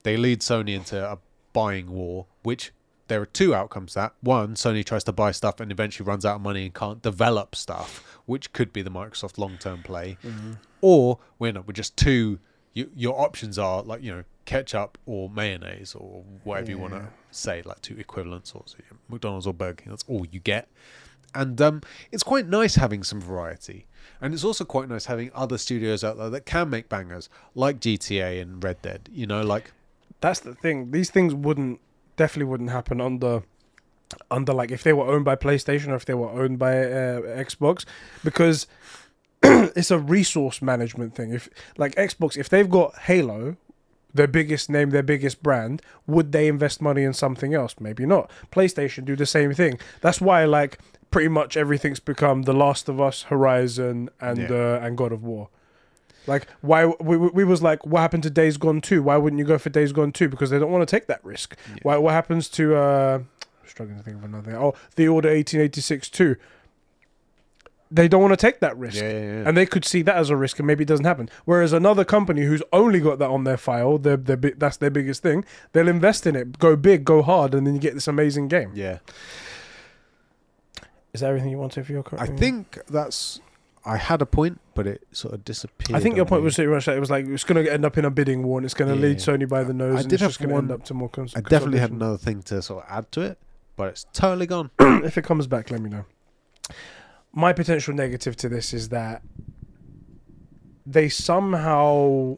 they lead Sony into a buying war which there are two outcomes to that. One Sony tries to buy stuff and eventually runs out of money and can't develop stuff which could be the Microsoft long-term play. Or we end up with just two you, your options are like you know ketchup or mayonnaise or whatever you want to say like two equivalents or so, McDonald's or Burger King. That's all you get. And um, it's quite nice having some variety. And it's also quite nice having other studios out there that can make bangers, like GTA and Red Dead. You know, like That's the thing. These things wouldn't definitely wouldn't happen under under like if they were owned by PlayStation or if they were owned by uh, Xbox because it's a resource management thing. If like Xbox, if they've got Halo, their biggest name, their biggest brand, would they invest money in something else? Maybe not. PlayStation do the same thing. That's why like pretty much everything's become The Last of Us, Horizon, and Yeah. uh, and God of War. Like why we, we we was like what happened to Days Gone 2? Why wouldn't you go for Days Gone 2 because they don't want to take that risk. Yeah. Why what happens to uh struggling to think of another thing. Oh, The Order 1886 2. They don't want to take that risk. yeah, yeah, yeah. And they could see that as a risk, and maybe it doesn't happen. Whereas another company who's only got that on their file, their, their, bi- that's their biggest thing, they'll invest in it, go big, go hard, and then you get this amazing game. yeah. Is that everything you wanted for your? I think that's. I had a point, but it sort of disappeared. I think your point me. was pretty much that it was like it's going to end up in a bidding war, and it's going to lead Yeah. Sony by the nose. I and did it's have just going to end up to more. Cons- I definitely had another thing to sort of add to it, but it's totally gone. if it comes back, let me know. My potential negative to this is that they somehow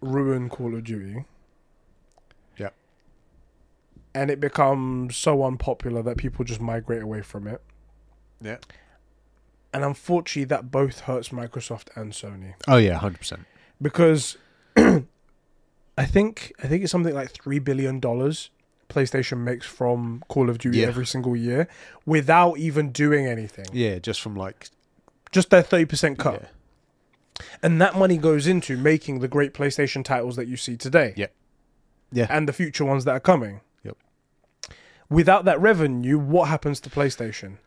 ruin Call of Duty. Yeah. And it becomes so unpopular that people just migrate away from it. Yeah. And unfortunately, that both hurts Microsoft and Sony Oh yeah, hundred percent. because I think I think it's something like three billion dollars PlayStation makes from Call of Duty Yeah. every single year without even doing anything. Yeah, just from like Just their 30% cut. yeah. And that money goes into making the great PlayStation titles that you see today. Yeah. Yeah. And the future ones that are coming. Yep. Without that revenue, what happens to PlayStation?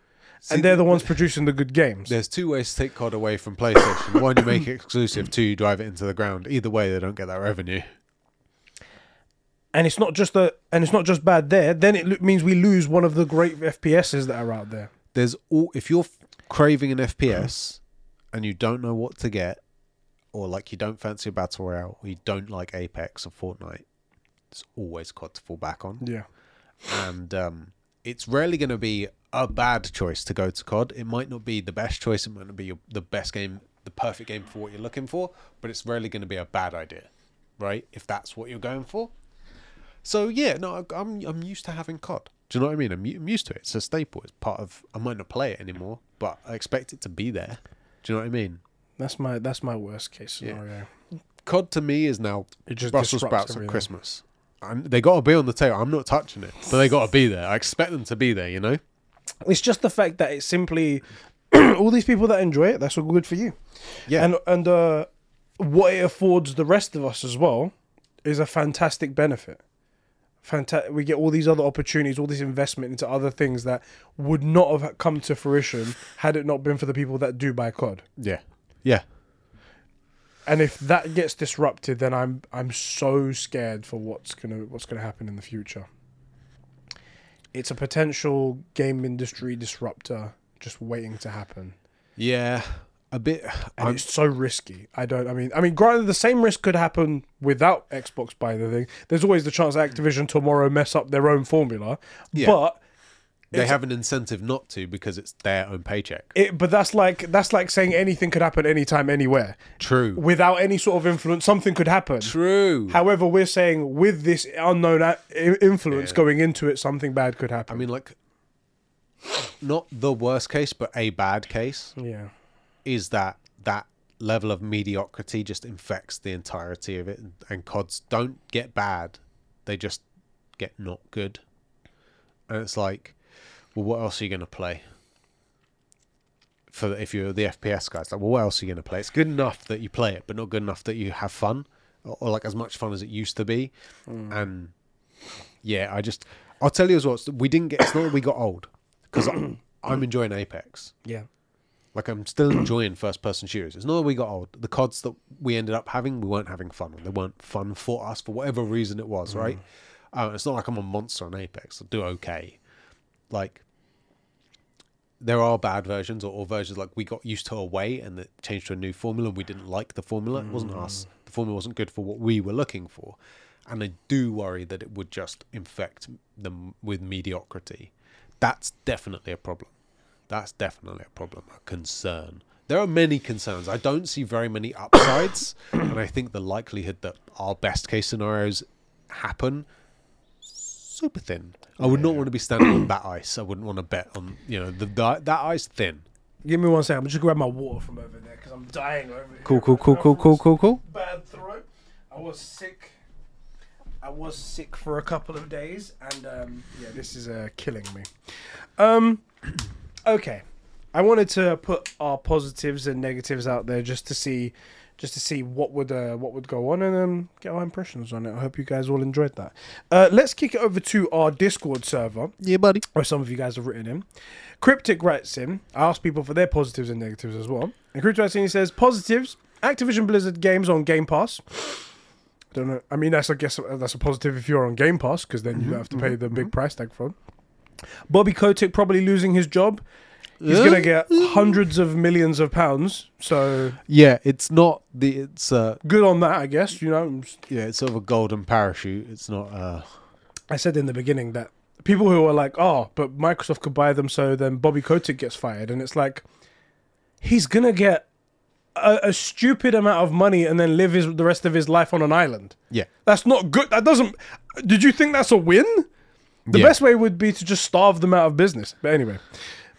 See, and they're the ones producing the good games. There's two ways to take COD away from PlayStation. One, you make it exclusive. Two, you drive it into the ground. Either way, they don't get that revenue. And it's not just the and it's not just bad there. Then it lo- means we lose one of the great FPSs that are out there. There's all if you're f- craving an FPS and you don't know what to get, or like you don't fancy a battle royale, or you don't like Apex or Fortnite, it's always COD to fall back on. Yeah. and um, it's rarely going to be a bad choice to go to COD. It might not be the best choice. It might not be your, the best game, the perfect game for what you're looking for, but it's rarely going to be a bad idea, right? If that's what you're going for. So yeah, no, I'm I'm used to having COD. Do you know what I mean? I'm, I'm used to it. It's a staple. It's part of. I might not play it anymore, but I expect it to be there. Do you know what I mean? That's my that's my worst case Yeah. scenario. COD to me is now It just Brussels sprouts at. Christmas. And they got to be on the table. I'm not touching it, but they got to be there. I expect them to be there. You know. It's just the fact that it's simply all these people that enjoy it. That's all good for you. Yeah. And and uh, what it affords the rest of us as well is a fantastic benefit. Fanta- we get all these other opportunities, all this investment into other things that would not have come to fruition had it not been for the people that do buy COD. Yeah. Yeah. And if that gets disrupted, then I'm I'm so scared for what's gonna what's gonna happen in the future. It's a potential game industry disruptor just waiting to happen. Yeah. A bit. and I'm, it's so risky. I don't. I mean, I mean, granted, the same risk could happen without Xbox buying the thing. There's always the chance Activision tomorrow mess up their own formula, Yeah. but they have an incentive not to because it's their own paycheck. it. But that's like that's like saying anything could happen anytime, anywhere, True. without any sort of influence. Something could happen. True. However, we're saying with this unknown a- influence Yeah. going into it, something bad could happen. I mean, like, not the worst case, but a bad case yeah, is that that level of mediocrity just infects the entirety of it, and, and CODs don't get bad; they just get not good. And it's like, well, what else are you going to play? For if you're the FPS guys, like, well, what else are you going to play? It's good enough that you play it, but not good enough that you have fun, or, or like as much fun as it used to be. And yeah, I just, I'll tell you as well. We didn't get. It's not that we got old because I'm enjoying Apex. yeah, Like I'm still enjoying first person shooters. It's not that we got old. The CODs that we ended up having, we weren't having fun. They weren't fun for us for whatever reason it was, right? Uh, it's not like I'm a monster on Apex. I do okay. Like there are bad versions or, or versions like we got used to a way and it changed to a new formula and we didn't like the formula. It wasn't mm. us. The formula wasn't good for what we were looking for. And I do worry that it would just infect them with mediocrity. That's definitely a problem. That's definitely a problem, a concern. There are many concerns. I don't see very many upsides, and I think the likelihood that our best case scenarios happen super thin. I would not want to be standing on that ice. I wouldn't want to bet on you know the, the that ice thin. Give me one second. I'm just grab my water from over there because I'm dying over here. Cool, cool, cool, cool, cool, cool, cool. bad throat. I was sick. I was sick for a couple of days, and um, yeah, this is uh, killing me. Um, okay, I wanted to put our positives and negatives out there just to see, just to see what would uh, what would go on, and um, get our impressions on it. I hope you guys all enjoyed that. Uh, let's kick it over to our Discord server Yeah, buddy. where some of you guys have written in. Cryptic writes in. I asked people for their positives and negatives as well. And Cryptic writes in. He says positives: Activision Blizzard games on Game Pass. I Don't know. I mean, that's I guess uh, that's a positive if you're on Game Pass because then you don't have to pay the big price tag for it. Bobby Kotick probably losing his job. He's gonna get hundreds of millions of pounds. So Yeah, it's not the it's uh good on that, I guess. You know, yeah it's sort of a golden parachute. It's not uh I said in the beginning that people who are like, oh, but Microsoft could buy them, so then Bobby Kotick gets fired, and it's like he's gonna get a, a stupid amount of money and then live his the rest of his life on an island. yeah That's not good. That doesn't. Did you think that's a win? The Yeah. best way would be to just starve them out of business. But anyway,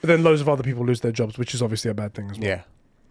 but then loads of other people lose their jobs, which is obviously a bad thing as well. yeah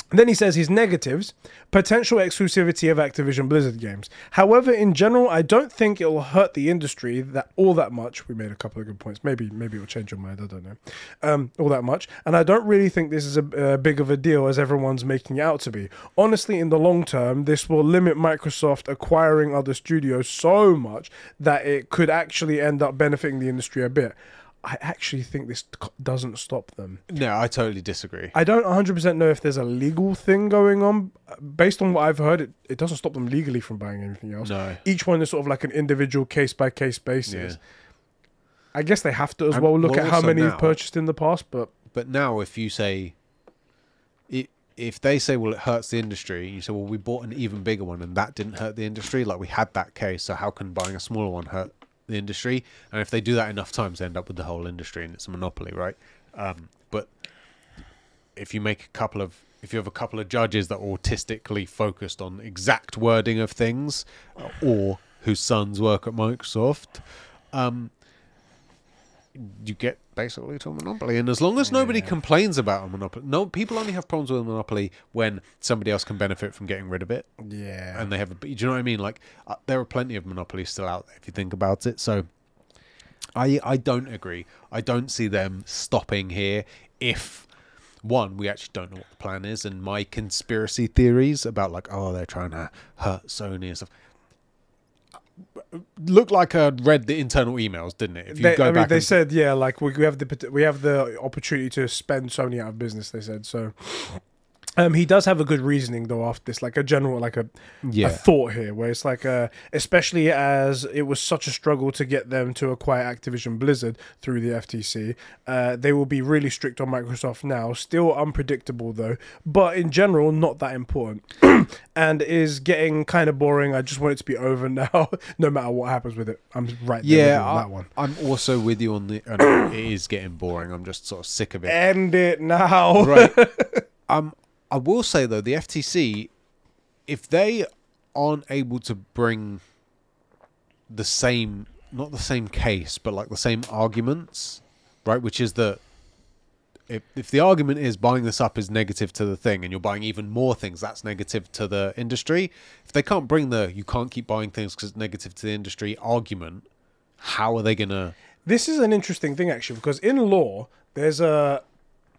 And then he says his negatives potential exclusivity of Activision Blizzard games. However, in general, I don't think it will hurt the industry that all that much. We made a couple of good points. Maybe maybe it will change your mind. I don't know. Um, all that much, and I don't really think this is a, uh big of a deal as everyone's making it out to be. Honestly, in the long term, this will limit Microsoft acquiring other studios so much that it could actually end up benefiting the industry a bit. I actually think this doesn't stop them. No, I totally disagree. I don't 100% know if there's a legal thing going on. Based on what I've heard, it, it doesn't stop them legally from buying anything else. No. Each one is sort of like an individual case by case basis. Yeah. I guess they have to as And- well look well, at how many now- you've purchased in the past, but But now, if you say, if they say, well, it hurts the industry, you say, well, we bought an even bigger one and that didn't hurt the industry. Like we had that case, so how can buying a smaller one hurt the industry? And if they do that enough times, they end up with the whole industry and it's a monopoly, right? Um, but if you make a couple of if you have a couple of judges that are autistically focused on exact wording of things or whose sons work at Microsoft, um, you get basically to a monopoly. And as long as nobody complains about a monopoly, no people only have problems with a monopoly when somebody else can benefit from getting rid of it, yeah. and they have. A, do you know what I mean? Like uh, there are plenty of monopolies still out there if you think about it. So. I I don't agree. I don't see them stopping here if one we actually don't know what the plan is and my conspiracy theories about like oh they're trying to hurt Sony and stuff looked like I read the internal emails, didn't it? If you They, go I mean, back they and- said, yeah, like we, we have the we have the opportunity to spend Sony out of business. They said so. Um, he does have a good reasoning though after this, like a general, like a, Yeah. a thought here, where it's like, uh, especially as it was such a struggle to get them to acquire Activision Blizzard through the FTC. Uh, they will be really strict on Microsoft now. Still unpredictable though, but in general, not that important, and is getting kind of boring. I just want it to be over now, no matter what happens with it. I'm right there yeah, on that one. I'm also with you on the. it is getting boring. I'm just sort of sick of it. End it now. right. Um, I will say though, the FTC, if they aren't able to bring the same, not the same case, but like the same arguments, right? Which is that if if the argument is buying this up is negative to the thing, and you're buying even more things, that's negative to the industry. If they can't bring the you can't keep buying things because it's negative to the industry argument, how are they gonna? This is an interesting thing actually, because in law there's a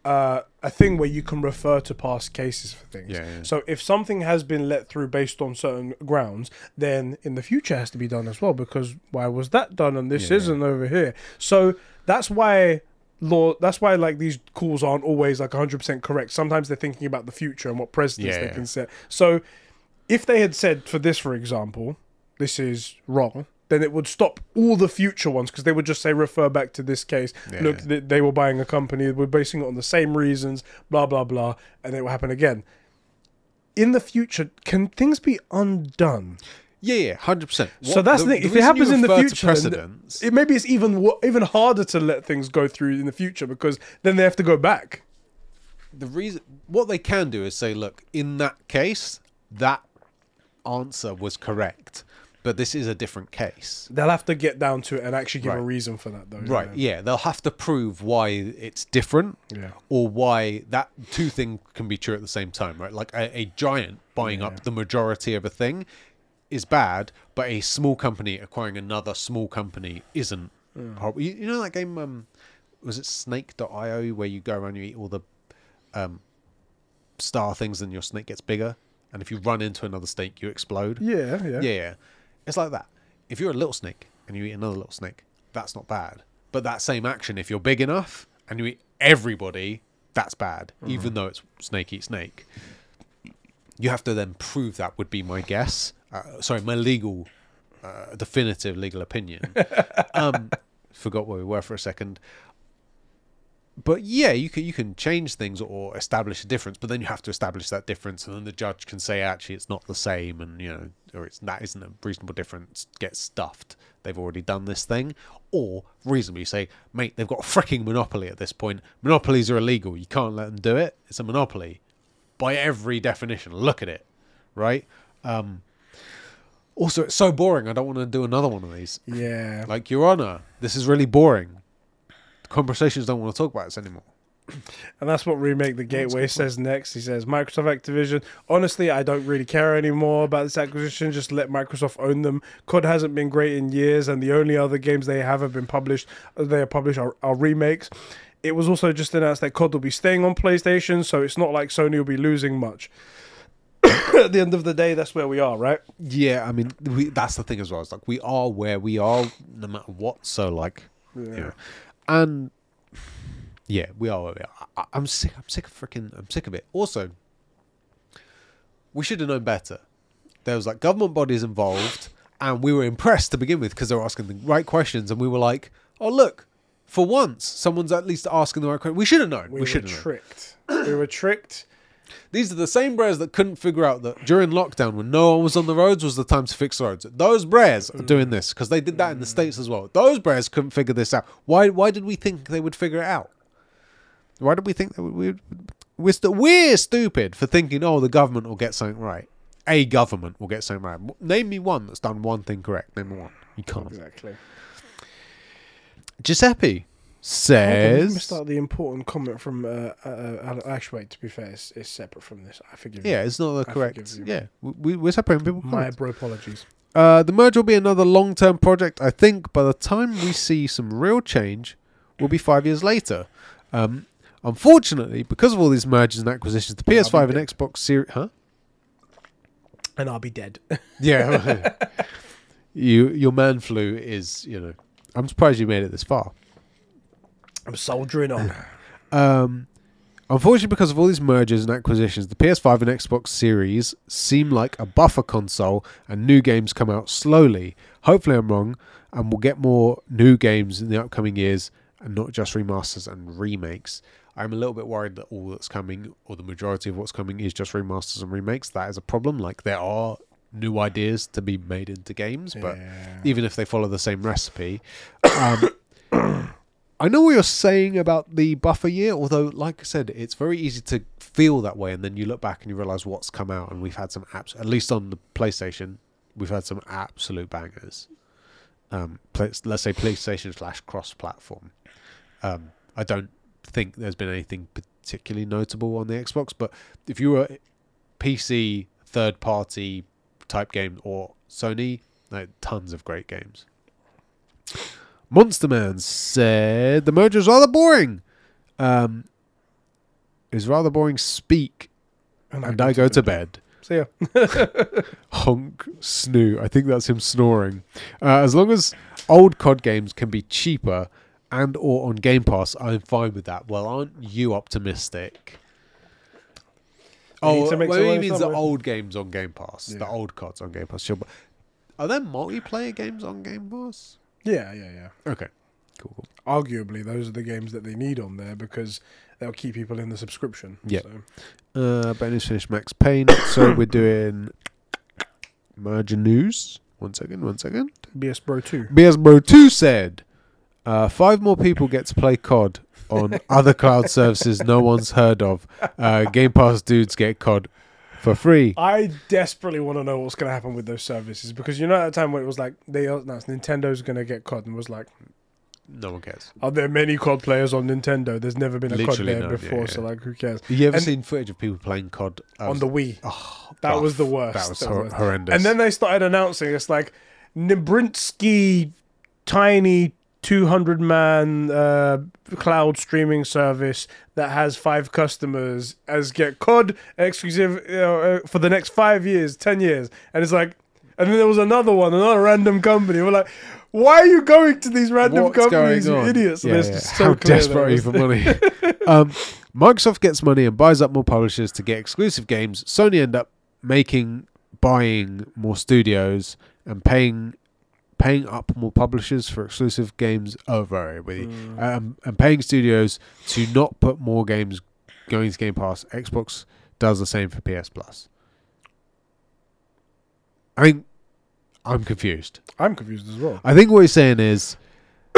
uh, a thing where you can refer to past cases for things. Yeah, yeah. So if something has been let through based on certain grounds, then in the future has to be done as well. Because why was that done and this Yeah. isn't over here? So that's why law. That's why like these calls aren't always like 100 percent correct. Sometimes they're thinking about the future and what precedents they can set. So if they had said for this, for example, this is wrong, then it would stop all the future ones because they would just say refer back to this case. Yeah. Look, th- they were buying a company, we're basing it on the same reasons, blah blah blah, and it will happen again. In the future, can things be undone? Yeah, yeah, hundred percent. so that's the, thing. If it happens in the future, precedents. it maybe it's even even harder to let things go through in the future because then they have to go back. the reason what they can do is say, look, in that case, that answer was correct, but this is a different case. They'll have to get down to it and actually give a reason for that, though. Right, yeah, they'll have to prove why it's different Yeah. or why that two things can be true at the same time, right? Like a, a giant buying Yeah. up the majority of a thing is bad, but a small company acquiring another small company isn't. horrible. You, you know that game, um, was it Snake.io, where you go around, you eat all the um, star things, and your snake gets bigger, and if you run into another snake, you explode. Yeah, yeah. Yeah, yeah. It's like that. If you're a little snake and you eat another little snake, that's not bad. But that same action, if you're big enough and you eat everybody, that's bad, even though it's snake eat snake. You have to then prove that, would be my guess. Uh, sorry, my legal, uh, definitive legal opinion. um, forgot where we were for a second. But yeah, you can you can change things or establish a difference, but then you have to establish that difference, and then the judge can say actually it's not the same, and you know, or it's that isn't a reasonable difference. Get stuffed. They've already done this thing, or reasonably say, mate, they've got a freaking monopoly at this point. Monopolies are illegal. You can't let them do it. It's a monopoly by every definition. Look at it, right? Um, also, it's so boring. I don't want to do another one of these. Yeah. Like, Your Honor, this is really boring. Conversations don't want to talk about this anymore. And that's what Remake the Gateway says next. He says, Microsoft Activision, honestly, I don't really care anymore about this acquisition. Just let Microsoft own them. COD hasn't been great in years, and the only other games they have have been published, uh, they are published are, are remakes. It was also just announced that COD will be staying on PlayStation, so it's not like Sony will be losing much. At the end of the day, that's where we are, right? Yeah, I mean, we, that's the thing as well. It's like we are where we are, no matter what. So, like, Yeah. you know, yeah, we are where we are. I, I'm sick. I'm sick of freaking. I'm sick of it. Also, we should have known better. There was like government bodies involved, and we were impressed to begin with because they were asking the right questions, and we were like, "Oh, look." For once, someone's at least asking the right question. We should have known. We, We, were should have known. tricked. we were tricked. These are the same Brares that couldn't figure out that during lockdown, when no one was on the roads, was the time to fix roads. Those Brares are doing mm. this because they did that in the states as well. Those Brares couldn't figure this out. Why? Why did we think they would figure it out? Why did we think that we? We're st- we're stupid for thinking. Oh, the government will get something right. A government will get something right. Name me one that's done one thing correct. Name me one. You can't. Exactly. Giuseppe Hold on, we says. missed out the important comment from uh, uh, actually, wait, to be fair, it's, it's separate from this. I forgive you. Yeah, it's not the I correct. you. Yeah, we, we're separating people. My bro apologies. Uh, the merge will be another long term project. I think by the time we see some real change, will be five years later. Um, unfortunately, because of all these mergers and acquisitions, the PS5 and dead. Xbox Series. Huh? And I'll be dead. Yeah. you your man flu is you know. I'm surprised you made it this far. I'm soldiering on. Um, unfortunately, because of all these mergers and acquisitions, the PS5 and Xbox Series seem like a buffer console, and new games come out slowly. Hopefully, I'm wrong, and we'll get more new games in the upcoming years, and not just remasters and remakes. I'm a little bit worried that all that's coming, or the majority of what's coming, is just remasters and remakes. That is a problem. Like there are new ideas to be made into games, but Yeah. even if they follow the same recipe. Um, I know what you're saying about the buffer year, although, like I said, it's very easy to feel that way, and then you look back and you realize what's come out, and we've had some apps, at least on the PlayStation, we've had some absolute bangers. Um, let's say PlayStation slash cross-platform. Um, I don't think there's been anything particularly notable on the Xbox, but if you were PC third-party type game or Sony, like, tons of great games. Monster Man said the merger is rather boring. Um, was rather boring speak, and I go to bed. See ya. Honk snoo. I think that's him snoring. Uh, as long as old COD games can be cheaper and or on Game Pass, I'm fine with that. Well, aren't you optimistic? Oh, to make well, some he means the old games on Game Pass, the old CODs on Game Pass. Sure, but are there multiplayer games on Game Pass? Yeah, yeah, yeah. Okay, cool. cool. Arguably, those are the games that they need on there because they'll keep people in the subscription. Yeah. So. Uh, Ben is finished Max Payne, so we're doing merger news. One second, one second. BS Bro 2. BS Bro 2 said uh, five more people get to play COD on other cloud services no one's heard of. Uh, Game Pass dudes get COD for free. I desperately want to know what's going to happen with those services because you know at the time when it was like they uh, announced Nintendo's going to get COD and was like, No one cares. are there many COD players on Nintendo? There's never been a COD player there none, before, yeah, so like who cares? You ever And- seen footage of people playing COD on the Wii, Oh, that God, was the oh, worst. That was That hor- was- horrendous. and then they started announcing it's like Nibrinsky tiny 200 man uh, cloud streaming service that has five customers as get COD exclusive you know, uh, for the next five years, 10 years. And it's like, and then there was another one, another random company. We're like, why are you going to these random What's companies, you idiots? Yeah, yeah. so How desperate are you for money? um, Microsoft gets money and buys up more publishers to get exclusive games. Sony end up making, buying more studios and paying, paying up more publishers for exclusive games. over with. Mm. Um, and paying studios to not put more games going to Game Pass. Xbox does the same for PS Plus. I mean, I'm confused. I'm confused as well. I think what he's saying is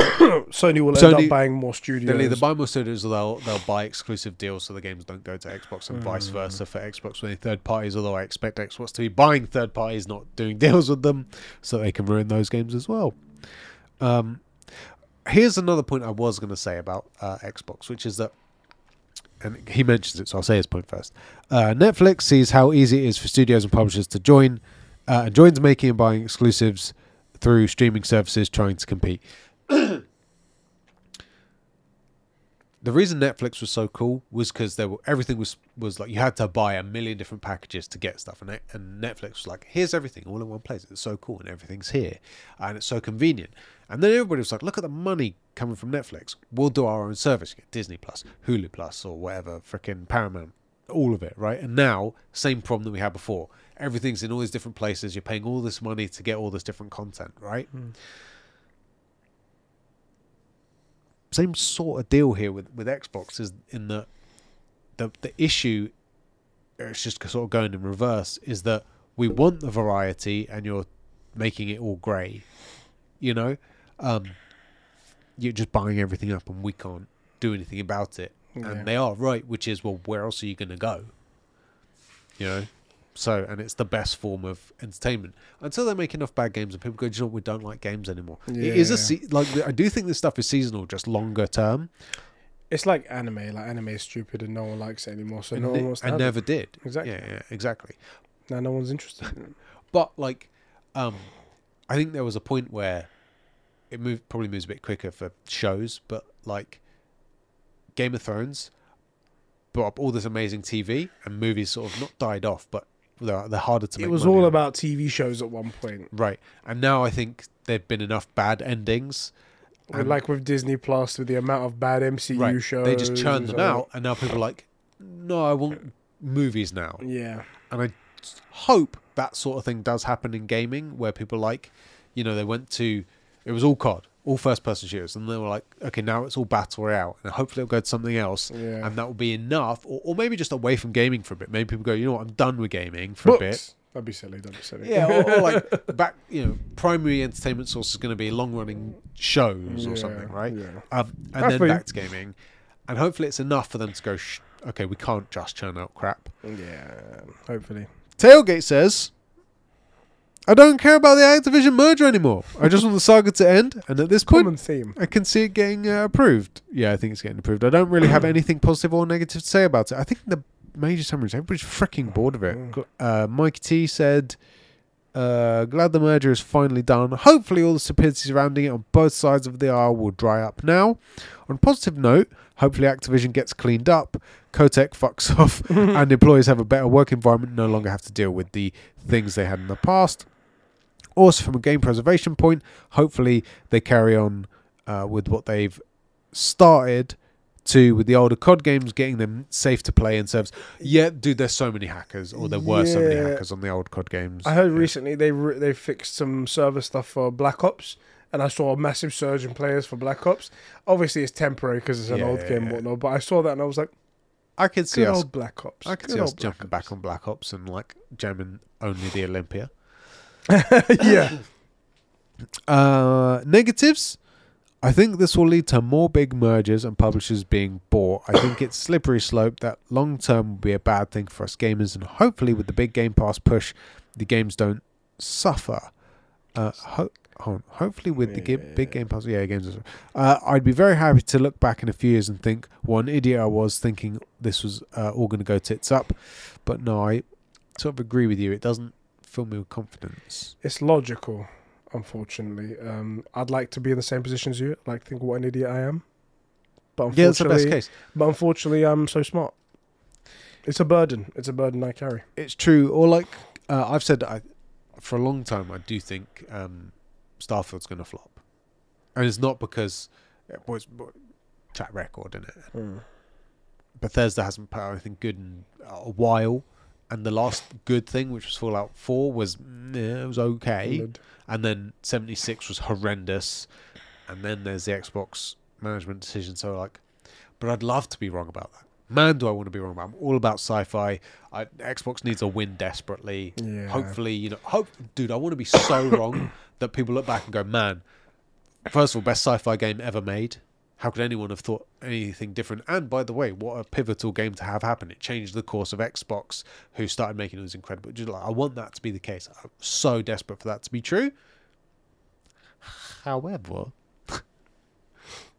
Sony will end up buying more studios. They'll either buy more studios or they'll they'll buy exclusive deals so the games don't go to Xbox and vice Mm. versa for Xbox with any third parties. Although I expect Xbox to be buying third parties, not doing deals with them, so they can ruin those games as well. Um, here's another point I was going to say about uh, Xbox, which is that and he mentions it, so I'll say his point first. Uh, Netflix sees how easy it is for studios and publishers to join, uh, and joins making and buying exclusives through streaming services trying to compete. The reason Netflix was so cool was because there were everything was was like you had to buy a million different packages to get stuff, and it, and Netflix was like, here's everything all in one place. It's so cool, and everything's here, and it's so convenient. And then everybody was like, look at the money coming from Netflix. We'll do our own service, Disney Plus, Hulu Plus, or whatever, freaking Paramount, all of it, right? And now, same problem that we had before. Everything's in all these different places. You're paying all this money to get all this different content, right? Hmm. Same sort of deal here with with Xbox is in that the the issue it's just sort of going in reverse is that we want the variety and you're making it all grey you know? Um you're just buying everything up and we can't do anything about it. Yeah. and they are right which is well where else are you going to go? You know so and it's the best form of entertainment until they make enough bad games and people go you know we don't like games anymore it is a Yeah. se- like i do think this stuff is seasonal just longer term It's like anime. Like anime is stupid and no one likes it anymore. So and, no ne- one wants to. and have it. never did Exactly. yeah, yeah exactly Now no one's interested. but like um i think there was a point where it moved probably moves a bit quicker for shows but like game of thrones brought up all this amazing tv and movies sort of not died off but they're, they're harder to make it was all on. about TV shows at one point. right and now i think there've been enough bad endings And- like with Disney Plus, with the amount of bad MCU right shows. they just churned them out and now people are like no i want movies now Yeah. and I hope that sort of thing does happen in gaming where people like, you know, they went to it was all COD, all first person shooters, and they were like, okay, now it's all battle royale, and hopefully it'll go to something else, Yeah. and that will be enough, or, or maybe just away from gaming for a bit. Maybe people go, you know what, I'm done with gaming for a bit. That'd be silly. That'd be silly. Yeah, or, or like back, you know, primary entertainment source is going to be long running shows or Yeah, something, right? yeah. Um, and I then back to gaming, and hopefully it's enough for them to go, okay, we can't just churn out crap. Yeah. Hopefully. Tailgate says, I don't care about the Activision merger anymore. I just want the saga to end, and at this point, theme. I can see it getting uh, approved. Yeah, I think it's getting approved. I don't really have anything positive or negative to say about it. I think the major summary is everybody's freaking bored of it. Mm. Uh, Mikey T said, uh, glad the merger is finally done. Hopefully, all the stupidity surrounding it on both sides of the aisle will dry up now. On a positive note, hopefully Activision gets cleaned up, Kotick fucks off, and employees have a better work environment, no longer have to deal with the things they had in the past. Also, from a game preservation point, hopefully they carry on uh, with what they've started to with the older COD games, getting them safe to play and serves. Yeah, dude, there's so many hackers, or there were so many hackers on the old COD games. I heard Yeah. recently they re- they fixed some server stuff for Black Ops, and I saw a massive surge in players for Black Ops. Obviously, it's temporary because it's an Yeah, old yeah, game and yeah. whatnot. But I saw that and I was like, I could see good us. old Black Ops. I could Good see us jumping back on Black Ops and like jamming only the Olympia. yeah. Uh, negatives. I think this will lead to more big mergers and publishers being bought. I think it's slippery slope that long term will be a bad thing for us gamers, and hopefully with the big Game Pass push, the games don't suffer. Uh, ho- on. Hopefully with the gi- big Game Pass, yeah, games. Uh, I'd be very happy to look back in a few years and think what an idiot I was thinking this was uh, all going to go tits up. But no, I sort of agree with you. It doesn't fill me with confidence. It's logical, unfortunately. Um, I'd like to be in the same position as you. I'd like to think what an idiot I am. But unfortunately, Yeah, that's the best case. but unfortunately, I'm so smart. It's a burden. It's a burden I carry. it's true. Or like uh, I've said, I, for a long time, I do think um, Starfield's going to flop, and it's not because it was track record in it. Bethesda hasn't put out anything good in a while, and the last good thing, which was Fallout Four, was yeah, it was okay, and then seventy six was horrendous, and then there's the Xbox management decision. So like, but I'd love to be wrong about that. Man, do I want to be wrong about? I'm all about sci-fi. I, Xbox needs a win desperately. Yeah. Hopefully, you know, hope, dude. I want to be so wrong that people look back and go, "Man, first of all, best sci-fi game ever made." How could anyone have thought anything different? And by the way, what a pivotal game to have happen! It changed the course of Xbox, who started making those incredible. Just like, I want that to be the case. I'm so desperate for that to be true. However,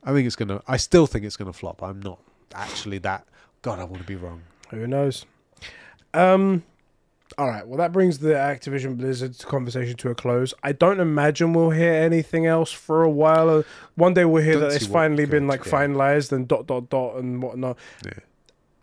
I think it's gonna. I still think it's gonna flop. I'm not actually that God, I want to be wrong. Who knows? Um. All right. Well, that brings the Activision Blizzard conversation to a close. I don't imagine we'll hear anything else for a while. Uh, One day we'll hear Don't that it's finally been like finalized and dot dot dot and whatnot. Yeah.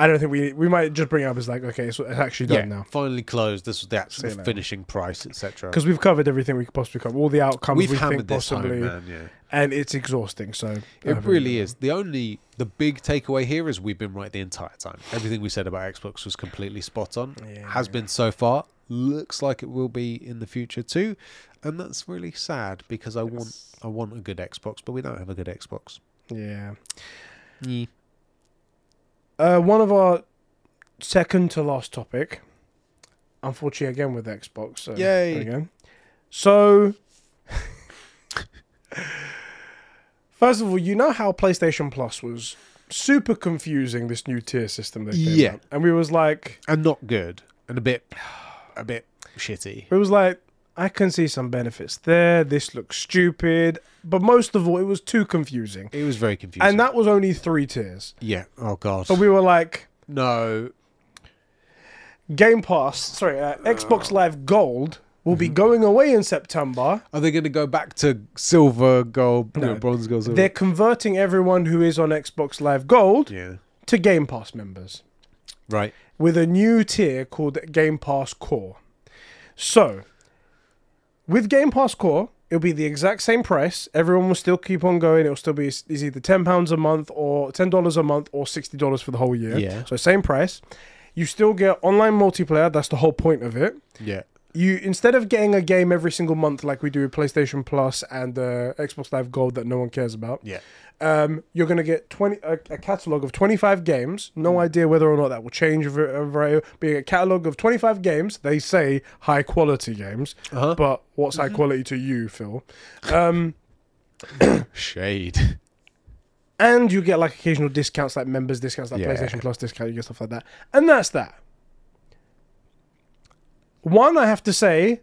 I don't think we we might just bring it up as like okay, it's, it's actually done now finally closed. This was the actual See you later. finishing price, etc. because we've covered everything we could possibly cover, all the outcomes We've we hammered think this possibly, home, man. Yeah, and it's exhausting. So it really is. The only the big takeaway here is we've been right the entire time. Everything we said about Xbox was completely spot on. Yeah. Has been so far. Looks like it will be in the future too, and that's really sad because I want I want a good Xbox, but we don't have a good Xbox. Yeah. Yeah. Uh, one of our second to last topic, unfortunately, again with Xbox. So Yay. go. So, first of all, you know how PlayStation Plus was super confusing. This new tier system they came Yeah. out, and we was like, and not good, and a bit a bit shitty. it was like. I can see some benefits there. This looks stupid, but most of all, it was too confusing. It was very confusing. And that was only three tiers. yeah. Oh god. But we were like, no. Game Pass, sorry, uh, Xbox Live Gold will Mm-hmm. be going away in September. Are they going to go back to silver, gold, No. no, bronze, gold, silver? They're converting everyone who is on Xbox Live Gold yeah. to Game Pass members Right. with a new tier called Game Pass Core. So, with Game Pass Core, it'll be the exact same price. Everyone will still keep on going. It'll still be is either ten pounds a month or ten dollars a month or sixty dollars for the whole year. Yeah. So same price. You still get online multiplayer. That's the whole point of it. Yeah. you instead of getting a game every single month like we do with PlayStation Plus and uh, Xbox Live Gold that no one cares about, Yeah. Um, you're going to get twenty a, a catalog of twenty five games. No Hmm. idea whether or not that will change over, over being a catalog of twenty five games. They say high quality games, Uh-huh. but what's high quality to you, Phil? Um, Shade. and you get like occasional discounts, like members discounts, like Yeah. PlayStation Plus discount. You get stuff like that, and that's that. One, I have to say,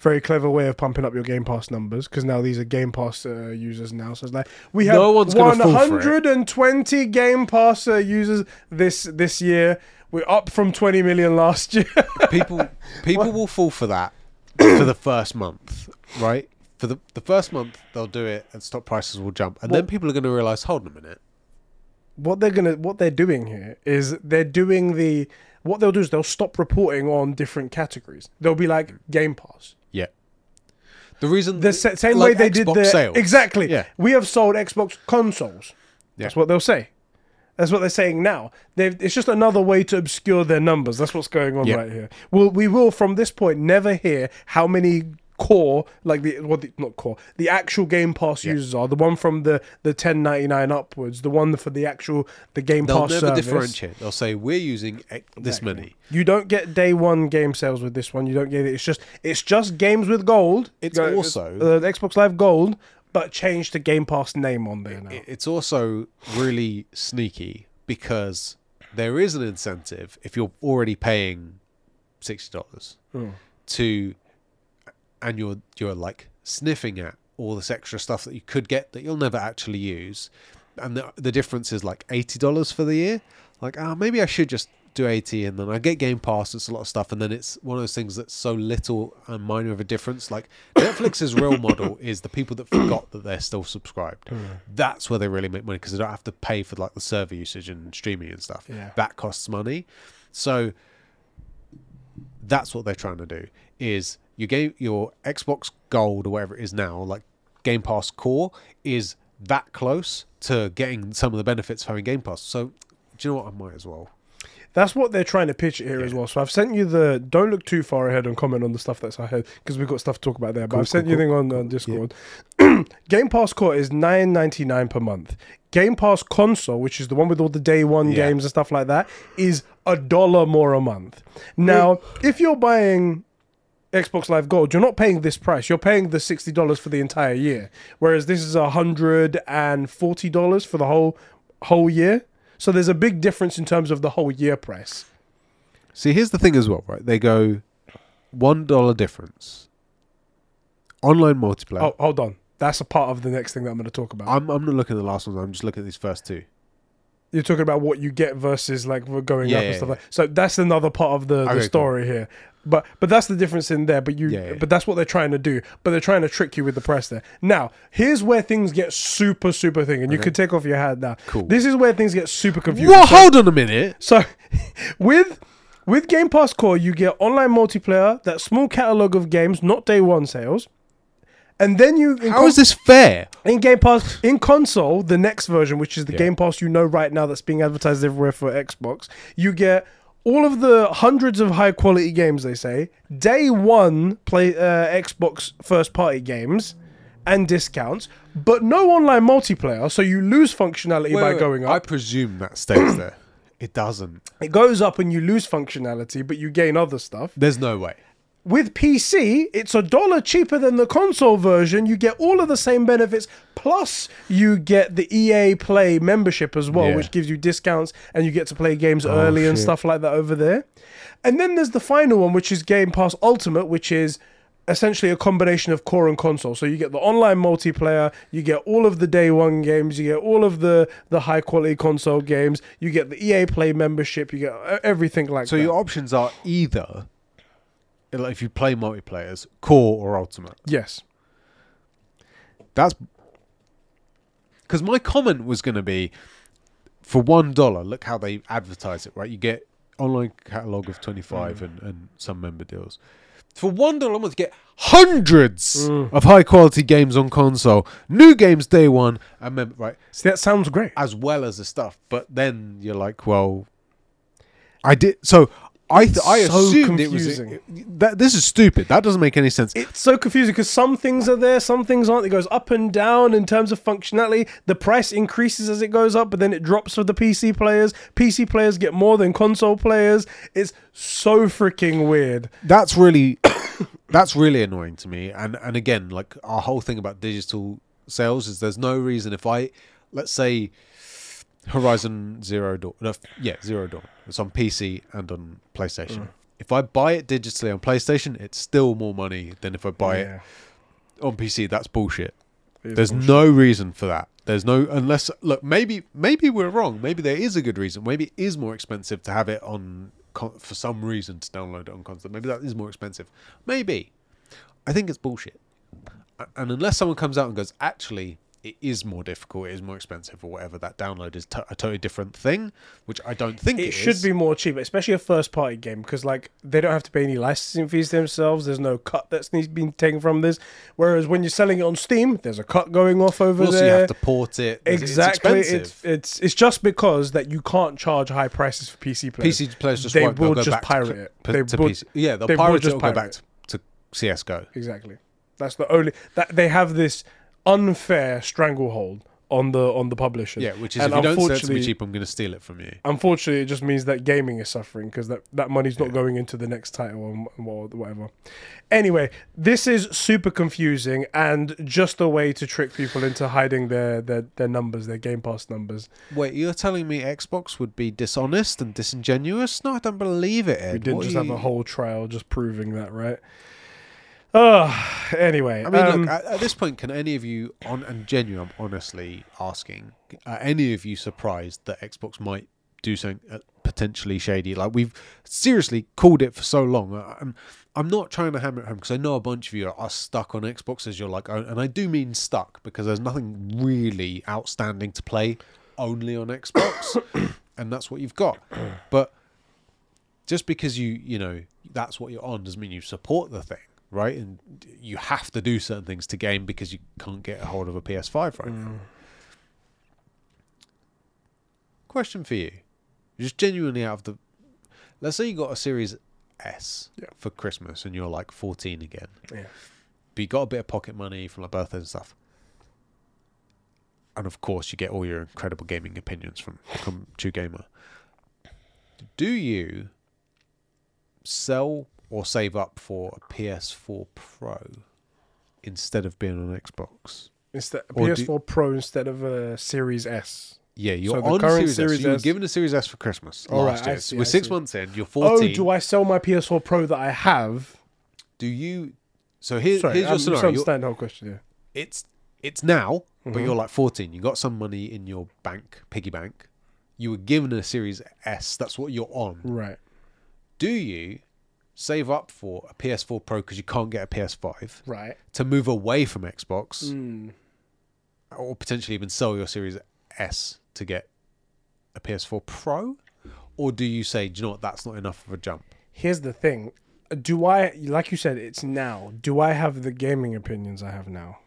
very clever way of pumping up your Game Pass numbers because now these are Game Pass uh, users now. So it's like we have No one's gonna fall for it. 120 Game Pass uh, users this this year. We're up from 20 million last year. People people will fall for that for the first month, right? For the the first month they'll do it and stock prices will jump. And Well- then people are going to realize, hold on a minute. what they're gonna what they're doing here is they're doing the what they'll do is they'll stop reporting on different categories. They'll be like Game Pass. Yeah. The reason The sa- same like way they did Xbox the sales. exactly. Yeah. We have sold Xbox consoles. That's what they'll say. That's what they're saying now. They've, it's just another way to obscure their numbers. That's what's going on Yeah. right here. Well, we will from this point never hear how many core, like the what the, not core, the actual Game Pass Yeah. users are. The one from the the ten ninety nine upwards. The one for the actual the Game They'll Pass never service. differentiate. They'll say we're using this Exactly. many. You don't get day one game sales with this one. You don't get it. It's just it's just games with gold. It's Go- also- uh, Xbox Live Gold, but changed the Game Pass name on there now. It's also really sneaky because there is an incentive if you're already paying sixty dollars Hmm. to, and you're you're like sniffing at all this extra stuff that you could get that you'll never actually use, and the the difference is like eighty dollars for the year. Like, ah, maybe I should just do eighty, and then I get Game Pass. It's a lot of stuff, and then it's one of those things that's so little and minor of a difference. Like Netflix's real model is the people that forgot that they're still subscribed. That's where they really make money because they don't have to pay for like the server usage and streaming and stuff. Yeah. That costs money. So that's what they're trying to do is you gave your Xbox Gold or whatever it is now, like Game Pass Core, is that close to getting some of the benefits of having Game Pass. So do you know what? I might as well. That's what they're trying to pitch it here as well. So I've sent you the. Don't look too far ahead and comment on the stuff that's ahead because we've got stuff to talk about there. But Cool, I've sent cool, you a thing on Discord. Game Pass Core is nine ninety nine per month. Game Pass Console, which is the one with all the day one Yeah. games and stuff like that, is a dollar more a month. Now, if you're buying Xbox Live Gold, you're not paying this price. You're paying the sixty dollars for the entire year, whereas this is a hundred and forty dollars for the whole whole year. So there's a big difference in terms of the whole year price. See, here's the thing as well, right? They go one dollar difference. Online multiplayer. Oh, hold on. That's a part of the next thing that I'm going to talk about. I'm I'm not looking at the last ones. I'm just looking at these first two. You're talking about what you get versus like we're going Yeah, up and yeah, stuff yeah. like. So that's another part of the, Okay, the cool. story here. But but that's the difference in there. But you but that's what they're trying to do. But they're trying to trick you with the price there. Now here's where things get super super thing, and you can take off your hat now. Cool. This is where things get super confusing. Well, So- hold on a minute. so, with with Game Pass Core, you get online multiplayer, that small catalog of games, not day one sales, and then you in, How is this fair? in Game Pass in console, the next version, which is the Yeah. Game Pass you know right now that's being advertised everywhere for Xbox, you get all of the hundreds of high quality games. They say day one play uh, Xbox first party games. And discounts, but no online multiplayer, so you lose functionality by Wait, wait, going I presume that stays there. It doesn't. It goes up and you lose functionality, but you gain other stuff. There's no way. With PC, it's a dollar cheaper than the console version. You get all of the same benefits, plus you get the EA Play membership as well, Yeah. which gives you discounts and you get to play games oh, early and stuff like that over there. And then there's the final one, which is Game Pass Ultimate, which is essentially a combination of core and console. So you get the online multiplayer, you get all of the day one games, you get all of the the high quality console games, you get the EA Play membership, you get everything like So that. So your options are either, if you play multiplayers, core or ultimate. yes. That's because my comment was going to be for one dollar. Look how they advertise it, right? You get online catalog of twenty five mm. and, and some member deals. For one dollar a month, you get hundreds mm. of high quality games on console, new games day one, and mem- right See, that sounds great. as well as the stuff. But then you're like, well, I did so. I th- I so assumed it was confusing. that. This is stupid. That doesn't make any sense. It's so confusing because some things are there, some things aren't. It goes up and down in terms of functionality. The price increases as it goes up, but then it drops for the PC players. PC players get more than console players. It's so freaking weird. that's really that's really annoying to me and and again like our whole thing about digital sales is there's no reason if i let's say horizon zero dawn no, yeah zero dawn it's on pc and on playstation. If i buy it digitally on playstation it's still more money than if i buy it on pc that's bullshit. There's no reason for that. There's no unless look maybe maybe we're wrong. Maybe there is a good reason. Maybe it is more expensive to have it on for some reason to download it on console. Maybe that is more expensive. Maybe. I think it's bullshit. And unless someone comes out and goes actually it is more difficult it is more expensive or whatever that download is to a totally different thing which i don't think It it should is. be more cheap, especially a first party game, because like they don't have to pay any licensing fees themselves. There's no cut that's being taken from this. Whereas when you're selling it on Steam, there's a cut going off over also there. you have to port it exactly. it's It's, it's it's just because that you can't charge high prices for PC players. PC players just They won't. Go just pirate it. p- They will-. Yeah, they'll they will pirate it just go pirate back it. to, to CS:GO. Exactly. That's the only that they have this unfair stranglehold on the on the publishers. Yeah, which is And if you don't sell it to me unfortunately- cheap, I'm going to steal it from you. Unfortunately, it just means that gaming is suffering because that, that money's not Yeah. going into the next title or, or whatever. Anyway, this is super confusing and just a way to trick people into hiding their, their, their numbers, their Game Pass numbers. Wait, you're telling me Xbox would be dishonest and disingenuous? No, I don't believe it, Ed. we didn't What just have you- a whole trial just proving that, right? Oh, anyway. I mean, um, look, at, at this point, can any of you, on and genuine, I'm honestly asking, are any of you surprised that Xbox might do something uh, potentially shady? Like we've seriously called it for so long. I'm, I'm not trying to hammer it home because I know a bunch of you are, are stuck on Xbox as you're like, oh, and I do mean stuck because there's nothing really outstanding to play only on Xbox, and that's what you've got. But just because you you know that's what you're on doesn't mean you support the thing right and you have to do certain things to game because you can't get a hold of a ps5 right now mm. question for you just genuinely out of the let's say you got a series s Yeah. for christmas and you're like 14 again yeah. but you got a bit of pocket money from like birthday and stuff and of course you get all your incredible gaming opinions from from True Gamer. Do you sell or save up for a PS4 Pro instead of being on Xbox? Instead, Or PS4 Pro instead of a Series S. Yeah, you're So the on current Series, S. Series You were given a Series S for Christmas All last right, year. see, We're I six see. months in. You're 14. Oh, do I sell my PS4 Pro that I have? do you? So here, Sorry, here's I'm your just scenario. You're- understand the whole question. Yeah. it's it's now, but Mhm. you're like 14. You got some money in your bank, piggy bank. you were given a Series S. That's what you're on. Right. Do you save up for a PS4 Pro because you can't get a PS5 Right. to move away from Xbox, Mm. or potentially even sell your Series S to get a PS4 Pro? Or do you say, do you know what, that's not enough of a jump? Here's the thing. Do I, like you said, it's now. Do I have the gaming opinions I have now?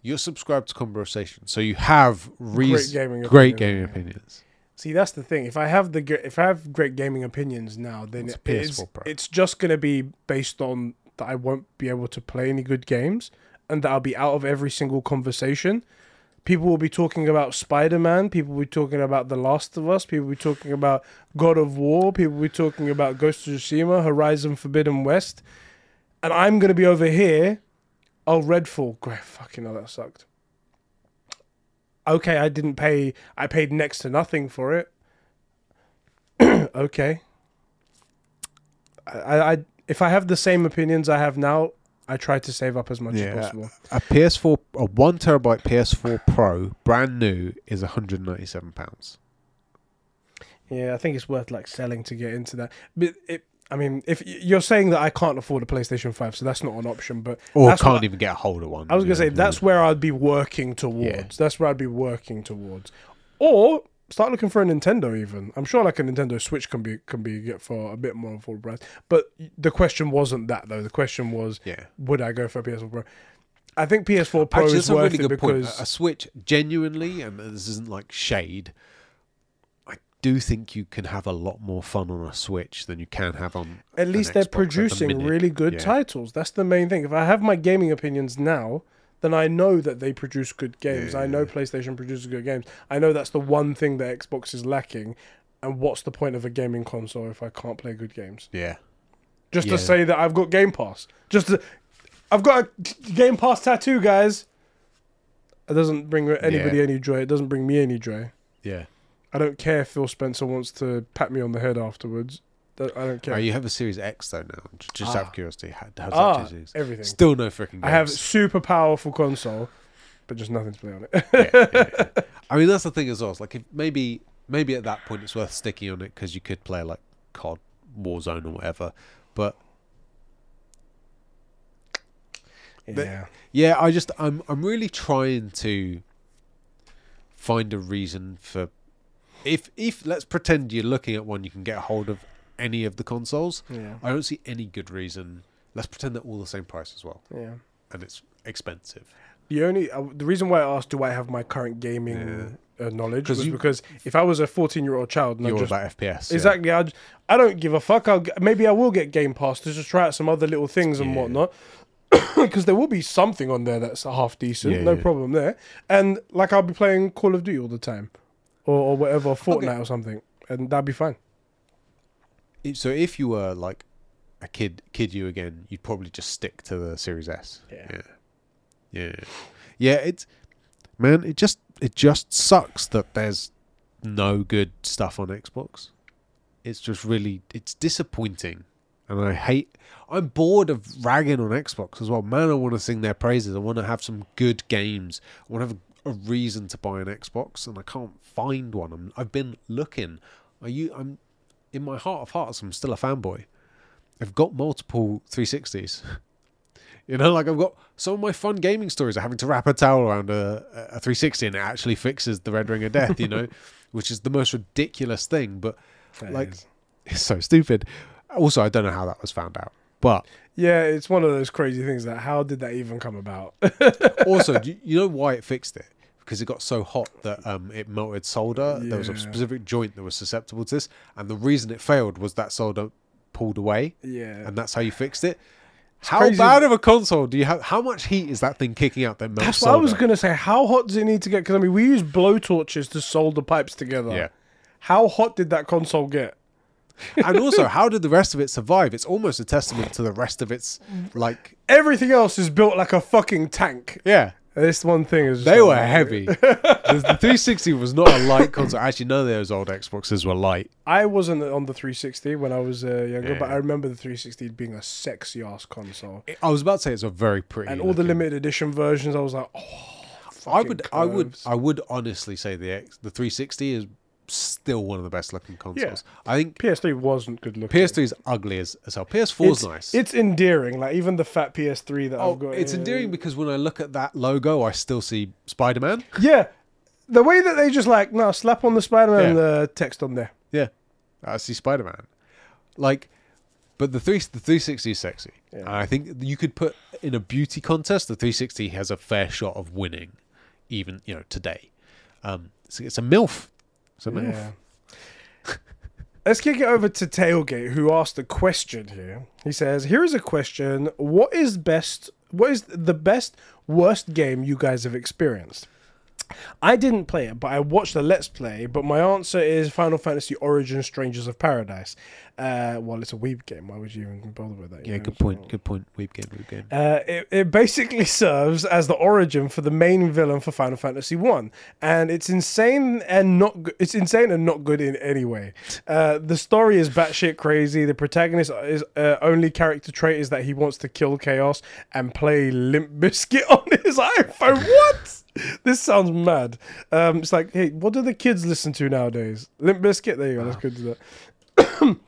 You're subscribed to Conbrosations, so you have Great gaming great gaming yeah. opinions. See, that's the thing. If I have the if I have great gaming opinions now, then It's it's, it's just gonna be based on that I won't be able to play any good games, and that I'll be out of every single conversation. People will be talking about Spider Man. People will be talking about The Last of Us. People will be talking about God of War. People will be talking about Ghost of Tsushima, Horizon Forbidden West, and I'm gonna be over here. Oh, Redfall. Great, fucking hell, that sucked. Okay, I didn't pay. I paid next to nothing for it. okay. I, I if I have the same opinions I have now, I try to save up as much Yeah. as possible. A PS4, a one terabyte PS4 Pro, brand new, is 197 pounds. Yeah, I think it's worth like selling to get into that. But it, I mean, if you're saying that I can't afford a PlayStation Five, so that's not an option. But Or That's can't even get a hold of one. I was gonna yeah. say that's where I'd be working towards. That's where I'd be working towards, or start looking for a Nintendo. Even I'm sure like a Nintendo Switch can be can be get for a bit more affordable price. But the question wasn't that though. The question was, Yeah. would I go for a PS4 Pro? I think PS4 Pro Actually, is worth really it good point. because A- Switch, genuinely, and this isn't like shade, do think you can have a lot more fun on a Switch than you can have on. at least they're Xbox at the producing really good Yeah. titles. That's the main thing. If I have my gaming opinions now, then I know that they produce good games. I know Yeah. PlayStation produces good games. I know that's the one thing that Xbox is lacking. And what's the point of a gaming console if I can't play good games? Yeah. Just Yeah. to say that I've got Game Pass. Just to, I've got a Game Pass tattoo, guys. It doesn't bring anybody Yeah. any joy. It doesn't bring me any joy. Yeah. I don't care if Phil Spencer wants to pat me on the head afterwards. I don't care. Oh, you have a Series X though now. Just out Ah. of curiosity, ah, everything. Still no freaking games. I have a super powerful console, but just nothing to play on it. Yeah, yeah, yeah. I mean, that's the thing as well. It's like if maybe maybe at that point it's worth sticking on it because you could play like COD, Warzone, or whatever. But But- yeah. yeah, I just I'm I'm really trying to find a reason for if if let's pretend you're looking at one you can get a hold of any of the consoles. Yeah. I don't see any good reason. Let's pretend they're all the same price as well, Yeah. and it's expensive. The only uh, the reason why I asked do I have my current gaming uh, knowledge 'Cause was you- because if I was a 14 year old child and I You're just about FPS. yeah. exactly I, I don't give a fuck. I'll maybe I will get Game Pass to just try out some other little things and Yeah. whatnot. Because there will be something on there that's half decent, Yeah, no yeah. problem there. And like I'll be playing Call of Duty all the time, or, or whatever, Fortnite or something, and that'd be fine. So if you were like a kid, kid you again, you'd probably just stick to the Series S. Yeah. yeah, yeah, yeah. It's man, it just it just sucks that there's no good stuff on Xbox. It's just really it's disappointing, and I hate. I'm bored of ragging on Xbox as well. Man, I want to sing their praises. I want to have some good games. I want to have a reason to buy an Xbox, and I can't find one. I'm, I've been looking. Are you? I'm in my heart of hearts. I'm still a fanboy. I've got multiple 360s. You know, like I've got some of my fun gaming stories are having to wrap a towel around a, a 360 and it actually fixes the red ring of death, you know, which is the most ridiculous thing, but like it's so stupid. Also, I don't know how that was found out. But yeah, it's one of those crazy things that how did that even come about? also, you, you know why it fixed it? Because it got so hot that um, it melted solder. There was a specific joint that was susceptible to this, and the reason it failed was that solder pulled away, yeah, and that's how you fixed it. How crazy. bad of a console do you have? How much heat is that thing kicking out that melts That's what? I was gonna say. How hot does it need to get? Because I mean, we use blow torches to solder pipes together. Yeah. How hot did that console get? and also, how did the rest of it survive? It's almost a testament to the rest of its like. Everything else is built like a fucking tank. Yeah, This one thing is they were heavy. the, the 360 was not a light console. Actually, none of those old Xboxes were light. I wasn't on the 360 when I was uh, younger, but I remember the 360 being a sexy ass console. I was about to say it's a very pretty. And all the looking- limited edition versions, I was like, oh, I would, I would, curves. I would honestly say the X, the 360 is still one of the best looking consoles. I think PS3 wasn't good looking. PS3 is ugly as, as hell. PS4 is nice. It's endearing. Like even the fat PS3 that oh, I've got. it's here. endearing because when I look at that logo, I still see Spider Man. Yeah, the way that they just like no slap on the Spider-Man Yeah. uh, text on there. Yeah, I see Spider Man. Like, but the three the 360 is sexy. Yeah. And I think you could put in a beauty contest. The 360 has a fair shot of winning, even you know today. Um, it's a milf. A milf. Yeah. Let's kick it over to Tailgate, who asked a question here. He says, "Here is a question: What is best? What is the best worst game you guys have experienced?" I didn't play it, but I watched the Let's Play. But my answer is Final Fantasy Origin: Strangers of Paradise. Uh, well, it's a weeb game. Why would you even bother with that? Yeah, know? good point. Good point. Weep game. Weep game. Uh, it, it basically serves as the origin for the main villain for Final Fantasy One, and it's insane and not. Go- it's insane and not good in any way. Uh, the story is batshit crazy. The protagonist is uh, only character trait is that he wants to kill chaos and play Limp Bizkit on his iPhone. What? This sounds mad. Um, it's like, hey, what do the kids listen to nowadays? Limp Bizkit. There you go. Let's go to that.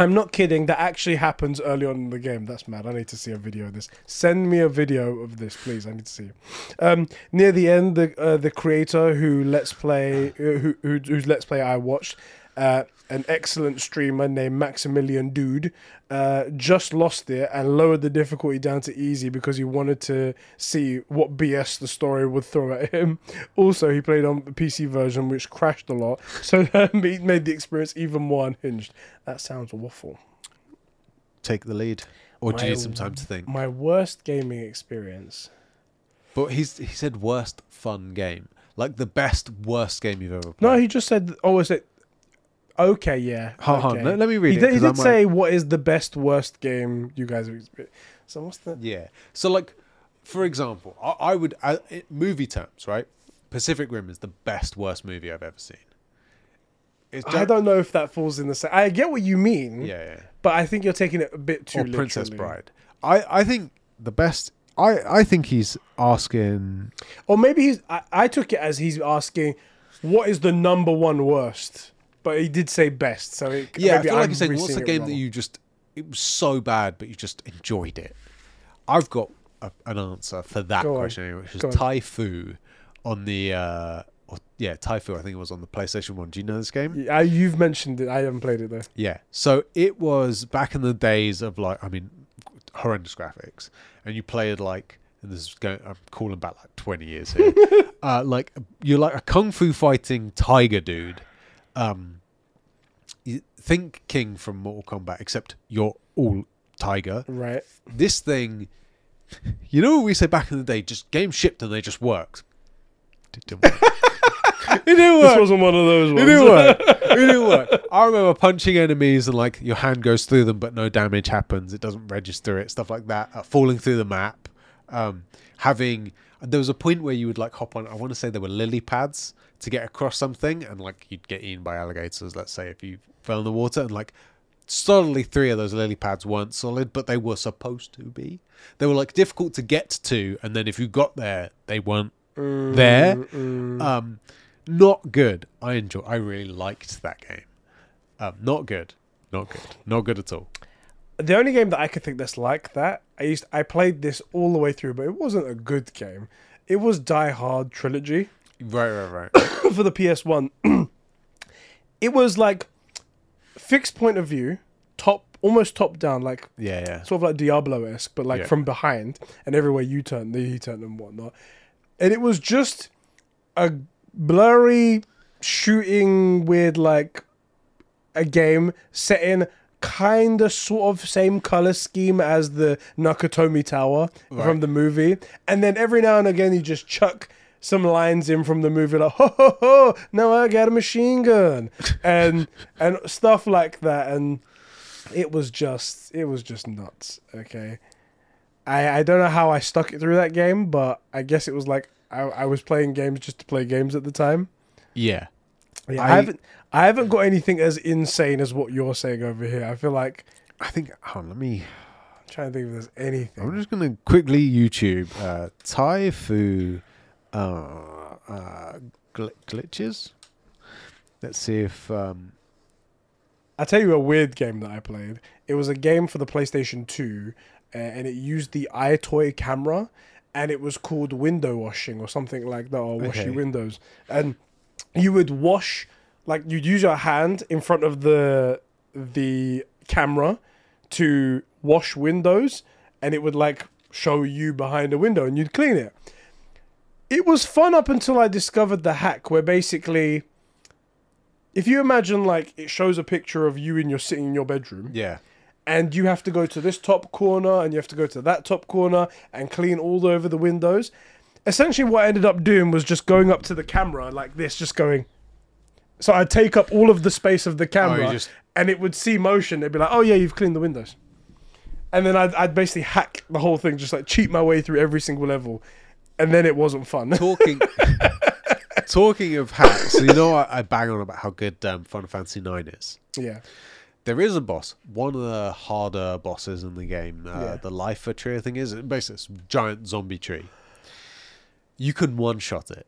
I'm not kidding. That actually happens early on in the game. That's mad. I need to see a video of this. Send me a video of this, please. I need to see. Um, near the end, the uh, the creator who let's play, uh, who, who whose let's play I watched, uh, an excellent streamer named Maximilian Dood, uh, just lost it and lowered the difficulty down to easy because he wanted to see what BS the story would throw at him. Also, he played on the PC version, which crashed a lot, so that made the experience even more unhinged. That sounds awful. Take the lead, or do you need some time to think? My worst gaming experience. But he's he said worst fun game, like the best worst game you've ever played. No, he just said, "Oh, is it?" Okay, yeah. Hold on, let- let me read he it, Did, he did say, "What is the best worst game you guys have experienced?" So what's that? Yeah. So like, for example, I, I would I, movie terms, right? Pacific Rim is the best worst movie I've ever seen. It's I don't know if that falls in the same. I get what you mean, Yeah, yeah. but I think you're taking it a bit too. Or Princess. Bride. I I think the best. I I think he's asking. or maybe he's. I, I took it as he's asking, "What is the number one worst?" But he did say best, so it, Yeah, I feel like I'm he's saying, what's the game that you just it was so bad, but you just enjoyed it. I've got a, an answer for that Go question, anyway, which is. T'ai Fu on the. Uh, or, yeah, T'ai Fu. I think it was on the PlayStation One. Do you know this game? Yeah, you've mentioned it. I haven't played it though. Yeah. So it was back in the days of like, I mean, horrendous graphics, and you played like, and this is going, I'm calling back like 20 years here. uh, like you're like a kung fu fighting tiger dude. Um, think King from Mortal Kombat, except you're all tiger. Right. This thing, you know what we say back in the day? Just game shipped and they just worked. It didn't work. it didn't work. This wasn't one of those ones. It didn't work. It didn't work. I remember punching enemies and like your hand goes through them, but no damage happens. It doesn't register it. Stuff like that. Uh, falling through the map. Um, having there was a point where you would like hop on. I want to say there were lily pads to get across something, and like you'd get eaten by alligators. Let's say if you fell in the water, and like solidly three of those lily pads weren't solid, but they were supposed to be. They were like difficult to get to, and then if you got there, they weren't there. Mm, Um, not good. I enjoy. I really liked that game. Um, not good. Not good. Not good at all. the only game that I could think that's like that, I used I played this all the way through, but it wasn't a good game. It was Die Hard trilogy Right, right, right. for the PS1. it was like fixed point of view, top almost top down, like yeah, yeah. sort of like Diablo esque, but like Yeah. from behind, and everywhere you turn, the turn and whatnot. And it was just a blurry shooting with like a game set in kind of sort of same color scheme as the Nakatomi Tower from the movie, and then every now and again you just chuck some lines in from the movie like ho ho ho now I got a machine gun and and stuff like that and it was just it was just nuts okay I I don't know how I stuck it through that game but I guess it was like I, I was playing games just to play games at the time Yeah. yeah, I- I, haven't I haven't got anything as insane as what you're saying over here I feel like I think. Hold on, let me. I'm trying to think if there's anything I'm just gonna quickly YouTube uh, T'ai Fu uh, uh, gl- glitches. Let's see if um, I tell you a weird game that I played. It was a game for the PlayStation 2, uh, and it used the EyeToy camera, and it was called window washing or something like that, or wash Okay. your windows. And you would wash, like you'd use your hand in front of the the camera to wash windows, and it would like show you behind a window, and you'd clean it. It was fun up until I discovered the hack where basically if you imagine like it shows a picture of you and you're sitting in your bedroom. Yeah, and you have to go to this top corner and you have to go to that top corner and clean all over the windows. Essentially what i ended up doing was just going up to the camera like this just going so i'd take up all of the space of the oh, camera just- and it would see motion. It'd be like oh yeah you've cleaned the windows. And then I'd, I'd basically hack the whole thing just like cheat my way through every single level and then it wasn't fun talking talking of hacks. So you know I, I bang on about how good um, Final Fantasy Nine is. yeah There is a boss, one of the harder bosses in the game. Uh, Yeah. The Lifa tree, I think, is basically it's giant zombie tree. You can one shot it.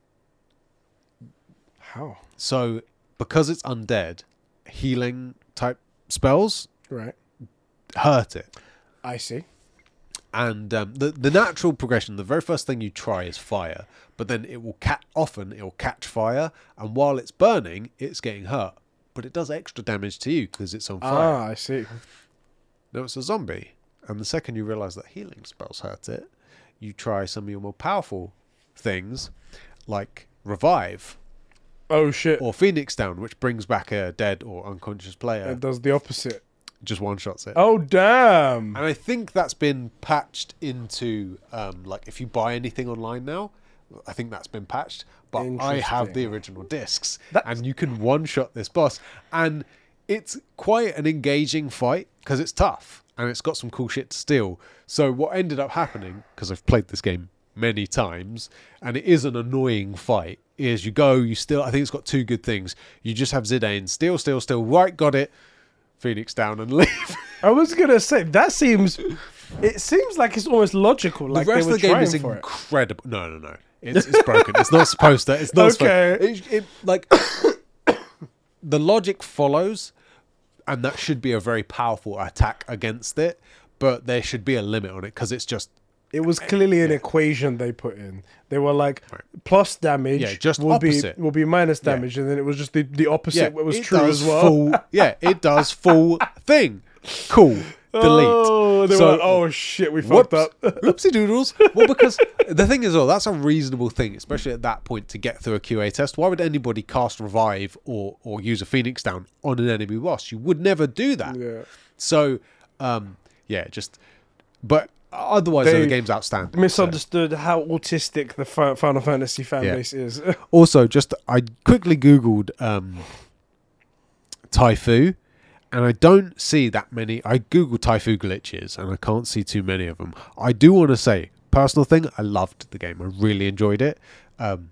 how So because it's undead, healing type spells right hurt it. i see And um, the the natural progression, the very first thing you try is fire, but then it will cat often it will catch fire, and while it's burning, it's getting hurt, but it does extra damage to you because it's on fire. ah i see. No, it's a zombie, and the second you realize that healing spells hurt it, you try some of your more powerful things, like revive. Oh shit. Or phoenix down, which brings back a dead or unconscious player, it does the opposite just one shots it. Oh damn! And I think that's been patched into um, like if you buy anything online now, I think that's been patched. But I have the original discs, That's- and you can one shot this boss, and it's quite an engaging fight because it's tough and it's got some cool shit to steal. So what ended up happening because I've played this game many times, and it is an annoying fight. Is you go, you still. I think it's got two good things. You just have Zidane steal, steal, steal. Right, got it. Phoenix down and leave. I was gonna say that seems. It seems like it's almost logical. Like the rest they were of the game is it. incredible. No, no, no. It's, it's broken. It's not supposed to. It's not Okay. supposed. It, it, like the logic follows, and that should be a very powerful attack against it. But there should be a limit on it because it's just It was clearly an equation they put in. They were like Right. plus damage Yeah, just will opposite. be will be minus damage, and then it was just the, the opposite. what was it true as well. Full, yeah, it does full thing. Cool. Delete. Oh, they So- were like, oh shit, we fucked up. Whoopsie doodles. Well, because the thing is, well, that's a reasonable thing, especially at that point to get through a QA test. Why would anybody cast revive or or use a phoenix down on an enemy boss? You would never do that. yeah. So, um, yeah, just. But otherwise, They the game's outstanding. Misunderstood how autistic the Final Fantasy fan Yeah. base is. Also, just I quickly googled um, T'ai Fu, and I don't see that many. I googled T'ai Fu glitches, and I can't see too many of them. I do want to say, personal thing, I loved the game. I really enjoyed it. Um,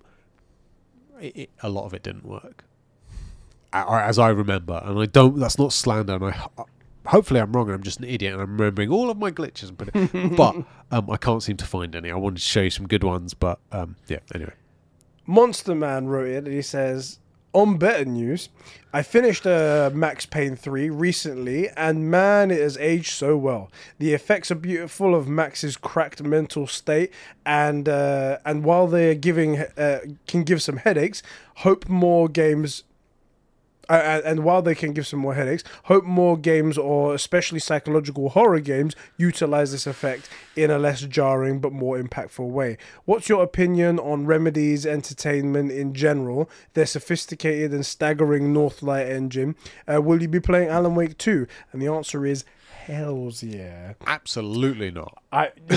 it, it- a lot of it didn't work, as I remember, and I don't. That's not slander, and I. Hopefully, I'm wrong, and I'm just an idiot, and I'm remembering all of my glitches. And put it, but um, I can't seem to find any. I wanted to show you some good ones, but um, yeah. Anyway, Monster Man wrote it and he says, On better news, I finished uh, Max Payne 3 recently and man, it has aged so well. The effects are beautiful of Max's cracked mental state and uh, and while they're giving uh, can give some headaches, hope more games uh, and while they can give some more headaches, hope more games or especially psychological horror games utilize this effect in a less jarring but more impactful way. What's your opinion on Remedy's entertainment in general, their sophisticated and staggering Northlight engine? Uh, will you be playing Alan Wake 2? And the answer is hells yeah. absolutely not. I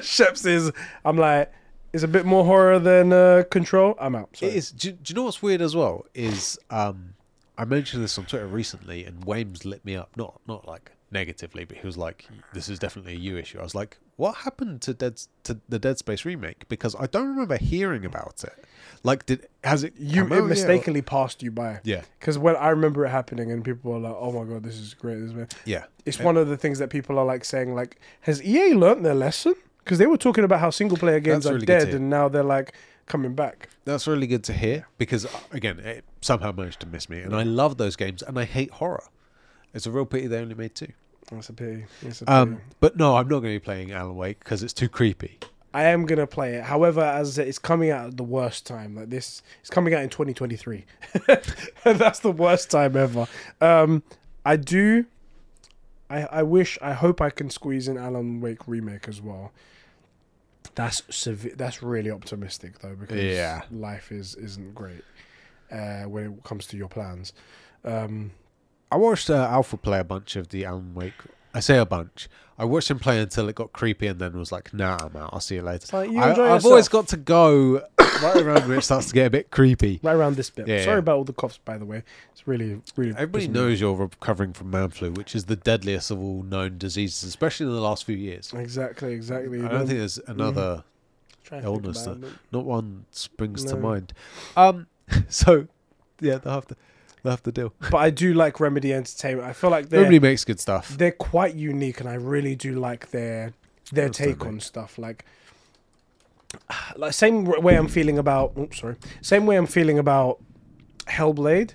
Sheps is I'm like it's a bit more horror than uh, Control. I'm out. Sorry. It is. Do, do you know what's weird as well? Is um, I mentioned this on Twitter recently, and Wames lit me up. Not not like negatively, but he was like, "This is definitely a you issue." I was like, "What happened to Dead to the Dead Space remake?" Because I don't remember hearing about it. Like, did has it? you it mistakenly passed you by. Yeah, Because when I remember it happening and people were like, "Oh my god, this is great!" This is great." yeah. It's one of the things that people are like saying, like, "Has EA learned their lesson?" Because they were talking about how single player games That's are really dead, and now they're like coming back. That's really good to hear because uh, again, it somehow managed to miss me, and I love those games, and I hate horror. It's a real pity they only made two. That's a pity. It's a pity. Um, but no, I'm not going to be playing Alan Wake because it's too creepy. I am gonna play it. However, as I said, it's coming out at the worst time. Like this, it's coming out in 2023. That's the worst time ever. Um, I do. I I wish. I hope I can squeeze in Alan Wake remake as well. That's severe. That's really optimistic though, because Yeah. life is isn't great uh, when it comes to your plans. Um, I watched uh, Alpha play a bunch of the Alan Wake. I say a bunch. I watched him play until it got creepy, and then was like, "Nah, I'm out. I'll see you later." It's like, you I, enjoy I've always got to go right around where it starts to get a bit creepy. right around this bit. Yeah, Sorry yeah. about all the coughs, by the way. It's really, really. Everybody knows you're recovering from man flu, which is the deadliest of all known diseases, especially in the last few years. Exactly, exactly. I don't think there's another Try and illness that- it. not one springs to mind. Um, so yeah, they'll have to they'll have to deal. but I do like Remedy Entertainment. I feel like they're Nobody makes good stuff. they're quite unique, and I really do like their their they take on stuff. Like, like same way I'm feeling about. Oops, sorry. Same way I'm feeling about Hellblade.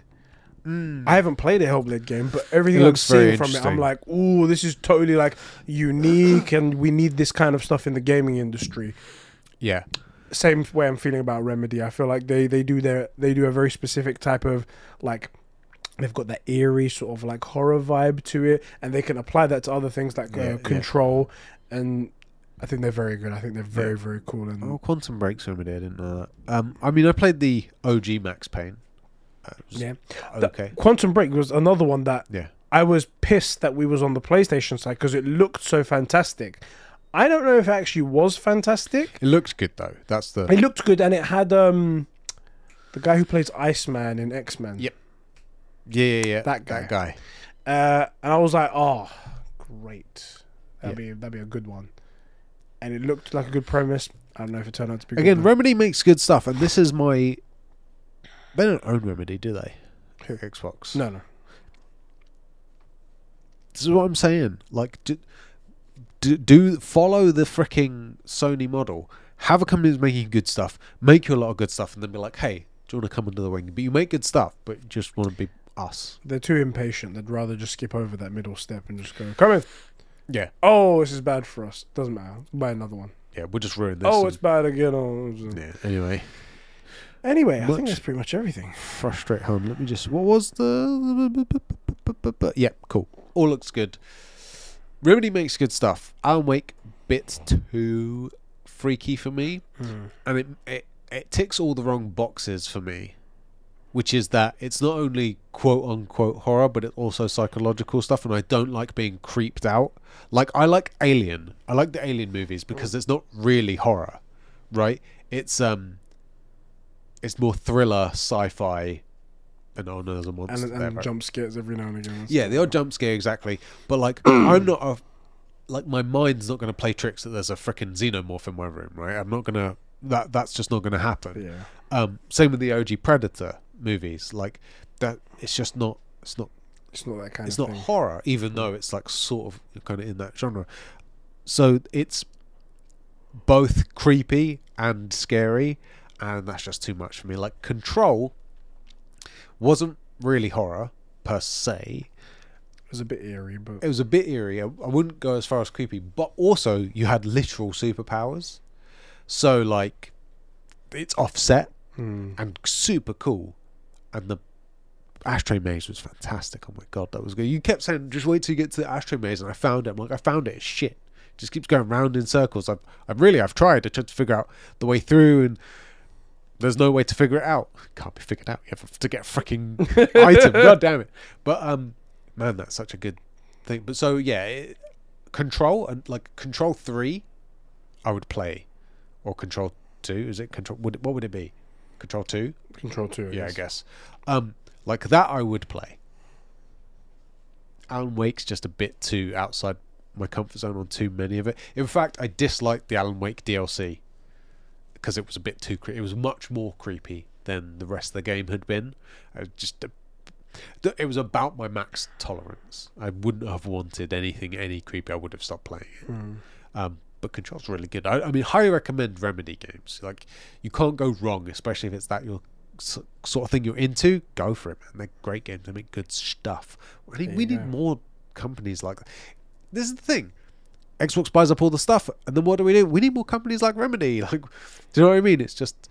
Hmm. I haven't played a Hellblade game, but everything I'm seeing from it, I'm like, ooh, this is totally like unique, and we need this kind of stuff in the gaming industry. Yeah, same way I'm feeling about Remedy. I feel like they they do their they do a very specific type of like they've got that eerie sort of like horror vibe to it, and they can apply that to other things like Yeah, uh, yeah. Control, and I think they're very good. I think they're very Yeah. very cool. And oh, Quantum Break's Remedy. I didn't know that. Um, I mean, I played the OG Max Payne. Uh, yeah, The- okay. Quantum Break was another one that Yeah, I was pissed that we was on the PlayStation side because it looked so fantastic. I don't know if it actually was fantastic. it looks good though. That's the It looked good, and it had um the guy who plays Iceman in X Men. Yep. yeah, yeah, yeah. That guy. That guy. Uh, and I was like, oh, great. That'd Yeah. be that'd be a good one. And it looked like a good premise. I don't know if it turned out to be Again. Remedy makes good stuff, and this is my. They don't own Remedy, do they? Xbox. no, no. This is what I'm saying. Like, do, do, do follow the freaking Sony model. Have a company that's making good stuff. Make you a lot of good stuff, and then be like, hey, do you want to come under the wing? But you make good stuff, but you just want to be us. They're too impatient. They'd rather just skip over that middle step and just go, come in. Yeah. Oh, this is bad for us. Doesn't matter. Buy another one. Yeah, we'll just ruin this. oh, it's bad again. Oh, yeah. Anyway, Anyway, I think that's pretty much everything. frustrate home. Let me just. What was the? Yeah, cool. All looks good. Remedy makes good stuff. Alan Wake bit too freaky for me. and it, it it ticks all the wrong boxes for me which is that it's not only quote unquote horror but it's also psychological stuff and i don't like being creeped out. Like i like alien. I like the alien movies because it's not really horror right? It's um it's more thriller sci-fi and oh no there's a monster And, there, and right? jump scares every now and again. Yeah, the odd jump scare exactly. But like, I'm not a like my mind's not going to play tricks that there's a freaking xenomorph in my room, right? I'm not gonna that that's just not going to happen. Yeah. Um, same with the OG Predator movies, like that. It's just not. It's not. It's not that kind It's of not thing. horror, even though it's like sort of kind of in that genre. So it's both creepy and scary, and that's just too much for me. Like Control wasn't really horror per se. It was a bit eerie, but it was a bit eerie. I, I wouldn't go as far as creepy, but also you had literal superpowers. So like, it's offset Hmm. and super cool, and the ashtray maze was fantastic. Oh my god, that was good. You kept saying just wait till you get to the ashtray maze, and I found it. I'm like, I found it. It's shit. It just keeps going round in circles. I've, I've really, I've tried. I tried to figure out the way through, and there's no way to figure it out. Can't be figured out. You have to get a freaking item. God damn it. But um, man, that's such a good thing. But so yeah, it, Control and like Control Three, I would play, or Control Two. Is it Control? Would it, what would it be? Control Two. Control Two. Yeah, I guess. Um, like that, I would play. Alan Wake's just a bit too outside my comfort zone on too many of it. In fact, I disliked the Alan Wake DLC because it was a bit too. Cre- it was much more creepy than the rest of the game had been. I just. A, it was about my max tolerance. I wouldn't have wanted anything any creepy. I would have stopped playing it. Hmm. Um, but Control's really good. I, I mean, highly recommend Remedy games. Like, you can't go wrong, especially if it's that your s- sort of thing you're into. Go for it, man. They're great games. They make good stuff. I think we need more companies like. This is the thing. Xbox buys up all the stuff, and then what do we do? We need more companies like Remedy. Like, do you know what I mean? It's just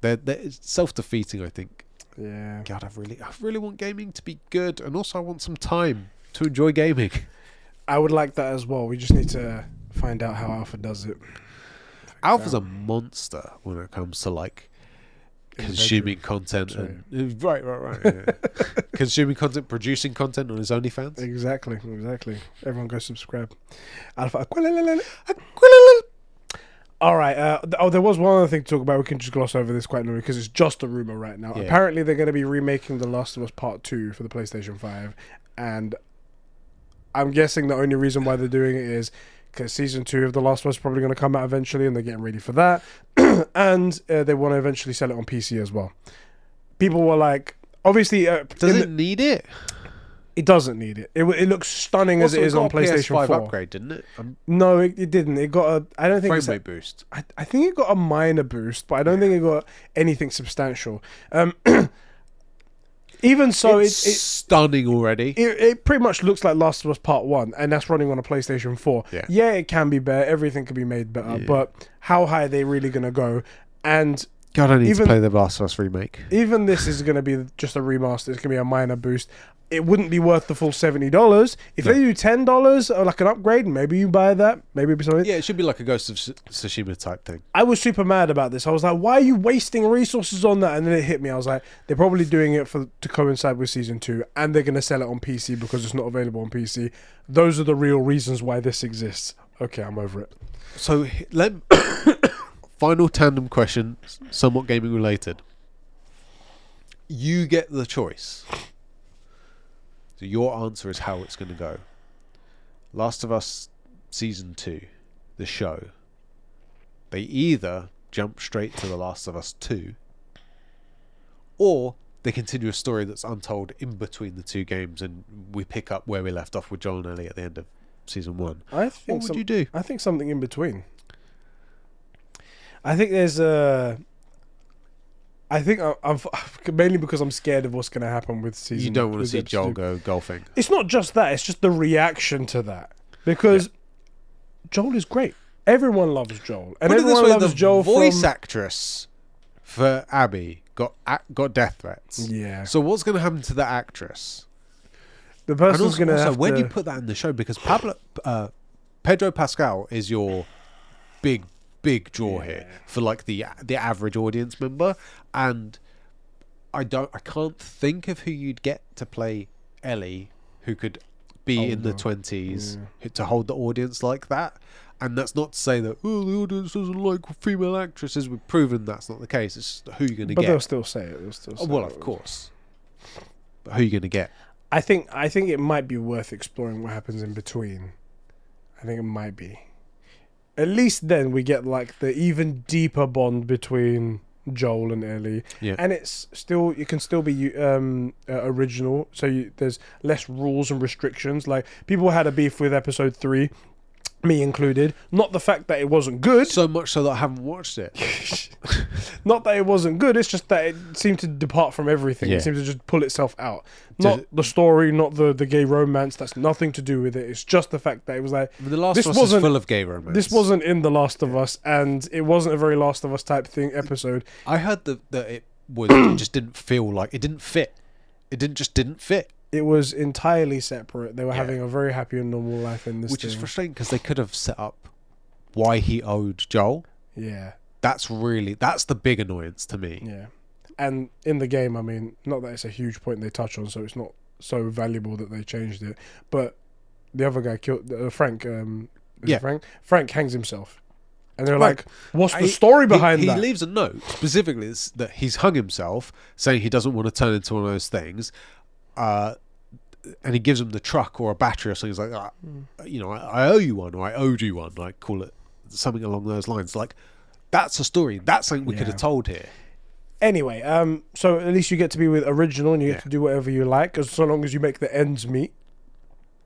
they're, they're self-defeating. I think. Yeah. God, I really, I really want gaming to be good, and also I want some time to enjoy gaming. I would like that as well. We just need to find out how Alpha does it. Alpha's a monster when it comes to like consuming content and uh, right, right, right. yeah. consuming content, producing content on his OnlyFans. Exactly, exactly. Everyone go subscribe. Alpha. All right. Uh, oh, there was one other thing to talk about. We can just gloss over this quite quickly because it's just a rumor right now. Yeah. Apparently, they're going to be remaking The Last of Us Part Two for the PlayStation Five, and I'm guessing the only reason why they're doing it is because season two of The Last of Us is probably going to come out eventually, and they're getting ready for that, and uh, they want to eventually sell it on PC as well. People were like, obviously, uh, Does it the- need it? it doesn't need it. It, it looks stunning as Also, it is on PlayStation PS5 Four. upgrade, didn't it? Um, No, it, it didn't. It got a. I don't think. frame rate boost. I, I think it got a minor boost, but I don't think it got anything substantial. Um, even so, it, it's it stunning already. it it pretty much looks like Last of Us Part One, and that's running on a PlayStation Four. Yeah. it can be better. Everything can be made better, Yeah. but how high are they really gonna go? And God, I need even- to play the Last of Us remake. even this is going to be just a remaster. It's going to be a minor boost. It wouldn't be worth the full seventy dollars. If No. they do ten dollars or like an upgrade, maybe you buy that. Maybe it'd be something. Yeah, it should be like a Ghost of Tsu- Tsushima type thing. I was super mad about this. I was like, "Why are you wasting resources on that?" And then it hit me. I was like, "They're probably doing it for to coincide with season two, and they're going to sell it on PC because it's not available on PC. Those are the real reasons why this exists." Okay, I'm over it. So let final tandem question, somewhat gaming related. You get the choice. So your answer is how it's going to go. Last of Us season 2, the show. They either jump straight to The Last of Us 2 or they continue a story that's untold in between the two games and we pick up where we left off with Joel and Ellie at the end of season 1. I think What would some- you do? I think something in between. I think there's a. I think I- I'm mainly because I'm scared of what's going to happen with season. You don't want to see Joel go golfing. It's not just that; it's just the reaction to that because Joel is great. Everyone loves Joel, and Put everyone way, loves the Joel voice from. actress for Abby got got death threats. yeah, So what's going to happen to the actress? the person's going to also, have where to. do you put that in the show? Because Pablo, uh, Pedro Pascal is your big big draw here for like the the average audience member, and I don't I can't think of who you'd get to play Ellie who could be oh, in the twenties Yeah. to hold the audience like that. And that's not to say that oh the audience doesn't like female actresses. We've proven that's not the case. It's just who you're going to get. but they'll still say it. They'll still oh, say Oh, well, it. of course. But who are you going to get? I think I think it might be worth exploring what happens in between. I think it might be. At least then we get like the even deeper bond between Joel and Ellie, Yeah. and it's still it can still be um, uh, original. So you, there's less rules and restrictions. Like people had a beef with episode three, me included. Not the fact that it wasn't good. So much so that I haven't watched it. Not that it wasn't good. It's just that it seemed to depart from everything. Yeah. It seemed to just pull itself out. Not the story, not the the gay romance. That's nothing to do with it. It's just the fact that it was like the Last This of Us wasn't- full of gay romance. this wasn't in The Last of Us, and it wasn't a very Last of Us type thing episode. I heard that that it was it just didn't feel like it didn't fit. It didn't just didn't fit, It was entirely separate. They were Yeah. having a very happy and normal life in this. which is frustrating because they could have set up why he owed Joel. yeah, That's really that's the big annoyance to me. yeah. And in the game, I mean, not that it's a huge point they touch on, so it's not so valuable that they changed it. But the other guy killed uh, Frank. Um, Yeah. Frank. Frank hangs himself, and they're Right. like, "What's the I- story behind he, that?" He leaves a note specifically that he's hung himself, saying he doesn't want to turn into one of those things. Uh, and he gives him the truck or a battery or something. He's like, ah, Hmm. you know, I, I owe you one or I owed you one. Like, call it something along those lines. Like, that's a story. That's something we could have told here. Anyway, um, so at least you get to be with original, and you get Yeah. to do whatever you like, as so long as you make the ends meet.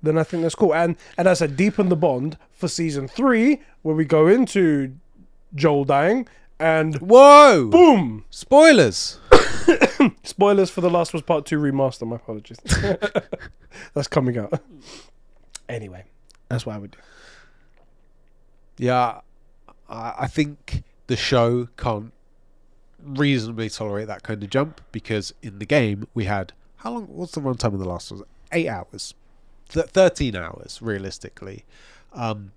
then I think that's cool. And and as I deepen the bond for season three, where we go into Joel dying, and Whoa! boom, Spoilers. spoilers for the Last Was Part Two remaster. My apologies. that's coming out. Anyway, that's what I would do. Yeah, I, think the show can't reasonably tolerate that kind of jump because in the game we had how long? What's the runtime of the last? It eight hours? Th- Thirteen hours, realistically. Um,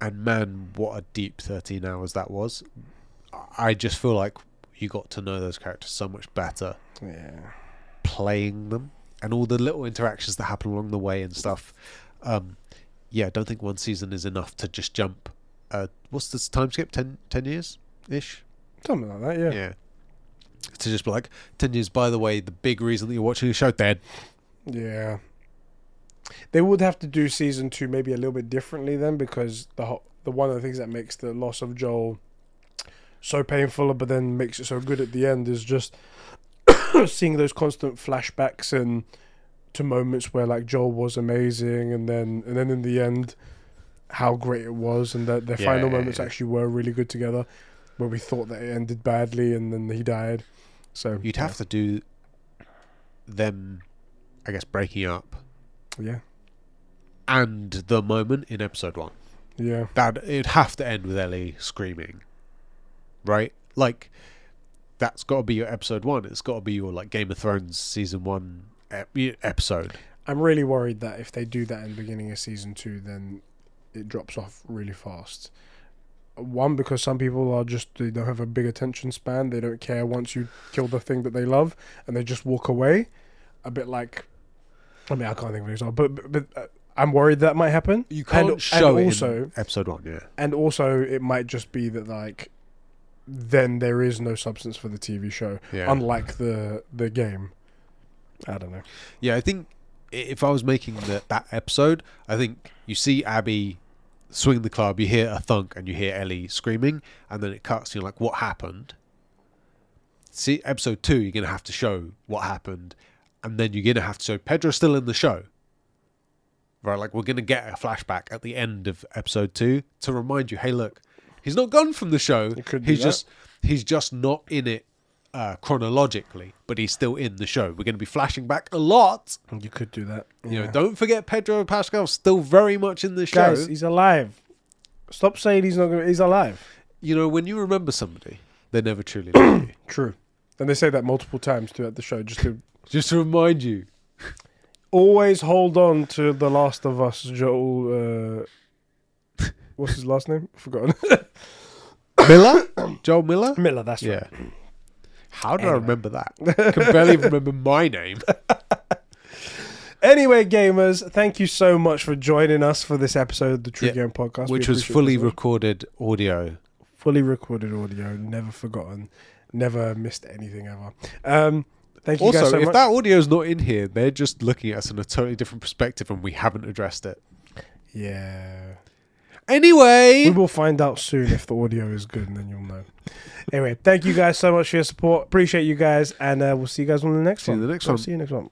and man, what a deep thirteen hours that was. I just feel like you got to know those characters so much better Yeah. playing them and all the little interactions that happen along the way and stuff. Um, yeah, I don't think one season is enough to just jump. Uh, what's this time skip? 10, 10 years ish? Something like that, yeah. Yeah. To just be like, 10 years, by the way, the big reason that you're watching the show, dead. Yeah. They would have to do season two maybe a little bit differently then because the ho- the one of the things that makes the loss of Joel so painful but then makes it so good at the end is just seeing those constant flashbacks and to moments where like Joel was amazing and then and then in the end how great it was and that their Yeah, final yeah, moments yeah. actually were really good together where we thought that it ended badly and then he died. So You'd have to do them, I guess, breaking up yeah. and the moment in episode one. Yeah. that it'd have to end with Ellie screaming, right? Like that's got to be your episode one. It's got to be your like Game of Thrones season one ep- episode. I'm really worried that if they do that in the beginning of season two, then it drops off really fast. One, because some people are just they don't have a big attention span. They don't care once you kill the thing that they love, and they just walk away. A bit like, I mean, I can't think of an example, but but, but uh, I'm worried that might happen. You can't and, show and it also, episode one. Yeah, and also it might just be that like, then there is no substance for the TV show, yeah, unlike the the game. I don't know. yeah. I think if I was making the, that episode, I think you see Abby swing the club, you hear a thunk, and you hear Ellie screaming, and then it cuts. You're like, what happened? See, episode two, you're gonna have to show what happened, and then you're gonna have to show Pedro's still in the show. Right, like we're gonna get a flashback at the end of episode two to remind you, hey, look, he's not gone from the show. He's just he's just not in it uh, chronologically, but he's still in the show. We're gonna be flashing back a lot. You could do that. You Yeah. know, don't forget Pedro Pascal still very much in the show. Guys, he's alive. Stop saying he's not going. to He's alive. you know, when you remember somebody, they never truly love you. True. And they say that multiple times throughout the show, just to Just to remind you. always hold on to the Last of Us. Joel, uh, what's his last name? Forgotten. Miller? Joel Miller? Miller. That's right. Yeah. How do I Anyway. remember that? I Can barely remember my name. Anyway, gamers, thank you so much for joining us for this episode of the True Yeah, Gamer Podcast, We Which was appreciate fully recorded audio. fully recorded audio, never forgotten, never missed anything ever. Um, thank you guys Also, so if much. that audio's not in here, they're just looking at us in a totally different perspective and we haven't addressed it. yeah. Anyway, We will find out soon if the audio is good, and then you'll know. Anyway, thank you guys so much for your support. Appreciate you guys, and uh, we'll see you guys on the next See you one. in the next We'll one. See you next one.